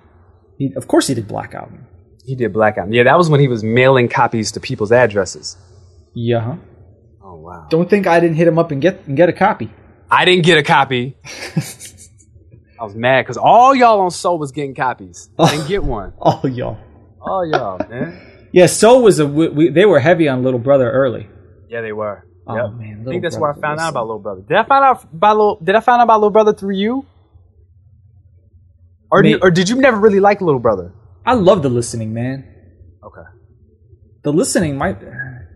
He, of course, he did Black Album. He did Black album. Yeah, that was when he was mailing copies to people's addresses. Yeah. huh? Oh wow! Don't think I didn't hit him up and get and get a copy. I didn't get a copy. I was mad because all y'all on Soul was getting copies. I didn't get one. Oh, y'all. All y'all, man. Yeah, Soul was a. We, we, they were heavy on Little Brother early. Yeah, they were. Oh Yep. man, I think that's where I found out about Little Brother. Did I find out about Little? Did I find out about Little Brother through you? Or, Me- do- or did you never really like Little Brother? I love the listening, man. Okay, The listening might.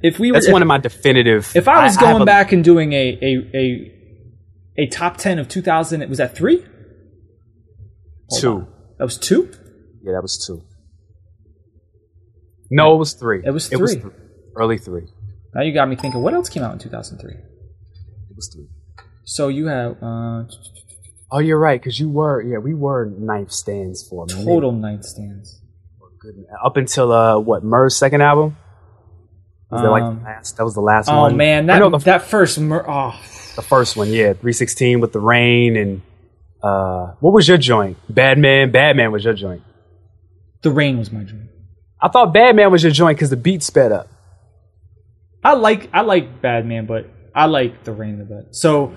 If we were, that's if, one of my definitive. if I was have going a- back and doing a a a a top ten of 2000, it was that three? Hold two, on. That was two. yeah, that was two. No, it was three. It was It was three. th- early three. Now you got me thinking. What else came out in 2003? It was three. So you have uh, Oh, you're right, because you were. Yeah, we were knife stands for a minute. total nightstands. Goodness. Up until uh, what Murs' second album? Was that like Um, the last? That was the last Oh one. man, I that know the, that first. Mer- oh, the first one, yeah, 316 with the rain and uh, what was your joint? Badman. Badman was your joint. the rain was my joint. I thought Badman was your joint because the beat sped up. I like I like Badman, but I like the rain the best. So,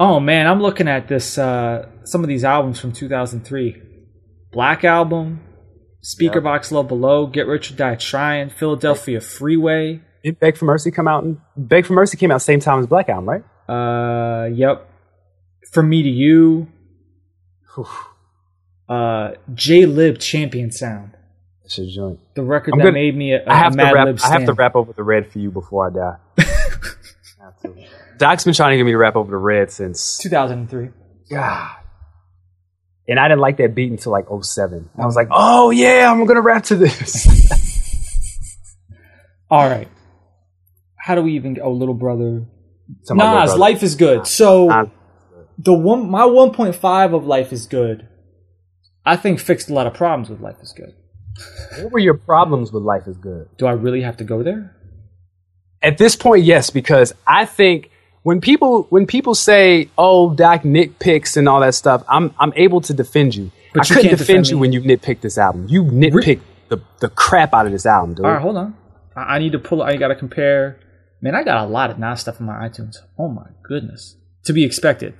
oh man, I'm looking at this. Uh, some of these albums from 2003. Black album, Speaker Box Low Below, Get Rich or Die Trying, Philadelphia Freeway. Did Beg for Mercy come out? And Beg for Mercy came out same time as Black Album, right? Uh, yep. From Me to You. Uh, Jaylib Champion Sound. That's your joint. The record I'm that gonna- made me a, a I have to Mad rap. Lib I have to rap over the red for you before I die. I have to. Doc's been trying to get me to rap over the red since 2003. God. And I didn't like that beat until like 07. I was like, oh yeah, I'm gonna rap to this. All right. How do we even get? Oh, little brother. To my little Nas, brother. life is good. So Nas. the one, my 1.5 of life is good. I think fixed a lot of problems with life is good. What were your problems with Life is Good? Do I really have to go there? At this point, yes, because I think when people when people say, "Oh, Doc nitpicks and all that stuff," I'm I'm able to defend you. But I you couldn't can't defend defend you when you nitpicked this album. You nitpicked the the crap out of this album, dude. All right, hold on. I, I need to pull. I got to compare. Man, I got a lot of nice stuff in my iTunes. Oh my goodness, to be expected.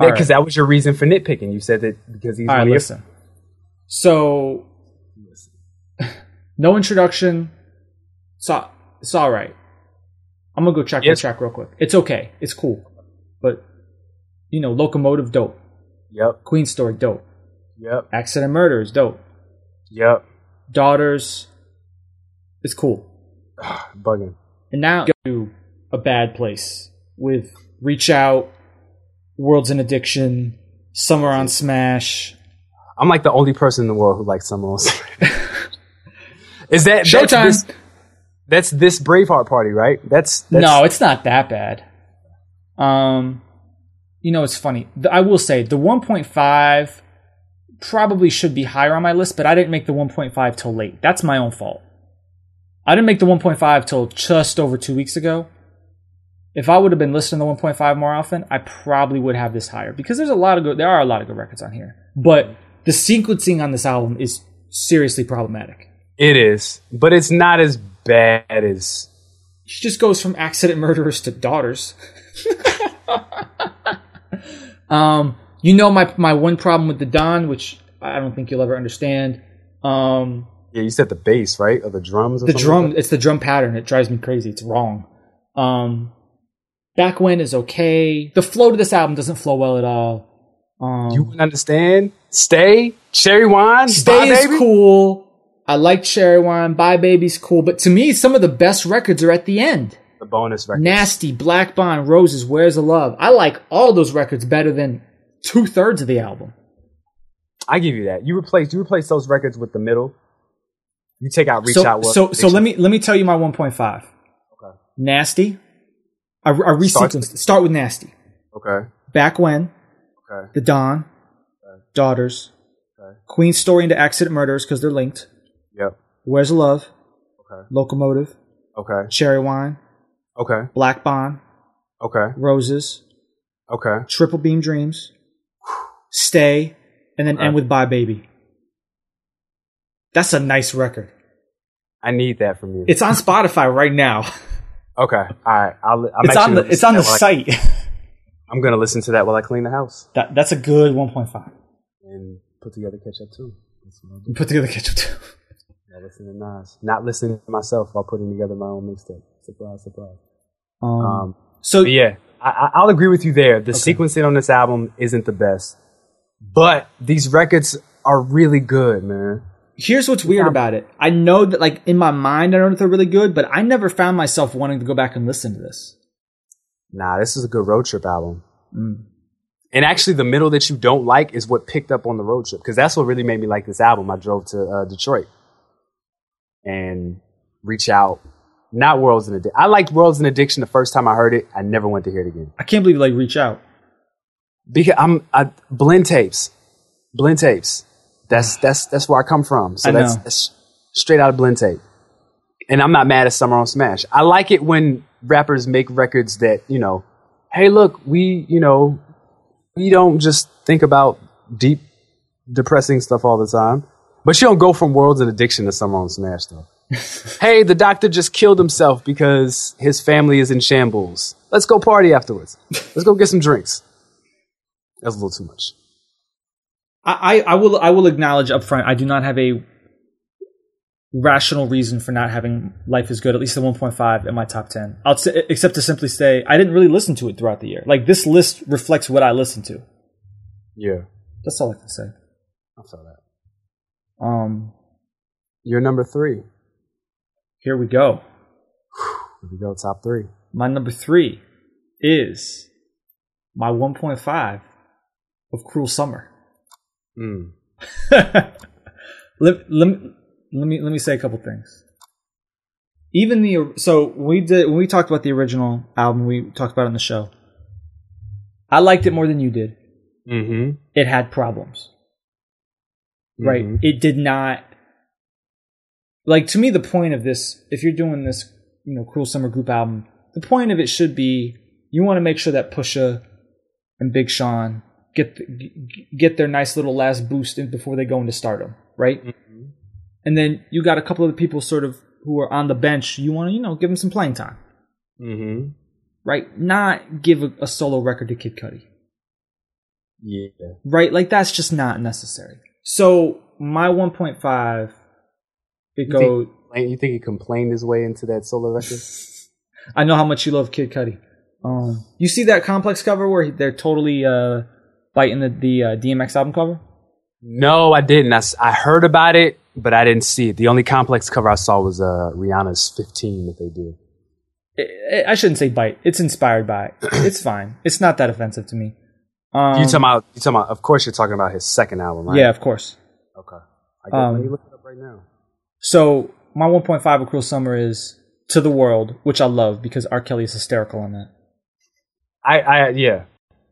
Yeah, because right. that was your reason for nitpicking. You said that because he's All right, listen. So, no introduction. So it's all right. I'm gonna go check Yes. my track real quick. It's okay. It's cool, but you know, locomotive dope. Yep, Queen story dope. yep, Accident murder is dope. yep. Daughters It's cool. Ah, bugging. And now go to a bad place with reach out, world's an addiction, summer on smash. I'm like the only person in the world who likes Summer on Smash. Is that that's Showtime. That's this Braveheart party, right? That's, that's no, it's not that bad. Um, you know, it's funny. I will say the 1.5 probably should be higher on my list, but I didn't make the 1.5 till late. That's my own fault. I didn't make the 1.5 till just over two weeks ago. If I would have been listening to 1.5 more often, I probably would have this higher because there's a lot of good. There are a lot of good records on here, but the sequencing on this album is seriously problematic. It is, but it's not as bad as She just goes from accident murderers to daughters. um, you know my my one problem with the Don, which I don't think you'll ever understand. Um, yeah. You said the bass, right, or the drums. Or the drum, like it's the drum pattern. It drives me crazy. It's wrong. Um, back when is okay. The flow to this album doesn't flow well at all. Um. You wouldn't understand. Stay, cherry wine, Stay is baby. cool. I like Cherry Wine. Bye Baby's cool. But to me, some of the best records are at the end. The bonus record. Nasty, Black Bond, Roses, Where's the Love? I like all those records better than two thirds of the album. I give you that. You replace you replace those records with the middle. You take out reach So, out. What, so, so let me let me tell you my 1.5. Okay. Nasty. I, I resequenced. Start with Nasty. Okay. Back when, Okay. The Don, Daughters, Okay. Queen's Story into Accident Murders because they're linked. Yep. Where's Love, Okay. Locomotive, Okay. Cherry Wine, Okay. Black Bond, Okay. Roses, Okay. Triple Beam Dreams, Stay, and then Okay. end with Bye Baby. That's a nice record. I need that from you. It's on Spotify right now. okay. All right. I'll, I'm It's on the it's on the while I- site. I'm gonna listen to that while I clean the house that that's a good 1.5. and put together ketchup too. That's what I'll do. Put together ketchup too. Not listening to Nas. Not listening to myself while putting together my own mixtape. Surprise, surprise. Um, Um, so yeah, I, I- I'll agree with you there. The sequencing on this album isn't the best, but these records are really good, man. here's what's weird about it. I know that like in my mind I know that they're really good, but I never found myself wanting to go back and listen to this. Nah, this is a good road trip album. Mm. And actually, the middle that you don't like is what picked up on the road trip because that's what really made me like this album. I drove to uh, Detroit and reach out. Not World's an Addiction. I liked World's an Addiction the first time I heard it. I never went to hear it again I can't believe like reach out. because I'm I, blend tapes, blend tapes. That's that's that's where I come from. So that's, that's straight out of blend tape. And I'm not mad at Summer on Smash. I like it when rappers make records that you know, hey, look, we you know, we don't just think about deep, depressing stuff all the time. But you don't go from Worlds of Addiction to Summer on Smash though. hey, the doctor just killed himself because his family is in shambles. Let's go party afterwards. Let's go get some drinks. That's a little too much. I, I, will I will acknowledge up front I do not have a rational reason for not having Life is Good, at least the 1.5 in my top 10. I'll say, except to simply say I didn't really listen to it throughout the year. Like this list reflects what I listened to. Yeah, That's all I can say. I feel that. Um, You're number three. here we go. Here we go, top three. My number three is my 1.5 of Cruel Summer. Mm. let, let, me- let me let me say a couple things. Even the so when we did when we talked about the original album, we talked about it on the show. I liked it more than you did. Mm-hmm. It had problems, right? Mhm. It did not like to me. The point of this, if you're doing this, you know, Cruel Summer group album, the point of it should be you want to make sure that Pusha and Big Sean get the, get their nice little last boost in before they go into stardom, right? And then you got a couple of the people sort of who are on the bench. You want to, you know, give them some playing time, Mm-hmm. right? Not give a, a solo record to Kid Cudi, Yeah. right? Like that's just not necessary. So my 1.5, it You goes. think, you think he complained his way into that solo record? I know how much you love Kid Cudi. Um, you see that complex cover where they're totally uh, biting the the uh, DMX album cover? no, I didn't. I heard about it, but I didn't see it. The only complex cover I saw was uh, Rihanna's 15 that they did. I I shouldn't say bite. It's inspired by it. It's fine. It's not that offensive to me. Um, you talking about? You talking about? Of course, you're talking about his second album, right? Yeah, of course. Okay. I get, Um, let me look it up right now. So my 1.5 of Cruel Summer is To the World, which I love because R. Kelly is hysterical on that. I, I, yeah.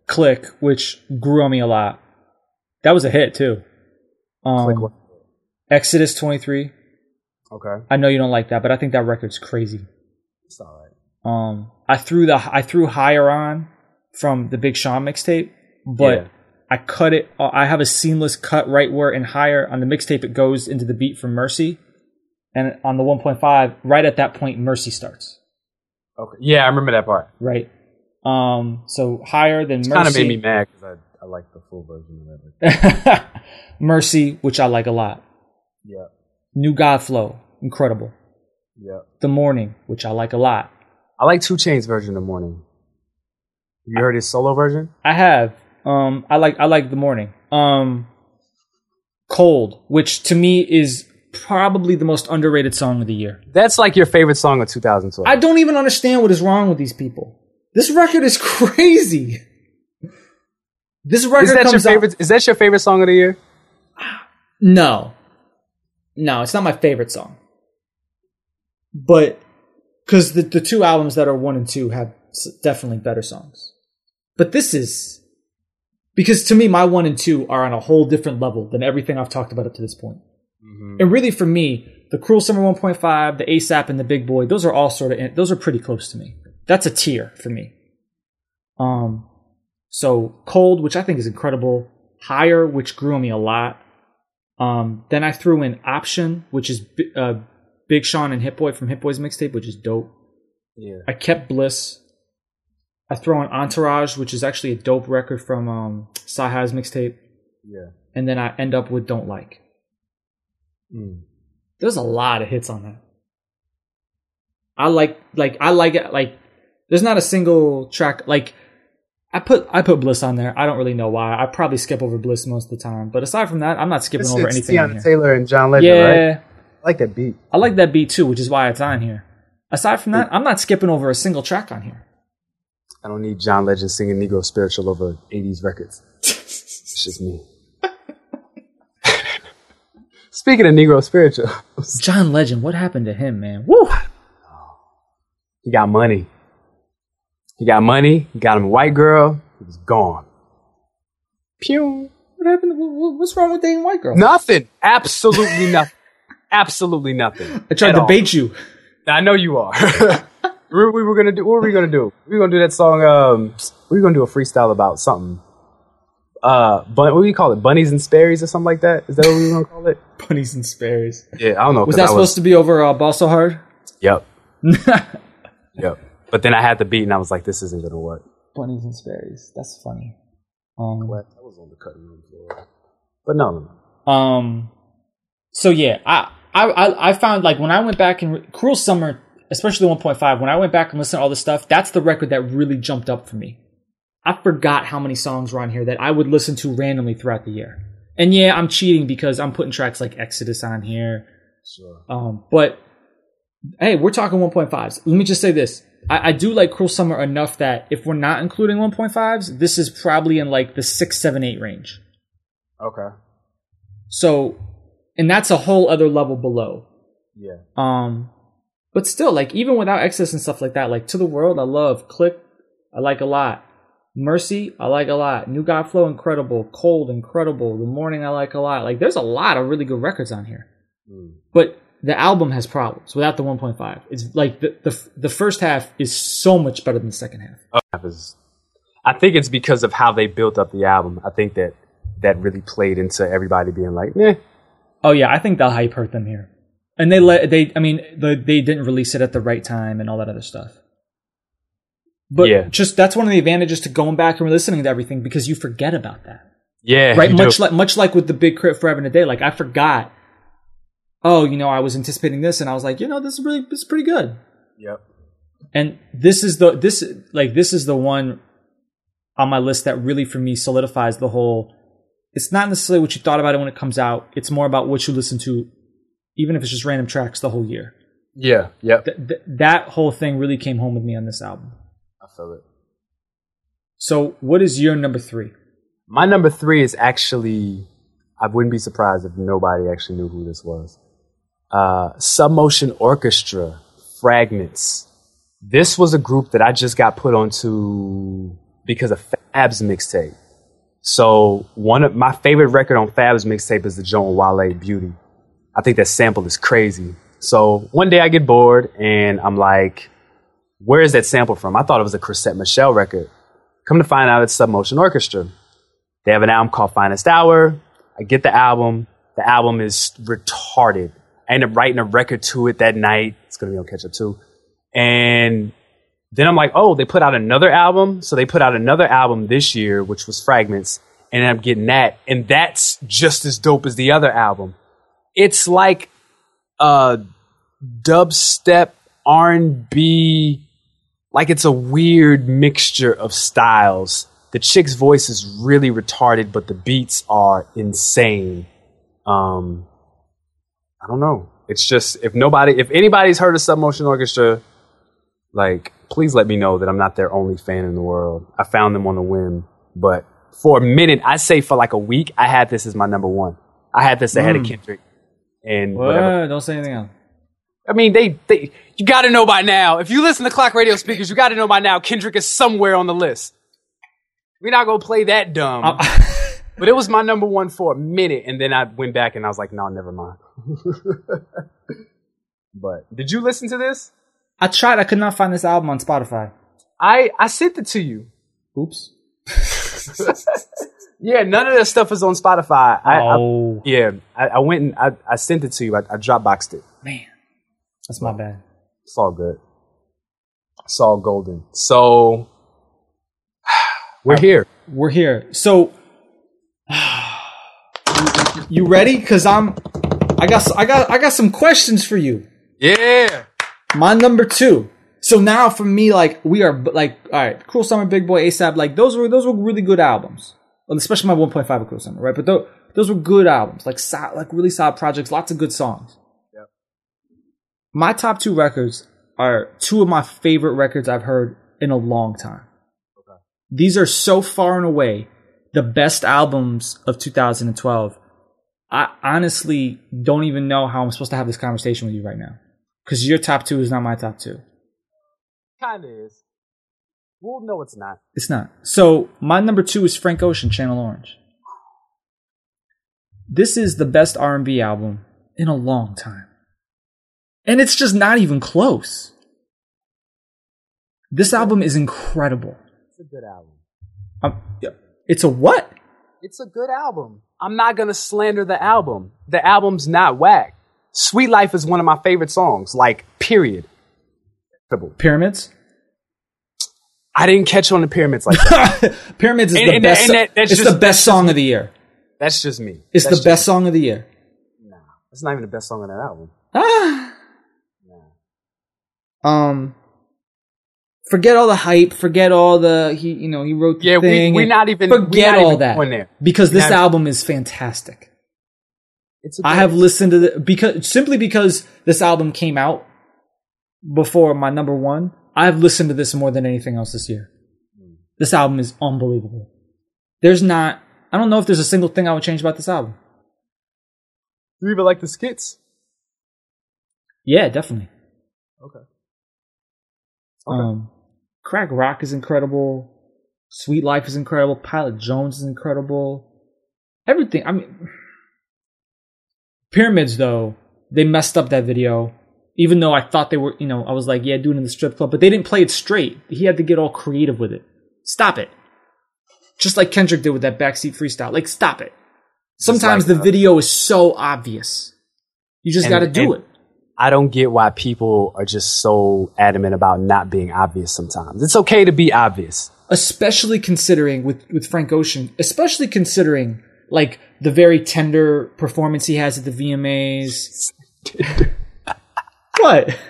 Clique, which grew on me a lot. That was a hit too. Um, Clique what? Exodus 23. Okay. I know you don't like that, but I think that record's crazy. It's all right. Um, I threw the I threw higher on from the Big Sean mixtape, but Yeah. I cut it. uh, I have a seamless cut right where in higher on the mixtape it goes into the beat from Mercy, and on the 1.5, right at that point, Mercy starts. Okay. Yeah, I remember that part. Right. Um. So higher than Mercy. Kind of made me mad because I, I like the full version of that. Mercy, which I like a lot. Yeah. New God Flow, incredible. Yeah. The Morning, which I like a lot. I like 2 Chainz version of the Morning. You heard his solo version? I have. Um, I like I like the morning. Um, cold, which to me is probably the most underrated song of the year. That's like your favorite song of 2012. I don't even understand what is wrong with these people. This record is crazy. This record is that your comes out- favorite? Is that your favorite song of the year? No, no, it's not my favorite song. But because the the two albums that are one and two have definitely better songs. But this is because to me, my one and two are on a whole different level than everything I've talked about up to this point. And really, for me, the Cruel Summer 1.5, the ASAP, and the Big Boi, those are all sort of those are pretty close to me. That's a tier for me. Um, so Cold, which I think is incredible, Higher, which grew on me a lot. Um, then I threw in Option, which is uh, Big Sean and Hit Boy from Hit Boy's mixtape, which is dope. Yeah. I kept Bliss. I throw in Entourage, which is actually a dope record from um, mixtape, Yeah. and then I end up with Don't Like. Mm. There's a lot of hits on that. I like like I like it like there's not a single track like I put I put Bliss on there. I don't really know why. I probably skip over Bliss most of the time. But aside from that, I'm not skipping This over is anything on Teyana here. Taylor and John Legend, yeah, right? I like that beat. I like that beat too, which is why it's on here. Aside from that, I'm not skipping over a single track on here. I don't need John Legend singing Negro Spiritual over 80s records. it's just me. Speaking of Negro Spiritual, John Legend, what happened to him, man? Woo! he got money. He got money. He got him a white girl. He was gone. Pew. What happened? What's wrong with dating white girl? Nothing. Absolutely nothing. Absolutely nothing. I tried to all. bait you. I know you are. we we were gonna do. What were we gonna do? We were gonna do that song. Um, we were gonna do a freestyle about something. Uh, bun- what do you call it? Bunnies and Sperry's or something like that? Is that what we were gonna call it? Bunnies and Sperry's. Yeah, I don't know. Was that supposed to be over uh, Ball So Hard? Yep. yep. But then I had the beat, and I was like, "This isn't gonna work." Bunnies and Sperry's. That's funny. Um, What? I was on the cutting room floor. But no, no, no. Um. So yeah, I I I I found like when I went back and re- Cruel Summer, especially one point five, when I went back and listened to all this stuff, that's the record that really jumped up for me. I forgot how many songs were on here that I would listen to randomly throughout the year. And yeah, I'm cheating because I'm putting tracks like Exodus on here. Sure. Um, but hey, we're talking 1.5s. Let me just say this. I, I do like Cruel Summer enough that if we're not including 1.5s, this is probably in like the 6, 7, 8 range. Okay. So, and that's a whole other level below. Yeah. Um, but still, like even without excess and stuff like that, like To the World, I love. Clique, I like a lot. Mercy, I like a lot. New God Flow, incredible. Cold, incredible. The Morning, I like a lot. Like there's a lot of really good records on here. Mm. But the album has problems without the 1.5. It's like the the, the first half is so much better than the second half. Is- I think it's because of how they built up the album. I think that that really played into everybody being like, "Nah." Oh yeah, I think the hype hurt them here, and they let they. I mean, the, they didn't release it at the right time and all that other stuff. But Yeah. just that's one of the advantages to going back and listening to everything because you forget about that, Yeah. right? you do. Much like much like with the Big K.R.I.T forever and a day, like I forgot. Oh, you know, I was anticipating this, and I was like, you know, this is really this is pretty good. Yep. and this is the this like this is the one on my list that really for me solidifies the whole it's not necessarily what you thought about it when it comes out it's more about what you listen to even if it's just random tracks the whole year Yeah. yeah. Th- th- that whole thing really came home with me on this album I feel it. so what is your number three My number three is actually, I wouldn't be surprised if nobody actually knew who this was. Uh, Submotion Orchestra, Fragments. This was a group that I just got put onto because of Fab's mixtape. So one of my favorite record on Fab's mixtape is the Joan Wale Beauty. I think that sample is crazy. So one day I get bored and I'm like, where is that sample from? I thought it was a Chrisette Michele record. Come to find out it's Submotion Orchestra. They have an album called Finest Hour. I get the album. The album is retarded. I end up writing a record to it that night. It's going to be on Catch Up too. And then I'm like, oh, they put out another album. So they put out another album this year, which was Fragments. And I'm getting that. And that's just as dope as the other album. It's like a dubstep, R&B, like it's a weird mixture of styles. The chick's voice is really retarded, but the beats are insane. Um, I don't know. It's just if nobody, if anybody's heard of Submotion Orchestra, like please let me know that I'm not their only fan in the world. I found them on a whim, but for a minute, I say for like a week, I had this as my number one. I had this ahead of Kendrick and whatever. Don't say anything else I mean, they, they you got to know by now. If you listen to Clock Radio speakers, you got to know by now. Kendrick is somewhere on the list. We're not gonna play that dumb. I- uh, but it was my number one for a minute, and then I went back and I was like, no, never mind. but did you listen to this? I tried. I could not find this album on Spotify. I I sent it to you. Oops. Yeah, none of that stuff is on Spotify. I, I oh yeah, I, I went and I, I sent it to you. I, I Dropboxed it. man, that's my bad. It's all good. It's all golden. So we're here. We're here. So, you ready? Cause I'm. I got. I got. I got some questions for you. Yeah. My number two. So now for me, like we are like, all right, Cruel Summer, Big Boi, ASAP, like those were those were really good albums. Especially my 1.5 of Cruel Summer, right? But those, those were good albums, like so, like really solid projects, lots of good songs. Yep. My top two records are two of my favorite records I've heard in a long time. Okay. These are so far and away the best albums of 2012. I honestly don't even know how I'm supposed to have this conversation with you right now. Because your top two is not my top two. Kinda is. Well, no, it's not. It's not. So my number two is Frank Ocean, Channel Orange. This is the best R&B album in a long time. And it's just not even close. This album is incredible. It's a good album. Um, it's a what? It's a good album. I'm not gonna slander the album. The album's not whack. Sweet Life is one of my favorite songs. Like, period. Pyramids? I didn't catch on the pyramids like that. Pyramids is And- the and- best. that- that's it's just- the best song of the year. That's just me. It's That's the best just- song of the year. Nah, it's not even the best song on that album. Ah. Nah. Um. Forget all the hype. Forget all the he. You know he wrote the Yeah, we- thing. we're not even- Forget not all even that there. because We're this album is fantastic. It's I have listened to the because simply because this album came out before my number one. I have listened to this more than anything else this year. This album is unbelievable. There's not. I don't know if there's a single thing I would change about this album. Do you even like the skits? Yeah, definitely. Okay. Okay. Um, Crack Rock is incredible. Sweet Life is incredible. Pilot Jones is incredible. Everything. I mean, Pyramids though they messed up that video. Even though I thought they were, you know, I was like, yeah, do it in the strip club, but they didn't play it straight. He had to get all creative with it. Stop it. Just like Kendrick did with that backseat freestyle. Like, stop it. Sometimes like the video is so obvious. You just got to do it. I don't get why people are just so adamant about not being obvious sometimes. It's okay to be obvious. especially considering with with Frank Ocean, especially considering like the very tender performance he has at the VMAs. what?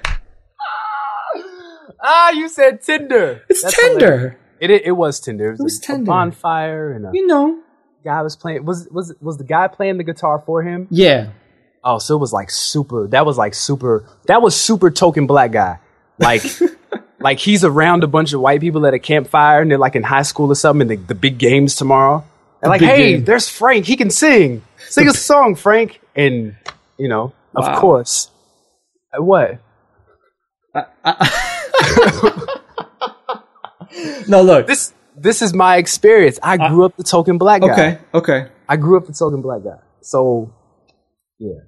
Ah, you said Tinder. It's That's hilarious. It, it it was Tinder. It was, was a, a bonfire and a You know. guy was playing. Was was was the guy playing the guitar for him? Yeah. Oh, so it was like super. That was like super. That was super token black guy. Like, like he's around a bunch of white people at a campfire, and they're like in high school or something. And the, the big games tomorrow. And like, hey, game. there's Frank. He can sing. Sing a song, Frank. And you know, Wow. of course. What? No, look. This this is my experience. I grew up the token black guy. okay. Okay. I grew up the token black guy. So yeah.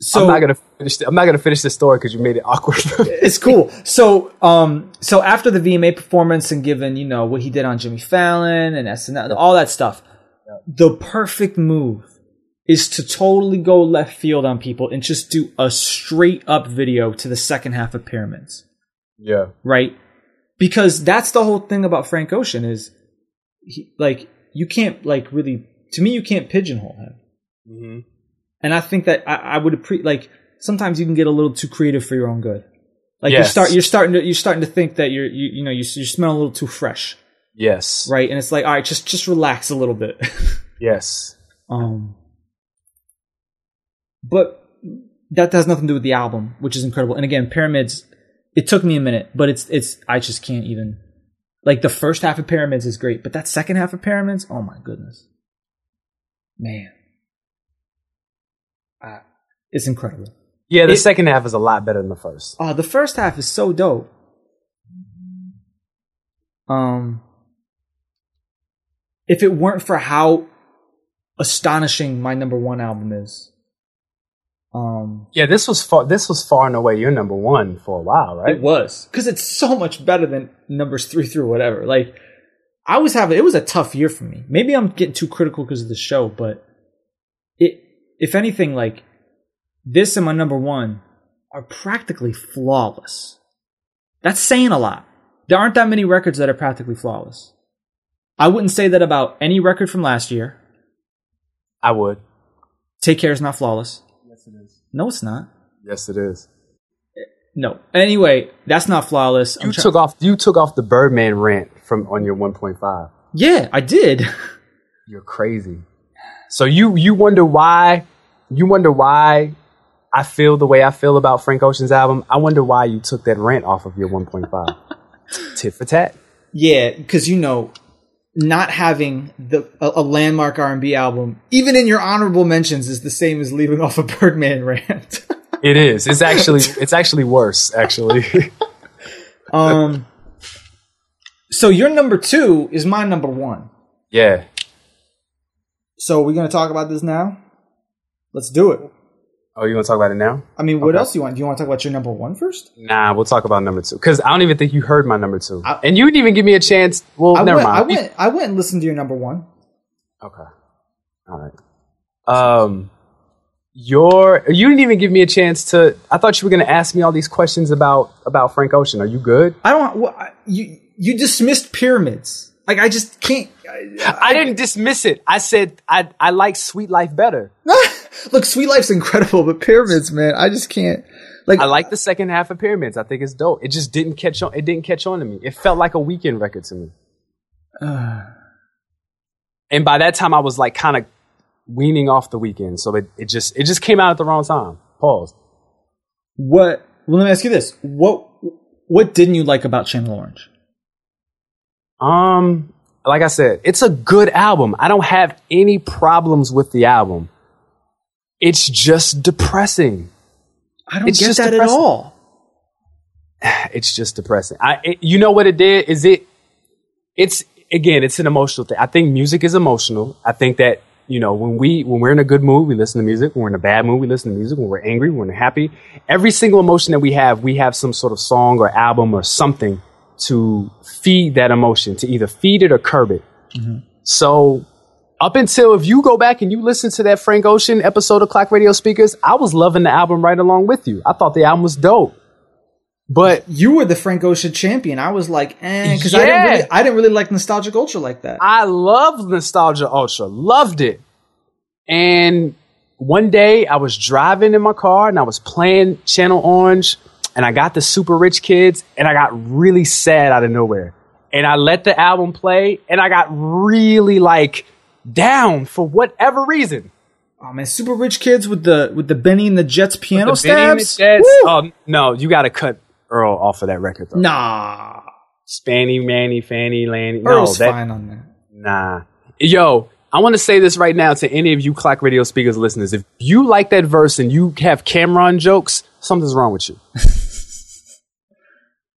So I'm not gonna finish. I'm not gonna finish this story because you made it awkward. it's cool. So, um, so after the VMA performance and given, you know, what he did on Jimmy Fallon and SNL, all that stuff, the perfect move is to totally go left field on people and just do a straight up video to the second half of Pyramids, yeah. right? Because that's the whole thing about Frank Ocean is, he, like, you can't like really, to me, you can't pigeonhole him. hmm And I think that I, I would appre- like sometimes you can get a little too creative for your own good. Like you start, you're starting to, you're starting to think that you're, you, you know, you, you smell a little too fresh, Yes. right? And it's like, all right, just, just relax a little bit. Yes. um, but that has nothing to do with the album, which is incredible. And again, Pyramids, it took me a minute, but it's, it's, I just can't even. Like the first half of Pyramids is great, but that second half of Pyramids, oh my goodness, man, uh, it's incredible. Yeah, the It- second half is a lot better than the first. Oh, the first half is so dope. Um, if it weren't for how astonishing my number one album is. Um, Yeah, this was far. This was far and away your number one for a while, right? It was because it's so much better than numbers three through whatever. Like I was having, it was a tough year for me. Maybe I'm getting too critical because of the show, but it, if anything, like this and my number one are practically flawless. That's saying a lot. There aren't that many records that are practically flawless. I wouldn't say that about any record from last year. I would. Take Care is not flawless. Yes, it is. No, it's not. Yes, it is. No. Anyway, that's not flawless. You took off. You took off the Birdman rant from on your 1.5. yeah, I did. You're crazy. So you you wonder why you wonder why I feel the way I feel about Frank Ocean's album. I wonder why you took that rant off of your 1.5. Tit for tat. Yeah, because you know, not having the a, a landmark R and B album, even in your honorable mentions, is the same as leaving off a Birdman rant. It is. It's actually it's actually worse. Actually, um, so your number two is my number one. yeah. So we're gonna talk about this now. Let's do it. Oh, you want to talk about it now? I mean, what Okay. else do you want? Do you want to talk about your number one first? Nah, we'll talk about number two because I don't even think you heard my number two, I- and you didn't even give me a chance. Well, I never went, I went. I went and listened to your number one. Okay. All right. Um, your you didn't even give me a chance to. I thought you were going to ask me all these questions about about Frank Ocean. Are you good? I don't. Well, I- you you dismissed pyramids. Like I just can't. I, I didn't dismiss it. I said I I like Sweet Life better. Look, Sweet Life's incredible, but pyramids, man, I just can't. Like, I like the second half of Pyramids. I think it's dope. It just didn't catch on. It didn't catch on to me. It felt like a Weeknd record to me. and by that time, I was like kind of weaning off the Weeknd, so it, it just it just came out at the wrong time. Pause. what? Well, let me ask you this: what what didn't you like about Channel Orange? Um, like I said, it's a good album. I don't have any problems with the album. It's just depressing. I don't It's get just that at depressing. all. It's just depressing. I, it, you know what it did is it. It's again, it's an emotional thing. I think music is emotional. I think that you know when we when we're in a good mood, we listen to music. When we're in a bad mood, we listen to music. When we're angry, when we're happy. Every single emotion that we have, we have some sort of song or album or something to feed that emotion, to either feed it or curb it. So up until if you go back and you listen to that Frank Ocean episode of Clock Radio Speakers, I was loving the album right along with you. I thought the album was dope. But You were the Frank Ocean champion. I was like, eh, because I didn't really, I didn't really like Nostalgia Ultra like that. I love Nostalgia Ultra, loved it. And one day I was driving in my car and I was playing Channel Orange and I got the Super Rich Kids and I got really sad out of nowhere. And I let the album play and I got really like down for whatever reason. oh man, Super Rich Kids with the with the Benny and the Jets piano The Benny and the stabs. Jets- Woo! oh, no, you got to cut Earl off of that record though. Nah, Spanny, Manny, Fanny, Lanny. Earl's no, that, fine on that. Nah. Yo, I want to say this right now to any of you Clock Radio Speakers listeners. If you like that verse and you have Cameron jokes, something's wrong with you.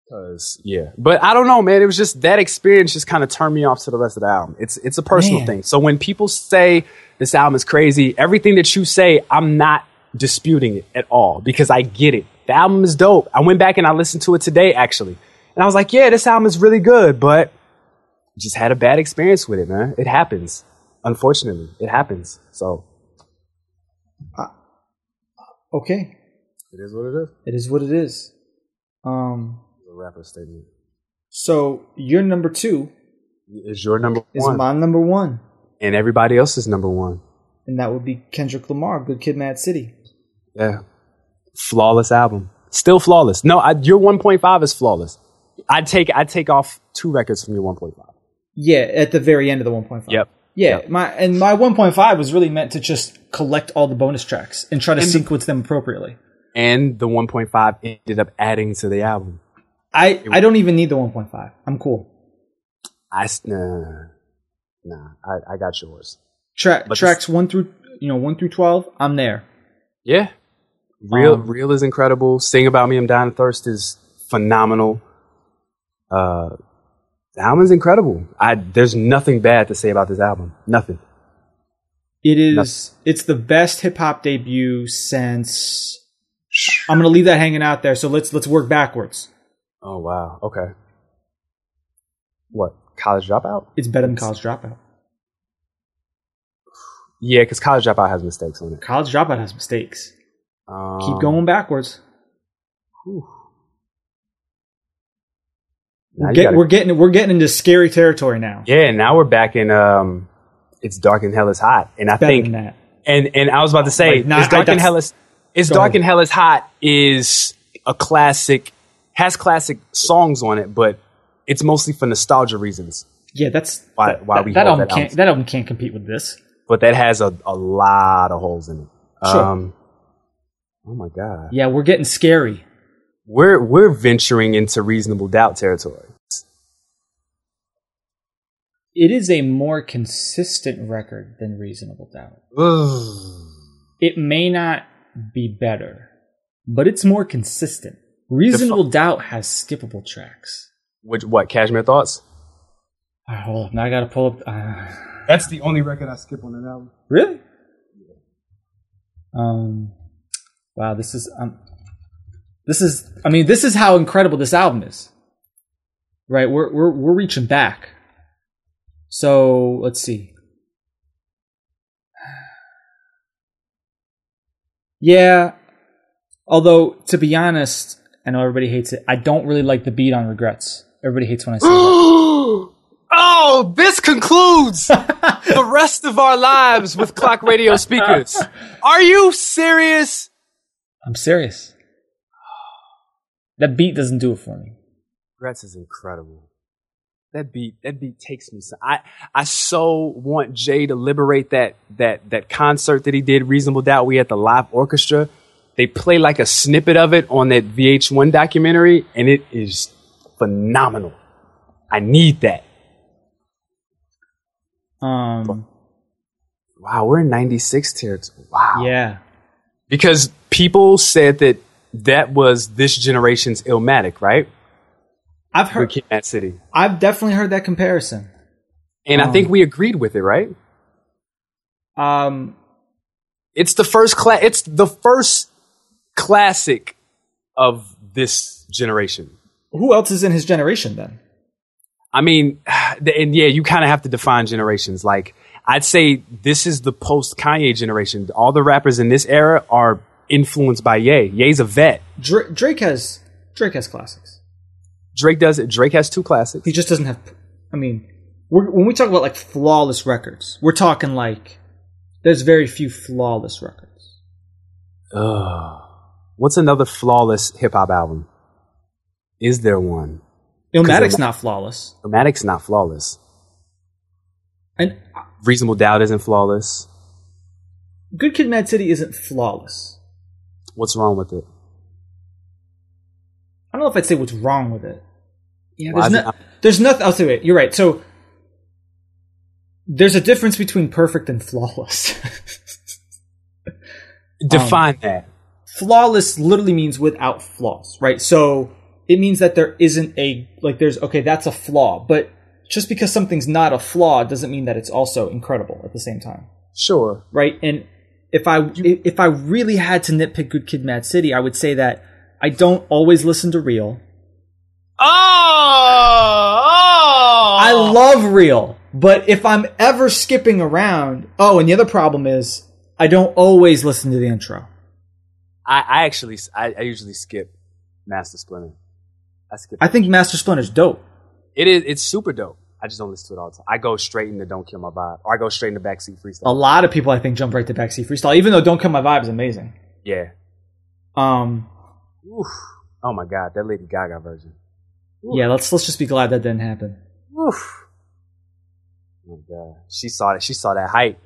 Cause yeah, but I don't know, man. It was just that experience just kind of turned me off to the rest of the album. It's it's a personal Man. thing. So when people say this album is crazy, everything that you say, I'm not disputing it at all because I get it. The album is dope. I went back and I listened to it today actually, and I was like, yeah, this album is really good, but just had a bad experience with it, man. It happens. Unfortunately, it happens. So Okay, it is what it is. it is what it is. Um, rapper statement. so your number two Is your number one. is one, my number one, and everybody else is number one. and that would be Kendrick Lamar, "Good Kid, Mad City." Yeah, flawless album. Still flawless. No, I, your 1.5 is flawless. I'd take I'd take off two records from your 1.5. Yeah, at the very end of the 1.5. Yep. Yeah, Yep. my and my 1.5 was really meant to just collect all the bonus tracks and try to And- sequence them appropriately. And the 1.5 ended up adding to the album. I I don't even need the 1.5. I'm cool. I nah, nah. I, I got yours. Track But tracks one through you know one through 12. I'm there. Yeah. Real Um, Real is incredible. Sing About Me I'm Dying of Thirst is phenomenal. Uh The album's incredible. I there's nothing bad to say about this album. Nothing. It is. It's the best hip hop debut since. I'm gonna leave that hanging out there. So let's let's work backwards. Oh wow. Okay. What? College dropout? It's better than College Dropout. Yeah, because college dropout has mistakes on it. College Dropout has mistakes. Um, Keep going backwards. whew. We're, get, gotta- we're getting we're getting into scary territory now. yeah, now we're back in um, it's dark and hell is hot, and I think that. and and I was about to say, Wait, nah, it's dark I- and hell is it's dark ahead. and hell is hot is a classic, has classic songs on it, but it's mostly for nostalgia reasons. Yeah, that's Why- that, why we that album that can't album. that album can't compete with this. But that has a, a lot of holes in it. Sure. Um, oh my god, Yeah, we're getting scary. we're we're venturing into reasonable doubt territory. It is a more consistent record than Reasonable Doubt. It may not be better, but it's more consistent. Reasonable Doubt has skippable tracks. Which what? Cashmere thoughts? All right, hold up. Now I gotta pull up. Uh, That's the only record I skip on that album. really? Um. Wow. This is um. This is. I mean, this is how incredible this album is. Right. We're we're we're reaching back. So let's see. Yeah. Although to be honest, I know everybody hates it. I don't really like the beat on Regrets. Everybody hates when I say that. oh, this concludes the rest of our lives with clock radio speakers. Are you serious? I'm serious. That beat doesn't do it for me. Regrets is incredible. That beat, that beat takes me. So, I, I so want Jay to liberate that, that, that concert that he did, Reasonable Doubt. We had the live orchestra. They play like a snippet of it on that VH1 documentary, and it is phenomenal. I need that. Um. Wow, we're in 96 territory. Wow. Yeah. Because people said that that was this generation's Illmatic, right? I've heard. Mad City. I've definitely heard that comparison. And I Um, think we agreed with it, right? Um. It's the first class. it's the first classic of this generation. Who else is in his generation then? I mean, and yeah, you kind of have to define generations. Like, I'd say this is the post Kanye generation. All the rappers in this era are influenced by Ye. Ye's a vet. Drake, Drake has Drake has classics. Drake does it. Drake has two classics. He just doesn't have. I mean, we're, when we talk about like flawless records, we're talking like there's very few flawless records. Ugh. What's another flawless hip hop album? Is there one? Illmatic's a- not flawless, Illmatic's not flawless. and Reasonable Doubt isn't flawless. Good Kid, Mad City isn't flawless. What's wrong with it? I don't know if I'd say what's wrong with it. Yeah, Why there's, is it no, there's nothing. I'll say it. You're right. So there's a difference between perfect and flawless. Define um, that. Flawless literally means without flaws, right? So it means that there isn't a like there's okay, that's a flaw, but just because something's not a flaw doesn't mean that it's also incredible at the same time, Sure. right? And if I if I really had to nitpick Good Kid, Mad City, I would say that I don't always listen to Real. Oh, oh! I love Real, but if I'm ever skipping around, oh, and the other problem is I don't always listen to the intro. I, I actually, I, I usually skip Master Splinter. I skip. I think Master Splinter's dope. it is. It's super dope. I just don't listen to it all the time. I go straight into Don't Kill My Vibe, or I go straight into Backseat Freestyle. A lot of people, I think, jump right to Backseat Freestyle, even though Don't Kill My Vibe is amazing. Yeah. Um, Oof. Oh my God, that Lady Gaga version. yeah, let's let's just be glad that didn't happen. Oof. Oh my God, she saw that. She saw that hype.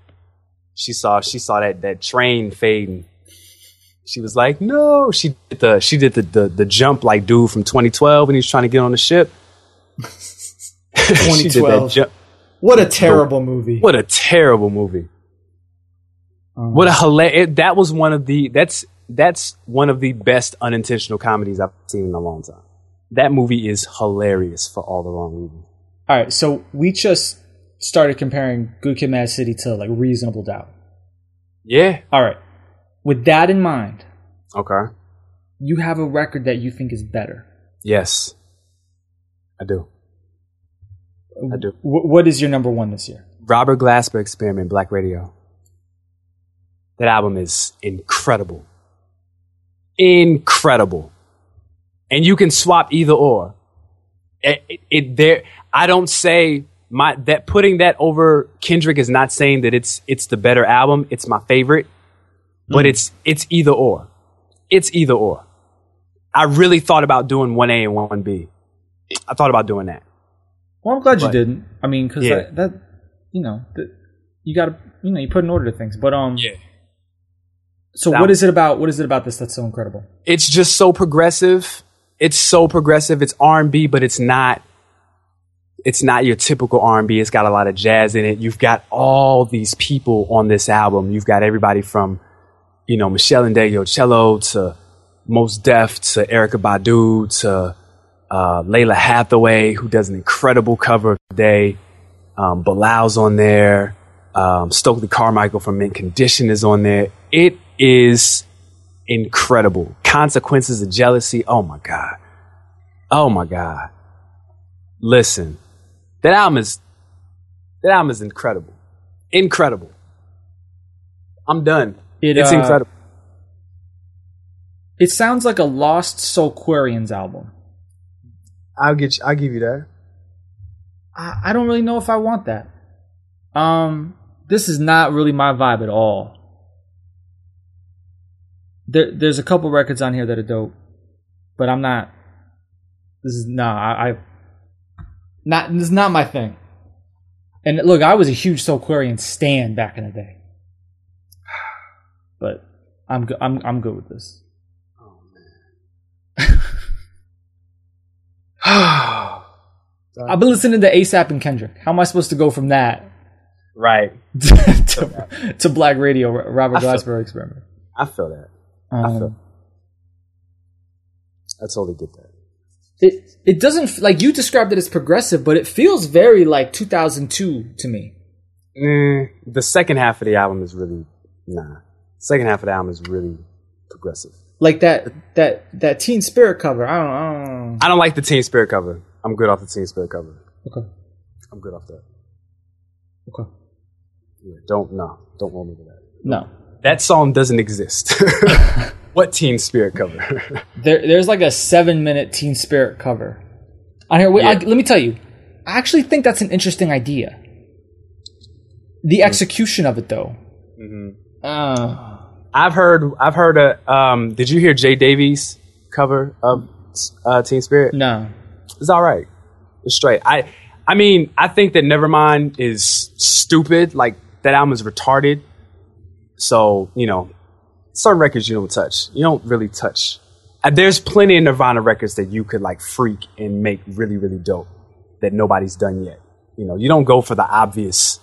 She saw. She saw that that train fading. She was like, "No." She did the. She did the the, the jump like dude from 2012 when he was trying to get on the ship. She did that 2012. What a terrible movie. What a terrible movie. Um, What a hilarious. That was one of the. That's that's one of the best unintentional comedies I've seen in a long time. That movie is hilarious for all the wrong reasons. All right, so we just started comparing Good Kid, Mad City to like Reasonable Doubt. Yeah. All right, with that in mind, Okay. you have a record that you think is better. Yes. I do. I do. Wh- what is your number one this year? Robert Glasper Experiment, Black Radio. That album is incredible. Incredible. And you can swap either or. It, it, it- there, I don't say my, that putting that over Kendrick is not saying that it's, it's the better album. It's my favorite, but it's, it's either or. It's either or. I really thought about doing 1A and 1B. I thought about doing that. Well, I'm glad you didn't. I mean, because Yeah. that, that, you know, that, you got to, you know, you put an order to things. But um, yeah. So That- what is it about? What is it about this that's so incredible? it's just so progressive. It's so progressive. It's R and B, but it's not. It's not your typical R and B. It's got a lot of jazz in it. You've got all these people on this album. You've got everybody from, you know, Michelle and Cello to Mos Def to Erykah Badu to uh, Lalah Hathaway, who does an incredible cover of Day. Um, Bilal's on there. Um, Stokely Carmichael from Mint Condition is on there. It is incredible. Consequences of jealousy. Oh my God. Oh my God. Listen, that album is, that album is incredible. Incredible. I'm done. It, it's uh, incredible. It sounds like a Lost Soulquarians album. I'll get you, I'll give you that. I, I don't really know if I want that. Um, this is not really my vibe at all. There, there's a couple records on here that are dope, but I'm not. This is nah. I, I not. This is not my thing. And look, I was a huge Soulquarian stan back in the day, but I'm go- I'm I'm good with this. Oh man. I've been listening to ASAP and Kendrick. How am I supposed to go from that right. to, to Black Radio, Robert I Glasper experiment? I feel that. I feel, Um, I totally get that. it it doesn't like you described it as progressive, but it feels very like 2002 to me. Mm, the second half of the album is really, nah. Second half of the album is really progressive. Like that that that Teen Spirit cover. I don't, I don't. I don't like the Teen Spirit cover. I'm good off the Teen Spirit cover. Okay. I'm good off that. Okay. Yeah, don't no, don't roll me to that. No. That song doesn't exist. what Teen Spirit cover? There there's like a 7 minute Teen Spirit cover. On here wait, I, Yeah. let me tell you. I actually think that's an interesting idea. The execution of it though. Uh, I've heard. I've heard a. Um, did you hear Jay Davies cover of uh, Teen Spirit? no. It's all right. It's straight. I. I mean, I think that Nevermind is stupid. Like that album is retarded. So you know, certain records you don't touch. You don't really touch. Uh, there's plenty of Nirvana records that you could like freak and make really really dope that nobody's done yet. You know, you don't go for the obvious.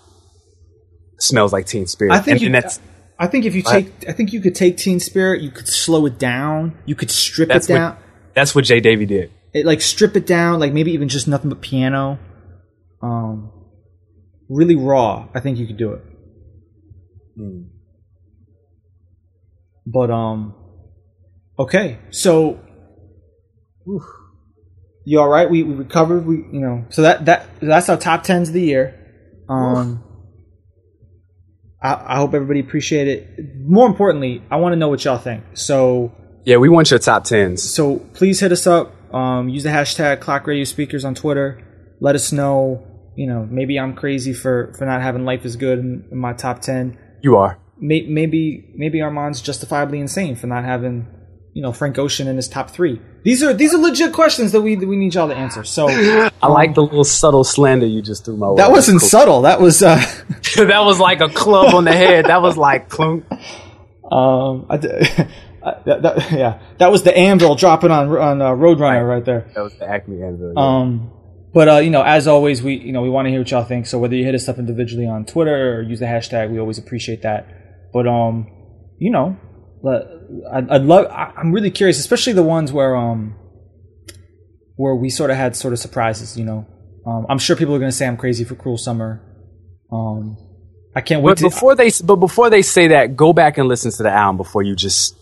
Smells like Teen Spirit. I think and, you, and that's I think if you take, I think you could take Teen Spirit, you could slow it down, you could strip it down, what that's what Jay Davy did. it, like strip it down, like maybe even just nothing but piano, um, really raw. I think you could do it. Hmm. But um, okay, so you all right? We we recovered. We you know, so that that that's our top tens of the year. Um. I, I hope everybody appreciate it. More importantly, I want to know what y'all think. So, Yeah, we want your top tens. so please hit us up. Um, use the hashtag Clock Radio Speakers on Twitter. Let us know. You know, maybe I'm crazy for for not having Life is Good in, in my top ten. You are. May, maybe maybe Armond's justifiably insane for not having you know Frank Ocean in his top three. These are these are legit questions that we that we need y'all to answer. So I like the little subtle slander you just threw my way. that wasn't Cool. subtle. That was uh, that was like a club on the head. That was like clunk. um, I, I- that, that- yeah, that was the anvil dropping on on uh, Roadrunner right there. That was the Acme anvil. yeah. Um, but uh, you know, as always, we you know we want to hear what y'all think. So whether you hit us up individually on Twitter or use the hashtag, we always appreciate that. But um, you know, I'd, I'd love. I'm really curious, especially the ones where um, where we sort of had sort of surprises. You know, Um, I'm sure people are going to say I'm crazy for Cruel Summer. Um, I can't wait But to. before they but before they say that, go back and listen to the album before you just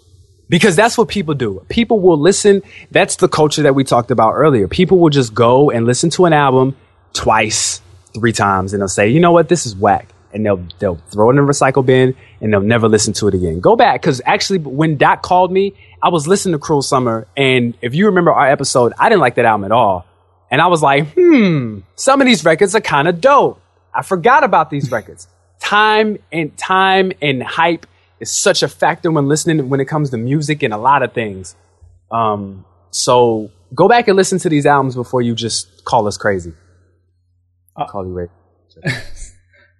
because that's what people do. People will listen. That's the culture that we talked about earlier. People will just go and listen to an album twice, three times, and they'll say, "You know what? This is whack," and they'll they'll throw it in the recycle bin and they'll never listen to it again. Go back because actually, when Doc called me, I was listening to Cruel Summer, and if you remember our episode, I didn't like that album at all, and I was like, "Hmm, some of these records are kind of dope." I forgot about these records. Time and time and hype is such a factor when listening when it comes to music and a lot of things. Um, so go back and listen to these albums before you just call us crazy. Uh, call you Ray.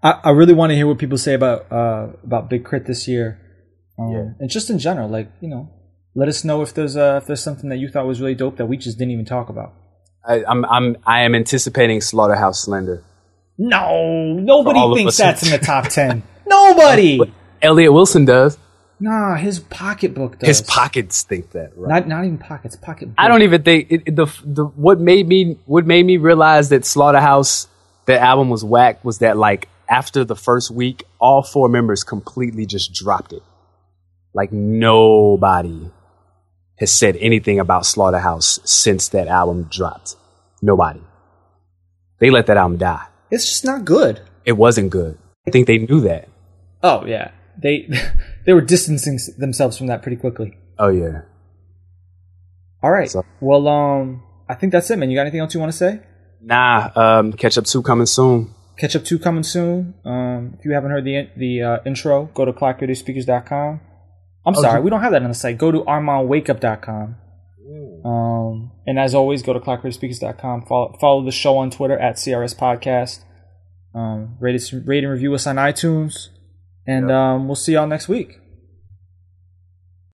I, I really want to hear what people say about uh, about Big K.R.I.T this year, um, Yeah. and just in general. Like you know, let us know if there's uh, if there's something that you thought was really dope that we just didn't even talk about. I, I'm I'm I am anticipating Slaughterhouse Slender. No, nobody thinks that's in the top ten. Nobody. Elliot Wilson does. Nah, his pocketbook does. His pockets think that. Right? Not not even pockets. Pocket. I don't even think it, it- the the what made me what made me realize that Slaughterhouse the album was whack was that like after the first week all four members completely just dropped it. Like nobody has said anything about Slaughterhouse since that album dropped. Nobody. They let that album die. It's just not good. It wasn't good. I think they knew that. Oh yeah, they they were distancing themselves from that pretty quickly. Oh yeah. All right. So- well, um, I think that's it, man. You got anything else you want to say? Nah, um, catch up two coming soon. Catch up two coming soon. Um, if you haven't heard the the uh, intro, go to clockradioSpeakers.com. I'm sorry, we don't have that on the site. Go to ArmondWakeUp.com. Um, and as always, go to clockradioSpeakers.com. Follow, follow the show on Twitter at CRS Podcast. Um, rate, us, rate and review us on iTunes. And Yep. um, we'll see y'all next week.